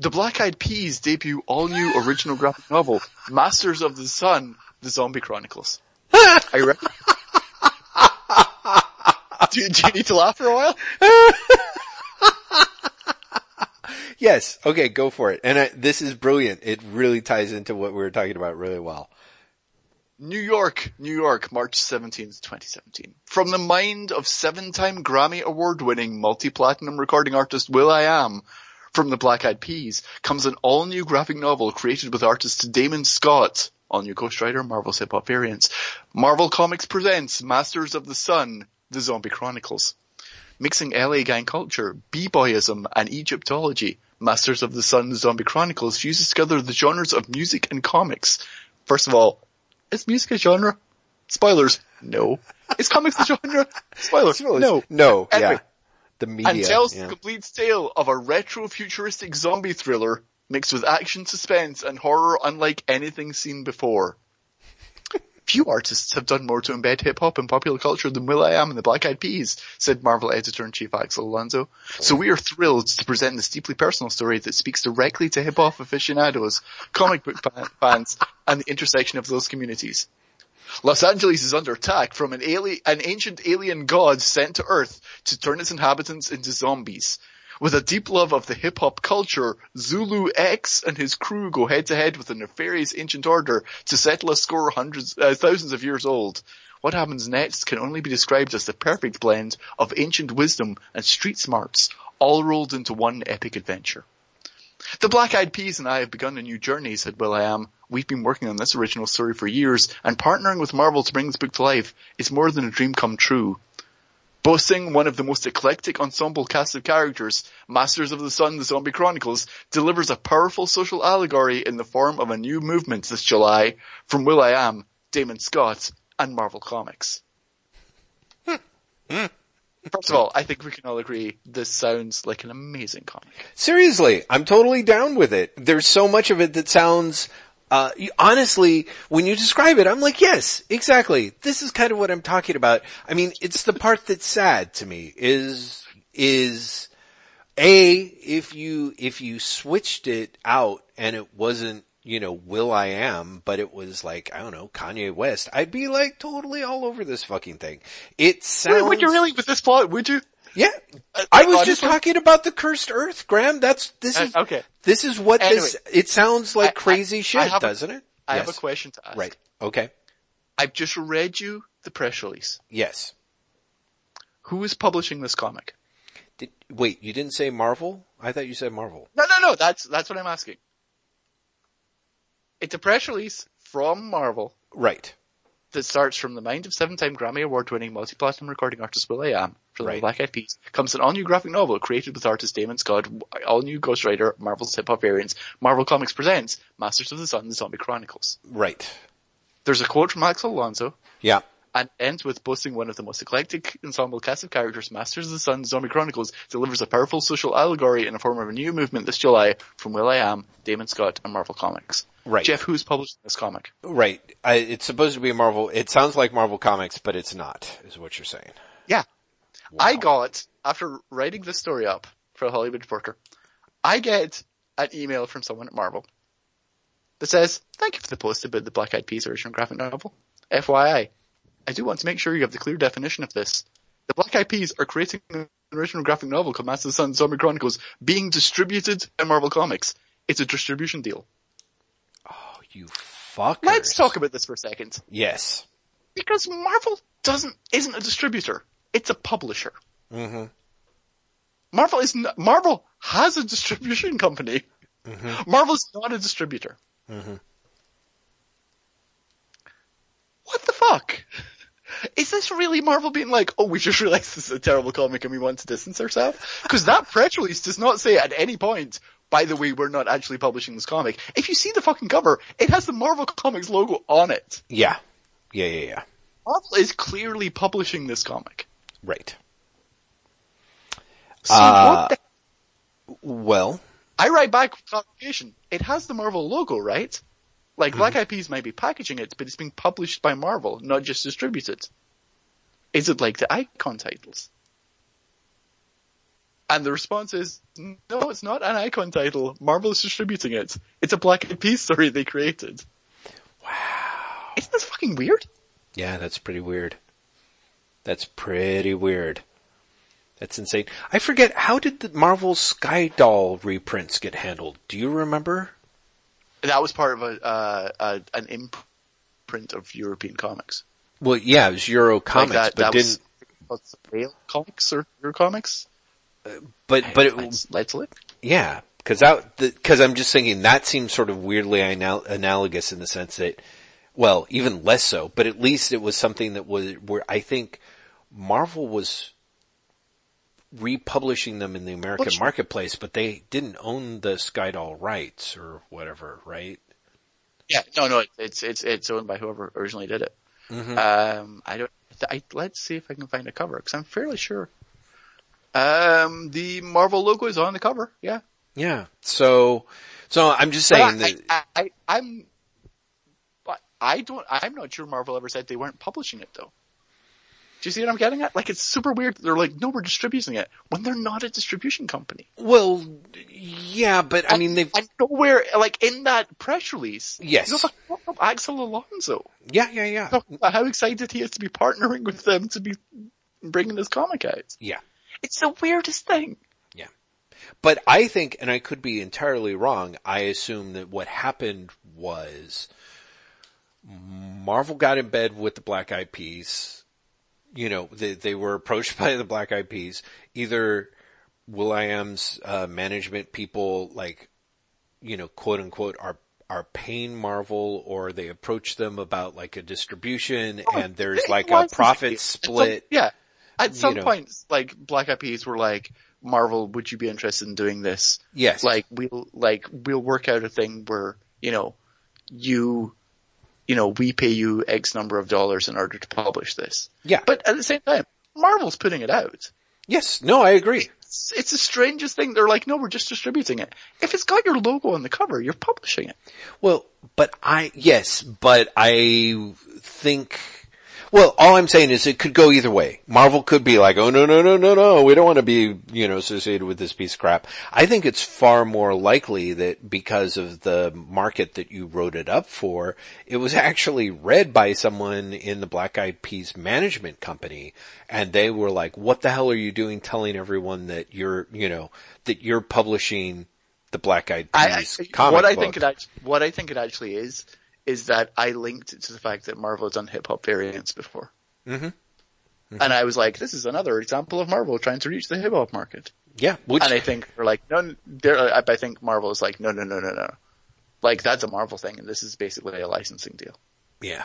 The Black Eyed Peas debut all new original graphic novel, Masters of the Sun, The Zombie Chronicles. Are you ready? do, do you need to laugh for a while? Yes. Okay, go for it. And I, this is brilliant. It really ties into what we were talking about really well. New York, New York, March 17th, 2017. From the mind of seven-time Grammy award-winning multi-platinum recording artist will.i.am, from the Black Eyed Peas, comes an all-new graphic novel created with artist Damon Scott, all-new Ghost Rider, Marvel's hip-hop variants. Marvel Comics presents Masters of the Sun, The Zombie Chronicles. Mixing LA gang culture, b-boyism, and Egyptology, Masters of the Sun, The Zombie Chronicles fuses together the genres of music and comics. First of all, is music a genre? Spoilers. No. Is comics a genre? Spoilers. No. No. Anyway, yeah. The media. and tells yeah. the complete tale of a retro-futuristic zombie thriller mixed with action, suspense, and horror unlike anything seen before. Few artists have done more to embed hip hop in popular culture than will.i.am and the Black Eyed Peas, said Marvel editor-in-chief Axel Alonso. So we are thrilled to present this deeply personal story that speaks directly to hip hop aficionados, comic book fans, and the intersection of those communities. Los Angeles is under attack from an alien, an ancient alien god sent to Earth to turn its inhabitants into zombies. With a deep love of the hip hop culture, Zulu X and his crew go head to head with a nefarious ancient order to settle a score hundreds, uh, thousands of years old. What happens next can only be described as the perfect blend of ancient wisdom and street smarts, all rolled into one epic adventure. The Black Eyed Peas and I have begun a new journey, said will.i.am. We've been working on this original story for years, and partnering with Marvel to bring this book to life is more than a dream come true. Boasting one of the most eclectic ensemble cast of characters, Masters of the Sun, The Zombie Chronicles, delivers a powerful social allegory in the form of a new movement this July from will.i.am, Damon Scott, and Marvel Comics. First of all, I think we can all agree this sounds like an amazing comic. Seriously, I'm totally down with it. There's so much of it that sounds uh, honestly, when you describe it, I'm like, yes, exactly. This is kind of what I'm talking about. I mean, it's the part that's sad to me is, is a, if you, if you switched it out and it wasn't, you know, will.i.am, but it was like, I don't know, Kanye West, I'd be like totally all over this fucking thing. It sounds. Would you really with this plot? Would you? Yeah. Uh, I was just talking about the cursed earth, Graham. That's, this uh, is, uh, okay. This is what anyway, this, it sounds like I, crazy I, shit, I doesn't a, it? I yes. have a question to ask. Right. Okay. I've just read you the press release. Yes. Who is publishing this comic? Did, wait, you didn't say Marvel? I thought you said Marvel. No, no, no, that's, that's what I'm asking. It's a press release from Marvel. Right that starts from the mind of seven-time Grammy Award-winning multi-platinum recording artist will.i.am for the right. Black Eyed Peas comes an all-new graphic novel created with artist Damon Scott, all-new Ghost Rider, Marvel's hip-hop variants. Marvel Comics presents Masters of the Sun, The Zombie Chronicles. Right. There's a quote from Axel Alonso. Yeah and ends with boasting one of the most eclectic ensemble cast of characters, Masters of the Sun, Zombie Chronicles, delivers a powerful social allegory in the form of a new movement this July from will.i.am, Damon Scott, and Marvel Comics. Right. Jeff, who's publishing this comic? Right. I, it's supposed to be Marvel, it sounds like Marvel Comics, but it's not, is what you're saying. Wow. I got, after writing this story up for a Hollywood Reporter, I get an email from someone at Marvel that says, thank you for the post about the Black Eyed Peas original graphic novel. FYI, I do want to make sure you have the clear definition of this. The Black Eyed Peas are creating an original graphic novel called Master of the Sun Zombie Chronicles being distributed by Marvel Comics. It's a distribution deal. Oh, you fuckers. Let's talk about this for a second. Yes. Because Marvel doesn't, isn't a distributor. It's a publisher. Mm-hmm. Marvel is not, Marvel has a distribution company. Mm-hmm. Marvel's not a distributor. Mm-hmm. What the fuck? is this really Marvel being like, oh, we just realized this is a terrible comic and we want to distance ourselves? Because that press release does not say at any point, by the way, we're not actually publishing this comic. If you see the fucking cover, it has the Marvel Comics logo on it. Yeah. Yeah, yeah, yeah. Marvel is clearly publishing this comic. Right. So uh, the- well. I write back with clarification. It has the Marvel logo, right? Like mm-hmm. Black Eyed Peas might be packaging it, but it's being published by Marvel, not just distributed. Is it like the icon titles? And the response is, no, it's not an icon title. Marvel is distributing it. It's a Black Eyed Peas story they created. Wow. Isn't this fucking weird? Yeah, that's pretty weird. That's pretty weird. That's insane. I forget, how did the Marvel Sky Doll reprints get handled? Do you remember? that was part of a, uh, a, an imprint of European comics. Well, yeah, it was Euro comics, like that, but that didn't. Was, Whale comics or Euro comics? Uh, but but it, let's, let's look. Yeah, because that because I'm just thinking that seems sort of weirdly anal- analogous in the sense that, well, even less so, but at least it was something that was where I think Marvel was republishing them in the American Which, marketplace, but they didn't own the Skydoll rights or whatever, right? Yeah, no, no, it's it's it's owned by whoever originally did it. Mm-hmm. Um, I don't. I, let's see if I can find a cover because I'm fairly sure. Um, the Marvel logo is on the cover. Yeah. Yeah. So, so I'm just saying I, that I, I, I'm I don't. I'm not sure Marvel ever said they weren't publishing it though. Do you see what I'm getting at? Like it's super weird. They're like, no, we're distributing it when they're not a distribution company. Well, yeah, but I mean they've And nowhere, like in that press release, Yes. you know, Axel Alonso. yeah, yeah, yeah, about how excited he is to be partnering with them to be bringing this comic out. yeah. It's the weirdest thing. Yeah, but I think, and I could be entirely wrong, I assume that what happened was Marvel got in bed with the Black Eyed Peas. You know, they, they were approached by the Black Eyed Peas. Either Will.i.am's uh, management people, like, you know, quote unquote, are are paying Marvel, or they approach them about like a distribution, and there's like a profit At some- split. yeah. At some know. point, like Black Eyed Peas were like, Marvel, would you be interested in doing this? Yes, Like we'll like we'll work out a thing where you know you you know we pay you X number of dollars in order to publish this. yeah, But at the same time, Marvel's putting it out. yes, no, I agree. It's, it's the strangest thing. They're like, no, we're just distributing it. If it's got your logo on the cover, you're publishing it. Well, but I, yes, but I think, well, all I'm saying is it could go either way. Marvel could be like, oh no, no, no, no, no, we don't want to be, you know, associated with this piece of crap. I think it's far more likely that because of the market that you wrote it up for, it was actually read by someone in the Black Eyed Peas management company and they were like, what the hell are you doing telling everyone that you're, you know, that you're publishing the Black Eyed I, Peas I, comic what I book? think it what I think it actually is, is that I linked it to the fact that Marvel has done hip hop variants before. Mhm. And I was like, this is another example of Marvel trying to reach the hip hop market. Yeah, which And I think they're like, no, they're, I think Marvel is like, no, no, no, no, no. Like that's a Marvel thing, and this is basically a licensing deal. yeah,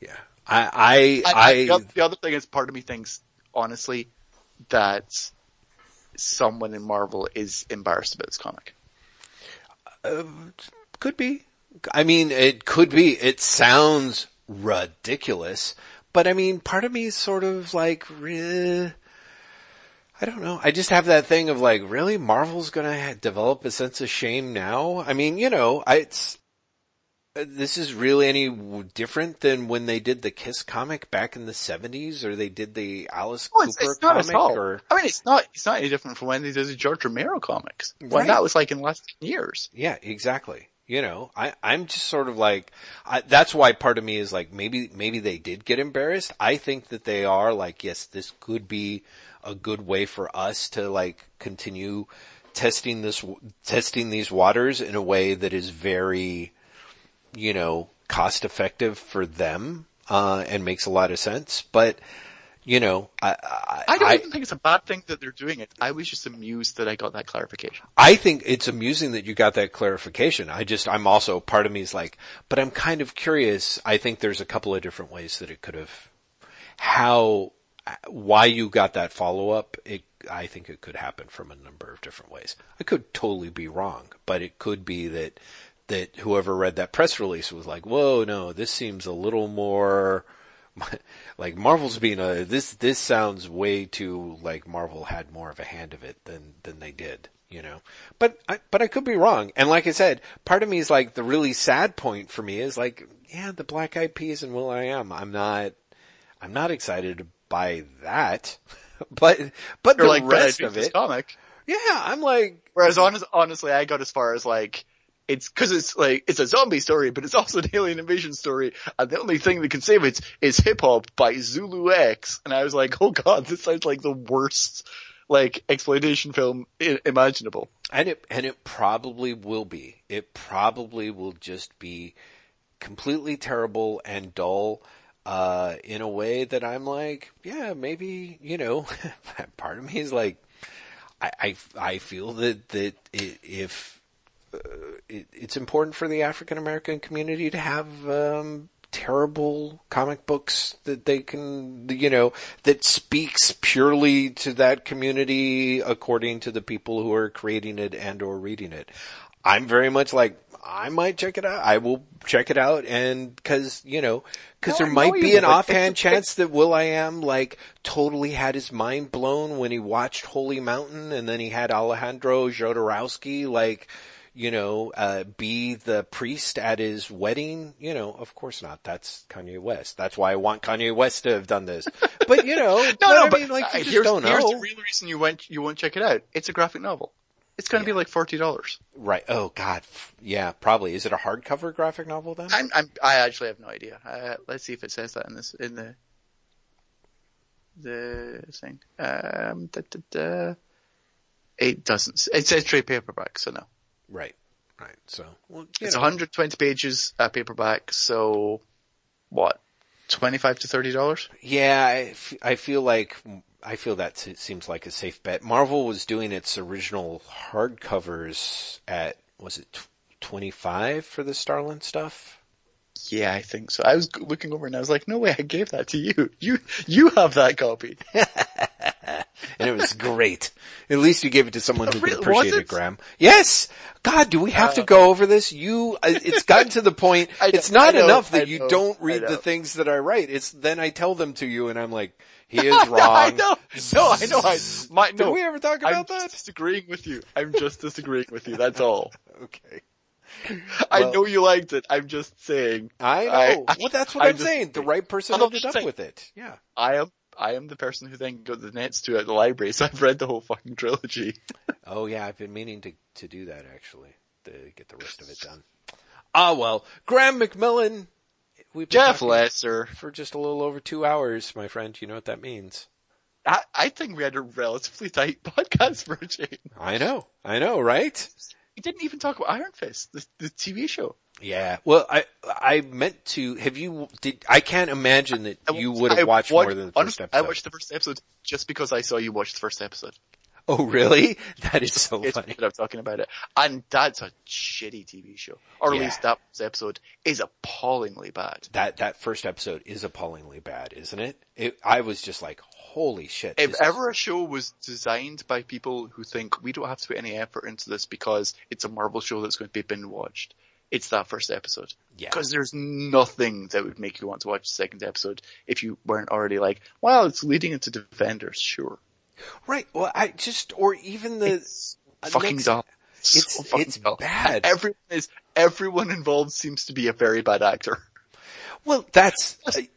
yeah. I I I, I, the the other thing is, part of me thinks, honestly, that someone in Marvel is embarrassed about this comic. could be. I mean, it could be. It sounds ridiculous, but I mean, part of me is sort of like, eh, I don't know. I just have that thing of like, really, Marvel's gonna develop a sense of shame now. I mean, you know, I, it's. This is really any different than when they did the Kiss comic back in the seventies, or they did the Alice Oh, it's, Cooper it's at comic, or I mean, it's not. It's not any different from when they did the George Romero comics. When Right. that was like in the last years. Yeah, exactly. You know, I, I'm just sort of like, I, that's why part of me is like, maybe, maybe they did get embarrassed. I think that they are like, yes, this could be a good way for us to like continue testing this, testing these waters in a way that is very, you know, cost effective for them, uh, and makes a lot of sense. But, you know, I, I, I don't I- even think it's a bad thing that they're doing it. I was just amused that I got that clarification. I think it's amusing that you got that clarification. I just, I'm also, part of me is like, but I'm kind of curious. I think there's a couple of different ways that it could have, how, why you got that follow up. It, I think it could happen from a number of different ways. I could totally be wrong, but it could be that, that whoever read that press release was like, whoa, no, this seems a little more, like Marvel's being a this this sounds way too like Marvel had more of a hand of it than than they did, you know. But I but I could be wrong. And like I said, part of me is like the really sad point for me is like, yeah, the Black Eyed Peas and will.i.am. I'm not I'm not excited by that. but but You're the like, rest of it, comic. yeah, I'm like, Whereas honest, honestly, I got as far as like, it's cause it's like, it's a zombie story, but it's also an alien invasion story, and the only thing that can save it is hip hop by Zulu X. And I was like, oh god, this sounds like the worst, like, exploitation film I- imaginable. And it, and it probably will be. It probably will just be completely terrible and dull, uh, in a way that I'm like, yeah, maybe, you know, part of me is like, I, I, I feel that, that if, uh, it, it's important for the African American community to have, um, terrible comic books that they can, you know, that speaks purely to that community according to the people who are creating it and or reading it. I'm very much like, I might check it out. I will check it out and cause, you know, cause No, there might be an offhand chance that will.i.am like totally had his mind blown when he watched Holy Mountain and then he had Alejandro Jodorowsky like, you know, uh, be the priest at his wedding? You know, of course not. That's Kanye West. That's why I want Kanye West to have done this. But you know, No, no, I but mean, like, uh, you just here's, don't here's the real reason you went you won't check it out. It's a graphic novel. It's going to be like forty dollars. Right. Oh God. Yeah, probably. Is it a hardcover graphic novel then? I'm, I'm I actually have no idea. Uh, let's see if it says that in this in the the thing. Um, da, da, da. It doesn't. It says trade paperback, so no. Right. Right. So, well, It's know. 120 pages uh, paperback, so what? 25 to 30 dollars? Yeah, I, f- I feel like I feel that seems like a safe bet. Marvel was doing its original hardcovers at was it tw- 25 for the Starlin stuff? Yeah, I think so. I was looking over and I was like, no way, I gave that to you. You you have that copy. And it was great. At least you gave it to someone who could Really? Appreciate it, it? Graham. Yes. God, do we have to go over this? You, uh, it's gotten to the point, know, it's not know, enough I that you know, don't read the things that I write. It's then I tell them to you and I'm like, he is wrong. I know. No, I know. I, my, Did no, we ever talk I'm about just that? disagreeing with you. I'm just disagreeing with you. That's all. Okay. I Well- know you liked it. I'm just saying. I know. I- well, that's what I I'm just- saying. The right person I'm ended up saying- with it. Yeah. I am. I am the person who then got the nets to at the library, so I've read the whole fucking trilogy. Oh yeah, I've been meaning to to do that actually to get the rest of it done. Ah well, Graham McMillan. We've Jeff Lester. for just a little over two hours, my friend. You know what that means. I, I think we had a relatively tight podcast for a change. I know. I know, right? We didn't even talk about Iron Fist, the, the TV show. Yeah. Well, I I meant to. Have you? Did I can't imagine that I- you would have watched watched- more than the first I watched the first episode just because I saw you watch the first episode. Oh really? That is so It's funny. that I'm talking about it. And that's a shitty TV show. Or at Yeah. least that episode is appallingly bad. That that first episode is appallingly bad, isn't it? It I was just like, holy shit. If is- ever a show was designed by people who think we don't have to put any effort into this because it's a Marvel show that's going to be binge watched, it's that first episode. Yeah. Because there's nothing that would make you want to watch the second episode if you weren't already like, well, it's leading into Defenders, sure. Right. Well, I just, or even the, It's uh, fucking next- dull. it's- So fucking it's dull. bad. Everyone is, everyone involved seems to be a very bad actor. well, that's, I-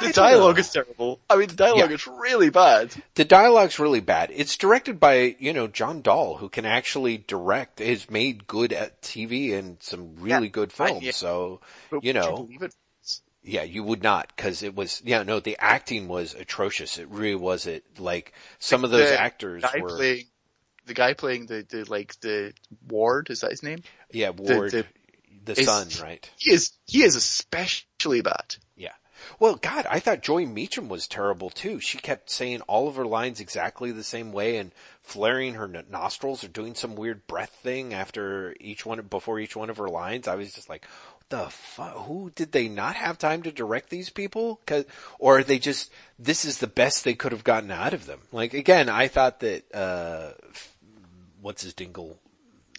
The dialogue know. is terrible. I mean, the dialogue Yeah. is really bad. the dialogue's really bad. It's directed by, you know, John Dahl, who can actually direct, has made good at TV and some really Yeah, good films. yeah. So, But you would know, believe it? yeah, you would not, cause it was, yeah, no, the acting was atrocious. It really was it, like, some of those The actors guy were, playing the guy playing the, the like the Ward is that his name? yeah, Ward, the, the- is- son, right? He is he is especially bad. Well, God, I thought Joy Meachum was terrible too. She kept saying all of her lines exactly the same way and flaring her nostrils or doing some weird breath thing after each one, before each one of her lines. I was just like, the fuck? Who did they not have time to direct these people? Cause, or are they just, this is the best they could have gotten out of them. Like again, I thought that, uh, f- what's his dingle?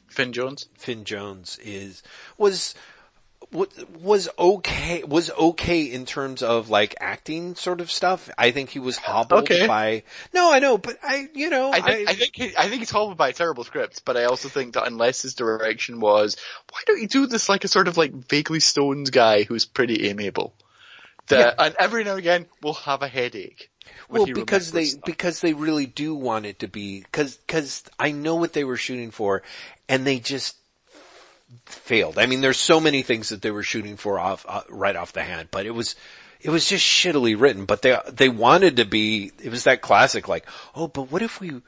Finn Jones. Finn Jones is was wa- was okay was okay in terms of like acting sort of stuff. I think he was hobbled Okay. by no, I know, but I you know I think I, think he, I think he's hobbled by a terrible script, but I also think that unless his direction was, why don't you do this like a sort of like vaguely stoned guy who's pretty amiable, that and every now and again will have a headache. well he because they stuff. because they really do want it to be because because I know what they were shooting for, and they just failed. I mean, there's so many things that they were shooting for off uh, right off the hand, but it was it was just shittily written. But they they wanted to be. It was that classic like, oh, but what if we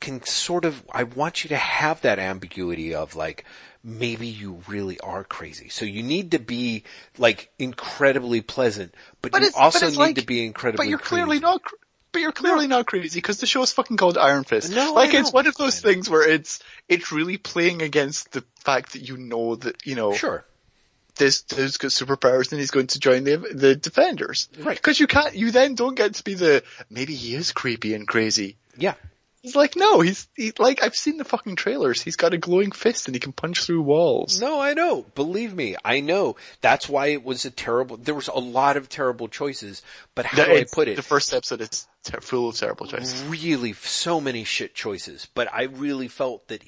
can sort of? I want you to have that ambiguity of like. Maybe you really are crazy. So you need to be like incredibly pleasant, but, But you it's- but also need like- to be incredibly But you're clearly not. cr- But you're clearly not crazy because the show is fucking called Iron Fist. No, like it's one of those things where it's it's really playing against the fact that you know that you know Sure. this dude's got superpowers and he's going to join the the defenders. Right. Because you can't. You then don't get to be the maybe he is creepy and crazy. Yeah. He's like no, he's he, like I've seen the fucking trailers. He's got a glowing fist and he can punch through walls. No, I know. Believe me, I know. That's why it was a terrible. There was a lot of terrible choices. But how do I put it? The first episode is ter- full of terrible choices. really so many shit choices. But I really felt that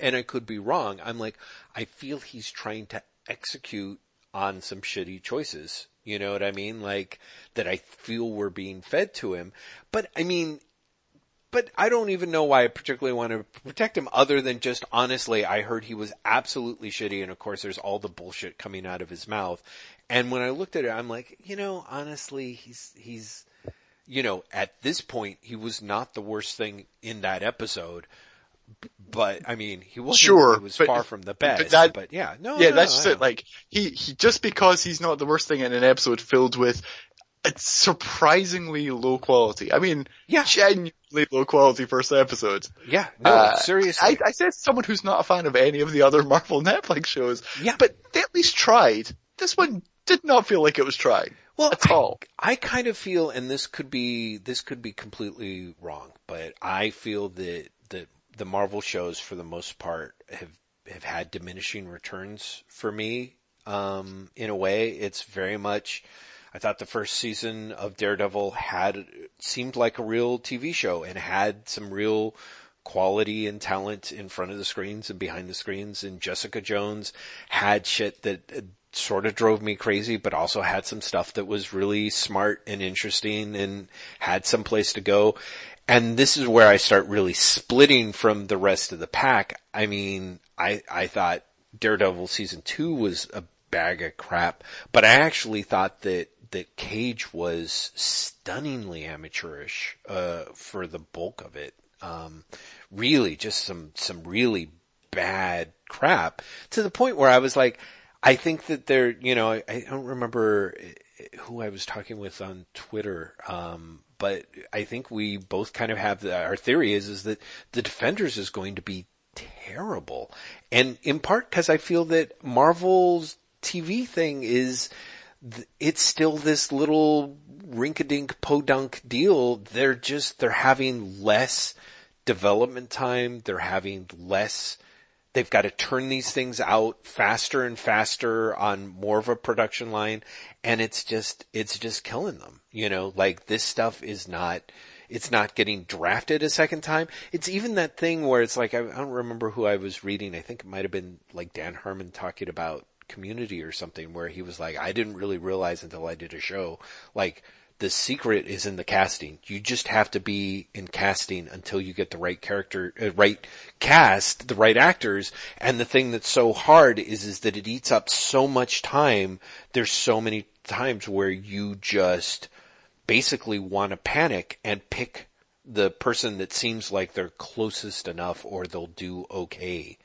and I could be wrong, I'm like, I feel he's trying to execute on some shitty choices. You know what I mean? Like, that I feel we're being fed to him. But I mean, but I don't even know why I particularly want to protect him other than just honestly, I heard he was absolutely shitty and of course there's all the bullshit coming out of his mouth. And when I looked at it, I'm like, you know, honestly, he's, he's, you know, at this point, he was not the worst thing in that episode. But I mean, he wasn't. Sure, he was but- far from the best. but that- but yeah, no, yeah, no, that's it. Like he, he just because he's not the worst thing in an episode filled with it's surprisingly low quality. I mean, Yeah. genuinely low quality first episode. yeah, no, Uh, seriously, I, I said someone who's not a fan of any of the other Marvel Netflix shows. Yeah. but they at least tried. This one did not feel like it was trying well, at all. I kind of feel, and this could be this could be completely wrong, but I feel that that the Marvel shows, for the most part, have have had diminishing returns for me. Um, in a way, it's very much. I thought the first season of Daredevil had seemed like a real TV show and had some real quality and talent in front of the screens and behind the screens. And Jessica Jones had shit that sort of drove me crazy, but also had some stuff that was really smart and interesting and had some place to go. And this is where I start really splitting from the rest of the pack. I mean, I, I thought Daredevil season two was a bag of crap, but I actually thought that that Cage was stunningly amateurish uh, for the bulk of it. Um, really, just some some really bad crap to the point where I was like, I think that they're, you know, I, I don't remember who I was talking with on Twitter, um, but I think we both kind of have the, our theory is is that the Defenders is going to be terrible, and in part because I feel that Marvel's TV thing is it's still this little rink-a-dink podunk deal. They're just they're having less development time. They're having less. They've got to turn these things out faster and faster on more of a production line, and it's just it's just killing them. You know, like this stuff is not. It's not getting drafted a second time. It's even that thing where it's like I, don't remember who I was reading. I think it might have been like Dan Harmon talking about community or something where he was like, I didn't really realize until I did a show, like the secret is in the casting. You just have to be in casting until you get the right character, uh, right cast, the right actors. And the thing that's so hard is, is that it eats up so much time. There's so many times where you just basically want to panic and pick the person that seems like they're closest enough or they'll do okay.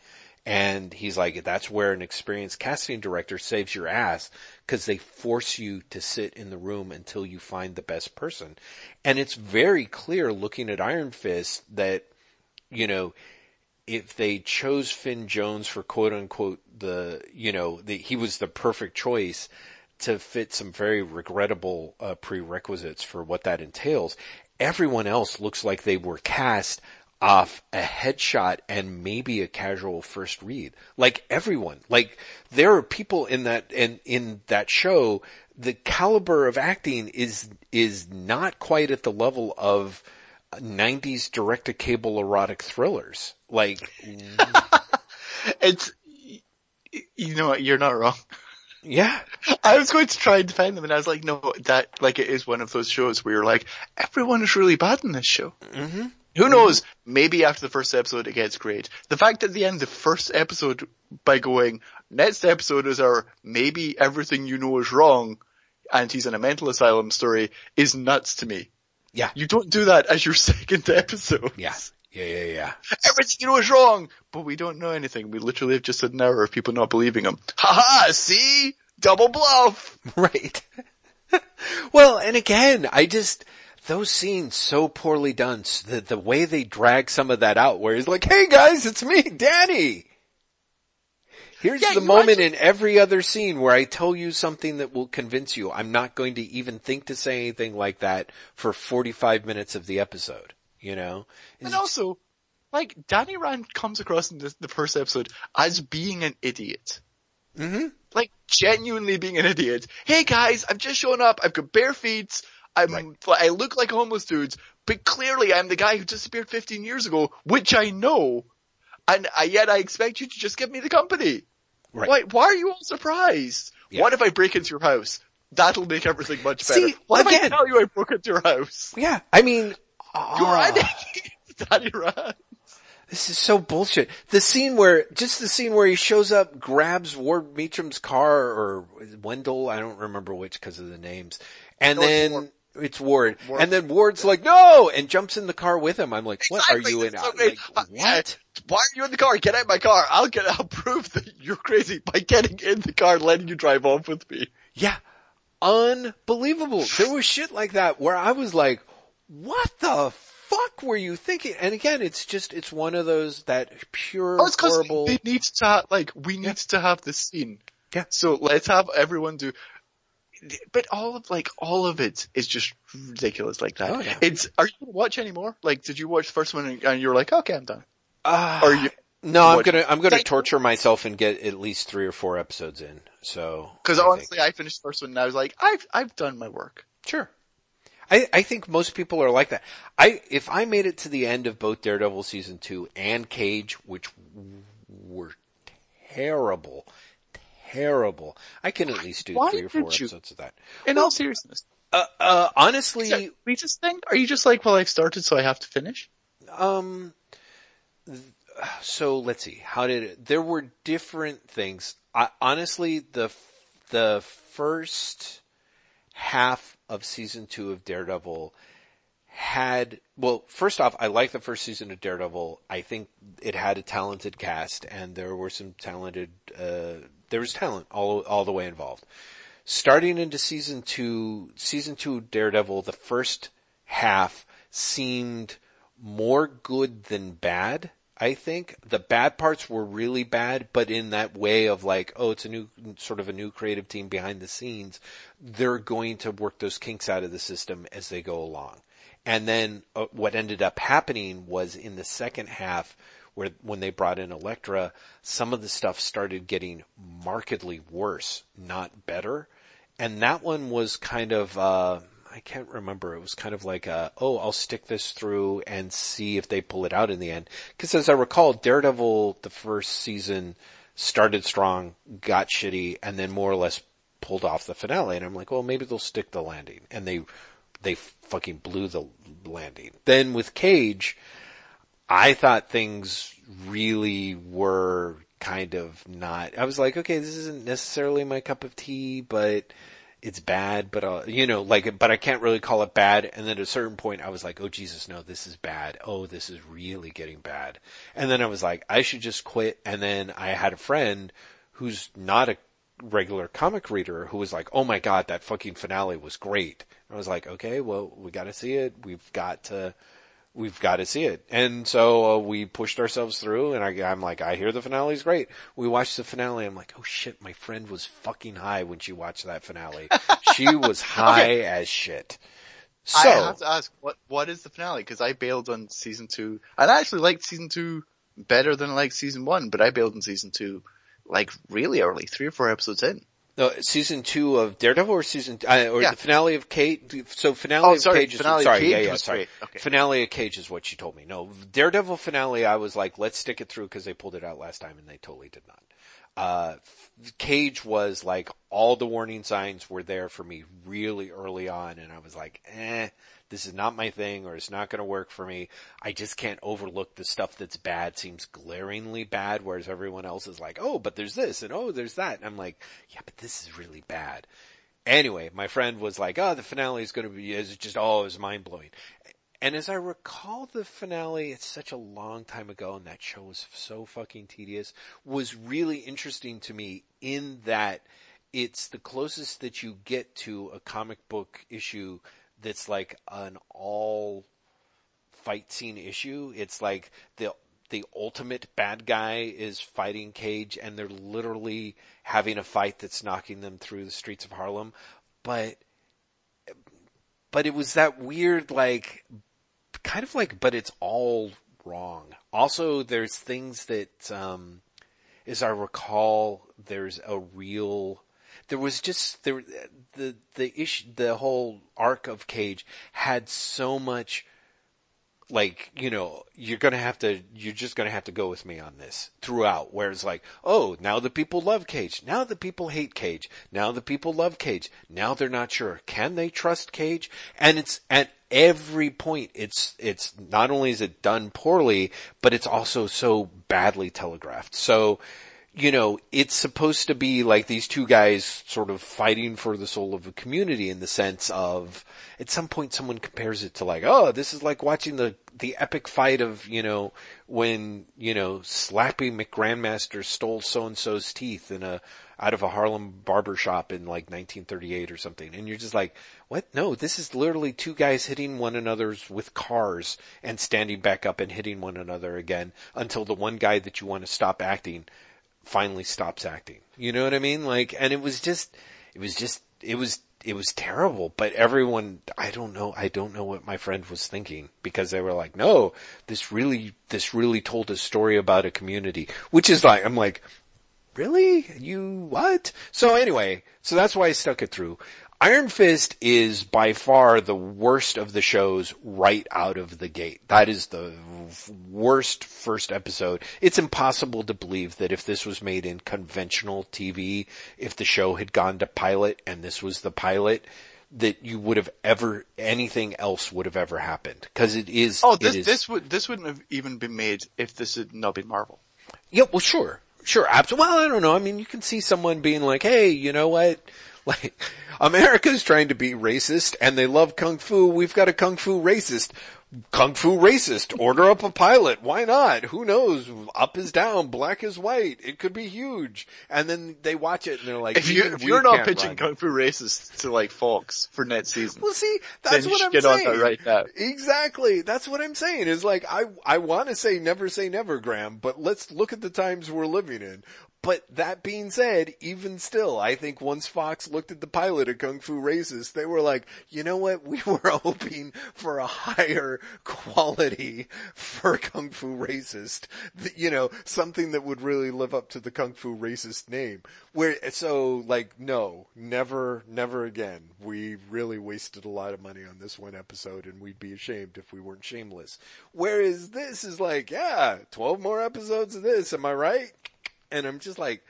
And he's like, that's where an experienced casting director saves your ass because they force you to sit in the room until you find the best person. And it's very clear looking at Iron Fist that, you know, if they chose Finn Jones for quote unquote the, you know, the, he was the perfect choice to fit some very regrettable uh, prerequisites for what that entails. Everyone else looks like they were cast off a headshot and maybe a casual first read. Like everyone, like there are people in that and in that show, the caliber of acting is is not quite at the level of 90s direct to cable erotic thrillers. Like It's, you know what, you're not wrong. yeah. I was going to try and defend them and I was like, no, that, like it is one of those shows where you're like, everyone is really bad in this show. Mm-hmm. Who knows? Maybe after the first episode it gets great. The fact at the end, the first episode, by going, next episode is our maybe everything you know is wrong, and he's in a mental asylum story, is nuts to me. Yeah. You don't do that as your second episode. Yeah. Yeah, yeah, yeah. Everything you know is wrong, but we don't know anything. We literally have just had an hour of people not believing him. Ha ha! see? Double bluff! Right. well, and again, I just, those scenes so poorly done, the, the way they drag some of that out where he's like, hey guys, it's me, Danny! Here's Yeah, the moment actually- in every other scene where I tell you something that will convince you. I'm not going to even think to say anything like that for 45 minutes of the episode. You know? And also, like, Danny Rand comes across in the, the first episode as being an idiot. Mhm. Like, genuinely being an idiot. Hey guys, I've just shown up, I've got bare feet, I'm, I look like a homeless dude, but clearly I'm the guy who disappeared 15 years ago, which I know. and I, yet I expect you to just give me the company. Right. Why? Why are you all surprised? Yeah. What if I break into your house? That'll make everything much better. See, what if I tell you I broke into your house? Yeah, I mean, You're ah, right. Daddy Rat. this is so bullshit. The scene where, just the scene where he shows up, grabs Ward Meachum's car, or Wendell, I don't remember which because of the names, and No, then. It's Ward, Ward. and then Ward's like, no, and jumps in the car with him. I'm like, what Exactly, are you in? that's so like, what? Why are you in the car? Get out of my car. I'll get. I'll prove that you're crazy by getting in the car and letting you drive off with me. Yeah. Unbelievable. There was shit like that where I was like, what the fuck were you thinking? And again, it's just, it's one of those that pure Oh, horrible. they need to like we need to have this scene. Yeah. So let's have everyone do. But all of like all of it is just ridiculous like that. Oh, yeah. It's are you gonna watch anymore? Like, did you watch the first one and, and you're like, okay, I'm done. Uh, or you? no, I'm gonna, I'm gonna Thank- torture myself and get at least three or four episodes in. So. Because I think- honestly, I finished the first one and I was like, I've I've done my work. Sure. I, I think most people are like that. I, if I made it to the end of both Daredevil season two and Cage, which were terrible, terrible, I can at least do Why three or four you? episodes of that. In all seriousness, Uh, uh, honestly, is that Lisa's thing? Are you just like, well, I've started, so I have to finish? Um, so let's see. How did it, there were different things. I, honestly, the, the first half of season two of Daredevil had, well, first off, I like the first season of Daredevil. I think it had a talented cast and there were some talented, uh, there was talent all, all the way involved. Starting into season two, season two Daredevil, the first half seemed more good than bad. I think the bad parts were really bad, but in that way of like, oh, it's a new, sort of a new creative team behind the scenes. They're going to work those kinks out of the system as they go along. And then uh, what ended up happening was in the second half, where when they brought in Elektra, some of the stuff started getting markedly worse, not better. And that one was kind of, uh, I can't remember. It was kind of like, uh, oh, I'll stick this through and see if they pull it out in the end. Cause as I recall, Daredevil, the first season started strong, got shitty, and then more or less pulled off the finale. And I'm like, well, maybe they'll stick the landing. And they, they fucking blew the landing. Then with Cage, I thought things really were kind of not, I was like, okay, this isn't necessarily my cup of tea, but it's bad, but uh, you know, like, but I can't really call it bad. And then at a certain point I was like, oh Jesus, no, this is bad. Oh, this is really getting bad. And then I was like, I should just quit. And then I had a friend who's not a regular comic reader who was like, oh my God, that fucking finale was great. And I was like, okay, well, we gotta see it. We've got to, we've got to see it. And so uh, we pushed ourselves through and I, I'm like, I hear the finale's great. We watched the finale. I'm like, oh shit, my friend was fucking high when she watched that finale. she was high as shit. So, I have to ask, what what is the finale? Because I bailed on season two, and I actually liked season two better than I liked season one, but I bailed on season two like really early, three or four episodes in. No, season two of Daredevil or season, uh, or Yeah. the finale of Cage, so finale Oh, of sorry, Cage is, finale sorry, Cage yeah, yeah, sorry. Okay. Finale of Cage is what she told me. No, Daredevil finale, I was like, let's stick it through because they pulled it out last time and they totally did not. Uh, Cage was like all the warning signs were there for me really early on and I was like, eh, this is not my thing or it's not going to work for me. I just can't overlook the stuff that's bad seems glaringly bad whereas everyone else is like, oh, but there's this and oh, there's that. And I'm like, yeah, but this is really bad. Anyway, my friend was like, oh, the finale is going to be, is just, oh, it was mind blowing. And as I recall the finale, it's such a long time ago and that show was so fucking tedious, was really interesting to me in that it's the closest that you get to a comic book issue that's like an all fight scene issue. It's like the the ultimate bad guy is fighting Cage and they're literally having a fight that's knocking them through the streets of Harlem. But but it was that weird like kind of like but it's all wrong. Also there's things that um as I recall there's a real there was just there the the issue the whole arc of Cage had so much like, you know, you're gonna have to, you're just gonna have to go with me on this throughout, where it's like, oh, now the people love Cage, now the people hate Cage, now the people love Cage, now they're not sure, can they trust Cage? And it's, at every point, it's, it's, not only is it done poorly, but it's also so badly telegraphed. So, you know, it's supposed to be like these two guys sort of fighting for the soul of a community in the sense of, at some point someone compares it to like, oh, this is like watching the, the epic fight of, you know, when, you know, Slappy McGrandmaster stole so-and-so's teeth in a, out of a Harlem barber shop in like 1938 or something. And you're just like, what? No, this is literally two guys hitting one another's with cars and standing back up and hitting one another again until the one guy that you want to stop acting finally stops acting. You know what I mean? Like, and it was just, it was just, it was, it was terrible, but everyone, I don't know, I don't know what my friend was thinking because they were like, no, this really, this really told a story about a community, which is like, I'm like, really? You what? So anyway, so that's why I stuck it through. Iron Fist is by far the worst of the shows right out of the gate. That is the worst first episode. It's impossible to believe that if this was made in conventional TV, if the show had gone to pilot and this was the pilot, that you would have ever, anything else would have ever happened. Cause it is, Oh, this is, this would this wouldn't have even been made if this had not been Marvel. Yeah, well, sure, sure, absolutely. Well, I don't know. I mean, you can see someone being like, "Hey, you know what? Like, America's trying to be racist, and they love kung fu. We've got a kung fu racist." Kung Fu racist, order up a pilot. Why not? Who knows? Up is down, black is white. It could be huge. And then they watch it and they're like, If you, if you're not pitching run." Kung Fu Racist to like Fox for next season, Well, see, that's what I'm saying. right now. Exactly. That's what I'm saying is like, I, I want to say never say never, Graham, but let's look at the times we're living in. But that being said, even still, I think once Fox looked at the pilot of Kung Fu Racist, they were like, you know what? We were hoping for a higher quality for Kung Fu Racist. You know, something that would really live up to the Kung Fu Racist name. Where, so like, no, never, never again. We really wasted a lot of money on this one episode and we'd be ashamed if we weren't shameless. Whereas this is like, yeah, 12 more episodes of this, am I right? And I'm just like,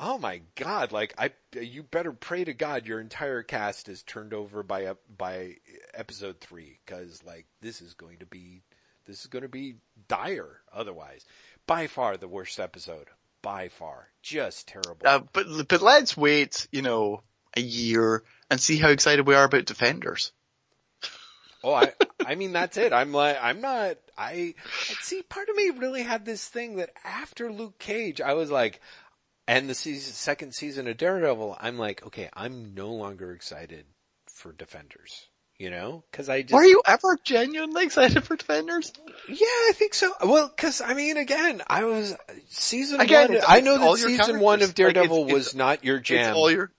oh my god, like I, you better pray to God your entire cast is turned over by, by episode three, cause like this is going to be, this is going to be dire otherwise. By far the worst episode. By far. Just terrible. uh, but but let's wait, you know, a year and see how excited we are about Defenders. Oh, I, I mean, that's it. I'm like, I'm not, I, see, part of me really had this thing that after Luke Cage, I was like, and the season, second season of Daredevil, I'm like, okay, I'm no longer excited for Defenders. You know? Cause I just, Were you ever genuinely excited for Defenders? yeah, I think so. Well, cause I mean, again, I was, season Again, one, it's- I know that season one of characters. Like, Daredevil it's- was not your jam, It's all your,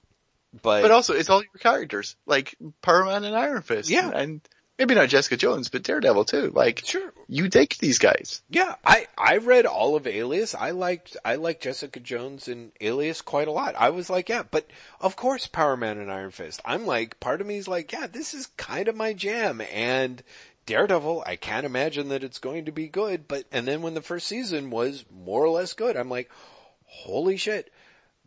but, but also it's all your characters, like Power Man and Iron Fist. Yeah. And maybe not Jessica Jones, but Daredevil too. Like, sure. you take these guys. Yeah, I, I read all of Alias. I liked, I liked Jessica Jones and Alias quite a lot. I was like, yeah, but of course Power Man and Iron Fist. I'm like, part of me is like, yeah, this is kind of my jam. And Daredevil, I can't imagine that it's going to be good, but, and then when the first season was more or less good, I'm like, holy shit,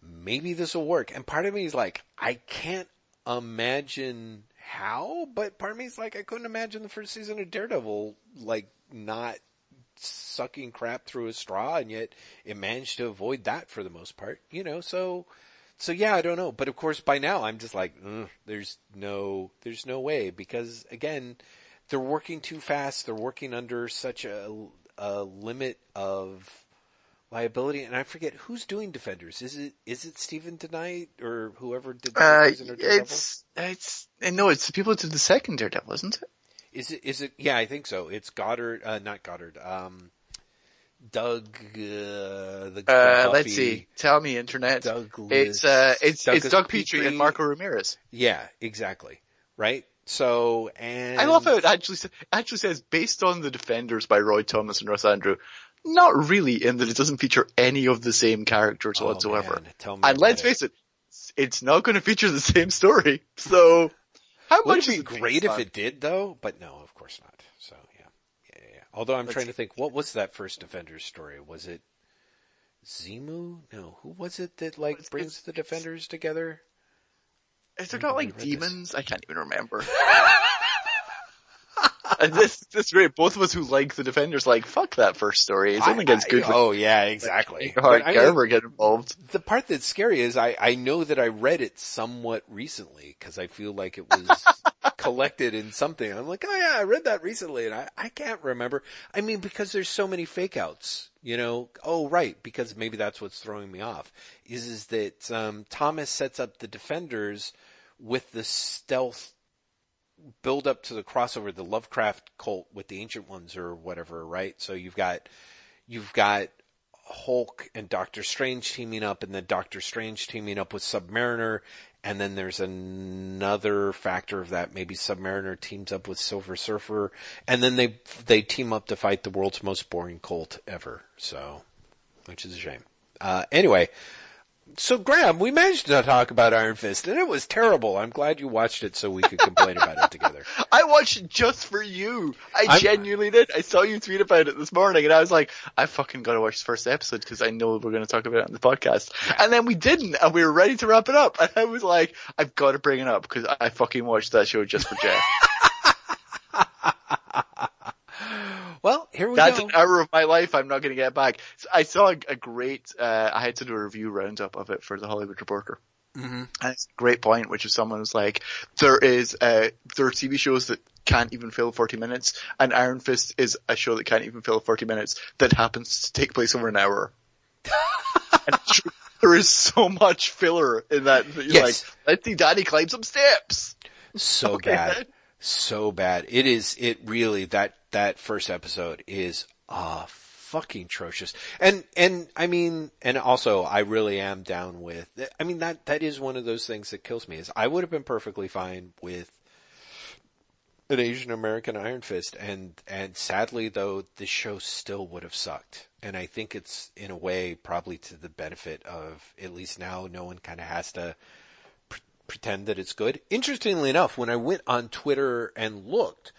maybe this will work. And part of me is like, I can't imagine how, but part of me is like, I couldn't imagine the first season of Daredevil, like, not sucking crap through a straw and yet it managed to avoid that for the most part, you know, so, so yeah, I don't know. But of course by now I'm just like, "Ugh, there's no, there's no way because again, they're working too fast. They're working under such a, a limit of liability. And I forget who's doing Defenders. Is it, is it Steven DeKnight or whoever did the Uh, season of Daredevil? it's, it's, no, it's the people who did the second Daredevil, isn't it? Is it, is it, yeah, I think so. It's Goddard, uh, not Goddard, um, Doug, uh, the, Uh, let's see. Tell me, internet. Douglas- it's, uh, it's, it's Doug Petrie Petrie. and Marco Ramirez. Yeah, exactly. Right? So, and. I love how it actually, actually says based on the Defenders by Roy Thomas and Ross Andru. Not really in that it doesn't feature any of the same characters Oh, whatsoever. man, tell me And let's it. face it, it's not going to feature the same story. So, how Would much it be great if it did though? But no, of course not. So yeah. Yeah, yeah, yeah. Although I'm Let's trying see. to think, what was that first Defenders story? Was it Zemo? No, who was it that like It's- brings it's- the Defenders together? Is there not like read this. demons? I can't even remember. this this is great. Both of us who like the Defenders like fuck that first story. It's only gets good. oh yeah, exactly. Hard But I mean, Gerber get involved. the part that's scary is I, I know that I read it somewhat recently because I feel like it was collected in something. I'm like, oh yeah, I read that recently and I, I can't remember. I mean, because there's so many fake outs, you know, oh right, because maybe that's what's throwing me off is, is that, um, Thomas sets up the defenders with the stealth build up to the crossover, the Lovecraft cult with the ancient ones or whatever, right? So you've got, you've got Hulk and Doctor Strange teaming up and then Doctor Strange teaming up with Submariner. And then there's another factor of that. Maybe Submariner teams up with Silver Surfer and then they, they team up to fight the world's most boring cult ever. So, which is a shame. Uh, anyway, so Graham, we managed to talk about Iron Fist and it was terrible. I'm glad you watched it so we could complain about it together. I watched it just for you. I I'm- genuinely did. I saw you tweet about it this morning, and I was like, I fucking gotta watch the first episode because I know we're gonna talk about it on the podcast. And then we didn't, and we were ready to wrap it up. And I was like, I've got to bring it up because I fucking watched that show just for Jeff. Well, here we That's go. an hour of my life I'm not gonna get back. So I saw a, a great. Uh, I had to do a review roundup of it for the Hollywood Reporter. Mhm. And it's a great point, which is someone was like, there is, uh, there are TV shows that can't even fill 40 minutes, and Iron Fist is a show that can't even fill 40 minutes that happens to take place over an hour. and there is so much filler in that, that you're Yes. like, let's see Daddy climb some steps. so Okay. bad. So bad. It is, it really, that, that first episode is, uh, fucking atrocious. And, and, I mean, and also I really am down with, I mean, that, that is one of those things that kills me is I would have been perfectly fine with an Asian American Iron Fist and, and sadly though, this show still would have sucked. And I think it's in a way probably to the benefit of, at least now no one kind of has to, pretend that it's good. Interestingly enough, when I went on Twitter and looked,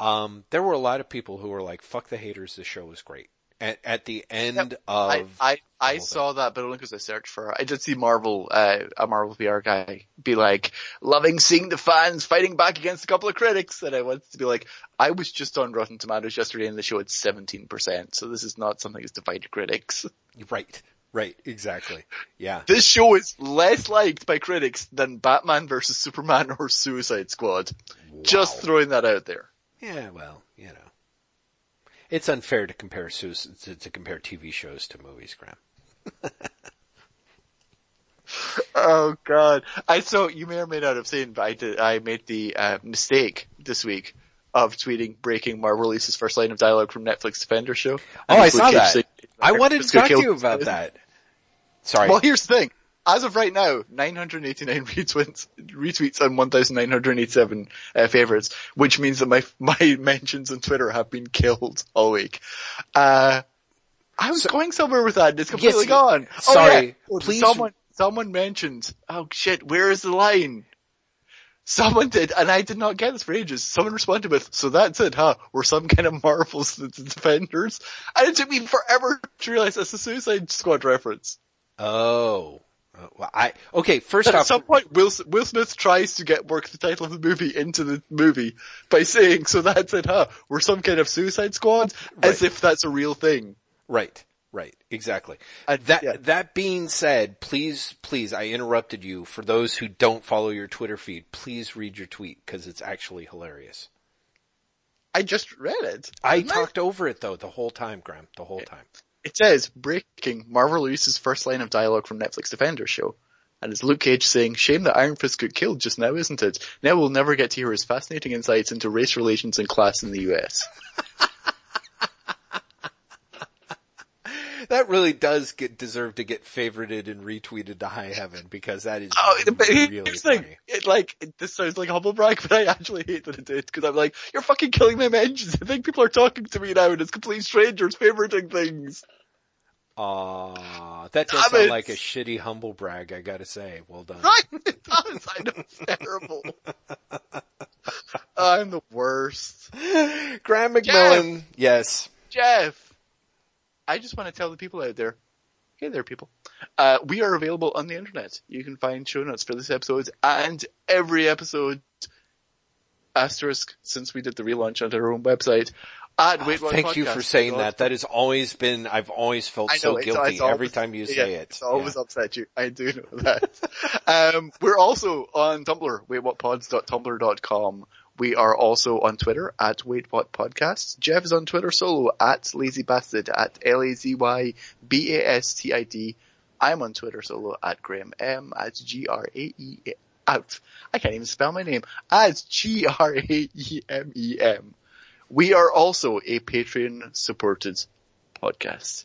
um, there were a lot of people who were like, fuck the haters, this show was great. At, at the end I, of, I, I whole saw that, but only because I searched for it. I did see Marvel, uh, a Marvel PR guy be like, loving seeing the fans fighting back against a couple of critics. And I wanted to be like, I was just on Rotten Tomatoes yesterday and the show had 17%. So this is not something that's divided critics. right, right, exactly. Yeah. This show is less liked by critics than Batman vs Superman or Suicide Squad. Just throwing that out there. Yeah, well, you know. It's unfair to compare sus- to, to compare TV shows to movies, Graham. Oh god. I so you may or may not have seen, but I did, I made the uh, mistake this week of tweeting breaking Marvel release's first line of dialogue from Netflix Defender show. Oh, I saw that. saying- I wanted to talk to you about that. Sorry. Well, here's the thing. As of right now, 989 retweets, retweets and 1,987 uh, favorites, which means that my my mentions on Twitter have been killed all week. Uh, I was So- going somewhere with that. and It's completely Yes, gone. Oh, sorry. yeah. Oh, Please- Someone someone mentioned. Oh shit! Where is the line? Someone did, and I did not get this for ages. Someone responded with, "So that's it, huh? We're some kind of Marvel's the defenders." And it took me forever to realize that's a Suicide Squad reference. oh. Uh, well, I, okay, first off, At off, some point, Will, Will Smith tries to get work the title of the movie into the movie by saying, so that's it, huh? We're some kind of suicide squad? As if that's a real thing. Right, right, exactly. That yeah. that being said, please, please, I interrupted you. For those who don't follow your Twitter feed, please read your tweet because it's actually hilarious. I just read it. I talked over it though the whole time, Graham, the whole time. It says, breaking, Marvel releases first line of dialogue from Netflix Defender show. And it's Luke Cage saying, shame that Iron Fist got killed just now, isn't it? Now we'll never get to hear his fascinating insights into race relations and class in the US. That really does get deserve to get favorited and retweeted to high heaven because that is Oh, really thing. funny. It like, it, this sounds like humble brag, but I actually hate that it did, cause I'm like, you're fucking killing my mentions. I think people are talking to me now and it's complete strangers favoriting things. Aw, that does Damn sound it. like a shitty humble brag. I gotta say, well done. Right? It does. I know it's terrible. I'm the worst. Graham McMillan, yes. Jeff, I just want to tell the people out there, hey there people, uh, we are available on the internet. You can find show notes for this episode and every episode asterisk since we did the relaunch onto our own website at Wait What Thank you for saying that. That has always been, I've always felt know, so guilty always- every time you yeah, say it. It's always Yeah. upset you. I do know that. um, we're also on Tumblr, waitwhatpods.tumblr.com. We are also on Twitter at Wait What Podcasts. Jeff is on Twitter solo at lazybastard at L-A-Z-Y-B-A-S-T-I-D. I'm on Twitter solo at Graham M at G-R-A-E out. I can't even spell my name. At G-R-A-E-M-E-M. We are also a Patreon supported podcast.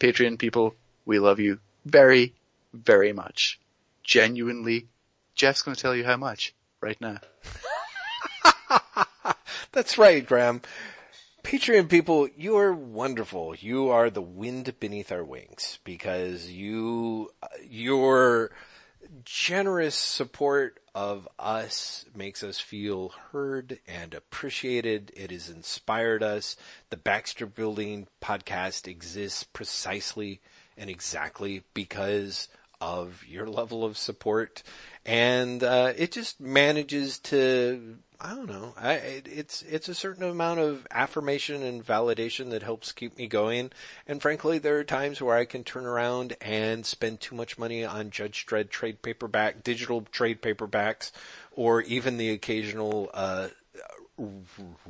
Patreon people, we love you very, very much. Genuinely, Jeff's going to tell you how much right now. That's right, Graham. Patreon people, you are wonderful. You are the wind beneath our wings because you, your generous support of us makes us feel heard and appreciated. It has inspired us. The Baxter Building podcast exists precisely and exactly because of your level of support and uh, it just manages to I don't know. I it, it's it's a certain amount of affirmation and validation that helps keep me going. And frankly, there are times where I can turn around and spend too much money on Judge Dredd trade paperback, digital trade paperbacks, or even the occasional uh,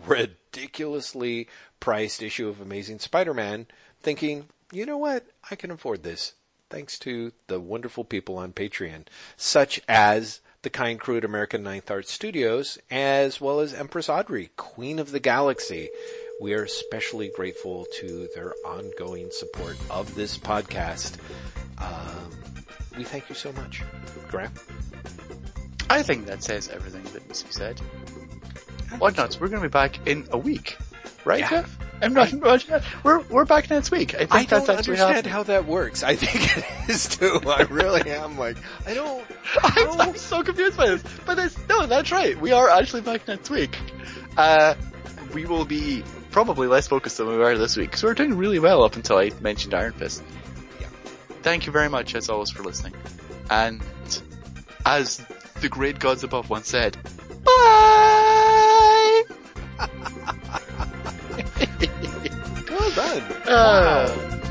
ridiculously priced issue of Amazing Spider-Man, thinking, you know what, I can afford this thanks to the wonderful people on Patreon, such as the kind crew at American Ninth Art Studios, as well as Empress Audrey, Queen of the Galaxy. We are especially grateful to their ongoing support of this podcast. Um, we thank you so much. Graham? I think that says everything that needs to be said. What nuts? We're going to be back in a week, right, Yeah. Jeff? I'm not. We're we're back next week. I think I that's don't understand how that works. I think it is too. I really am like, I don't. I'm, I'm so confused by this. But it's, no, that's right. We are actually back next week. Uh, we will be probably less focused than we were this week because we're doing really well up until I mentioned Iron Fist. Yeah. Thank you very much as always for listening. And as the great gods above once said, bye! Well done. Uh,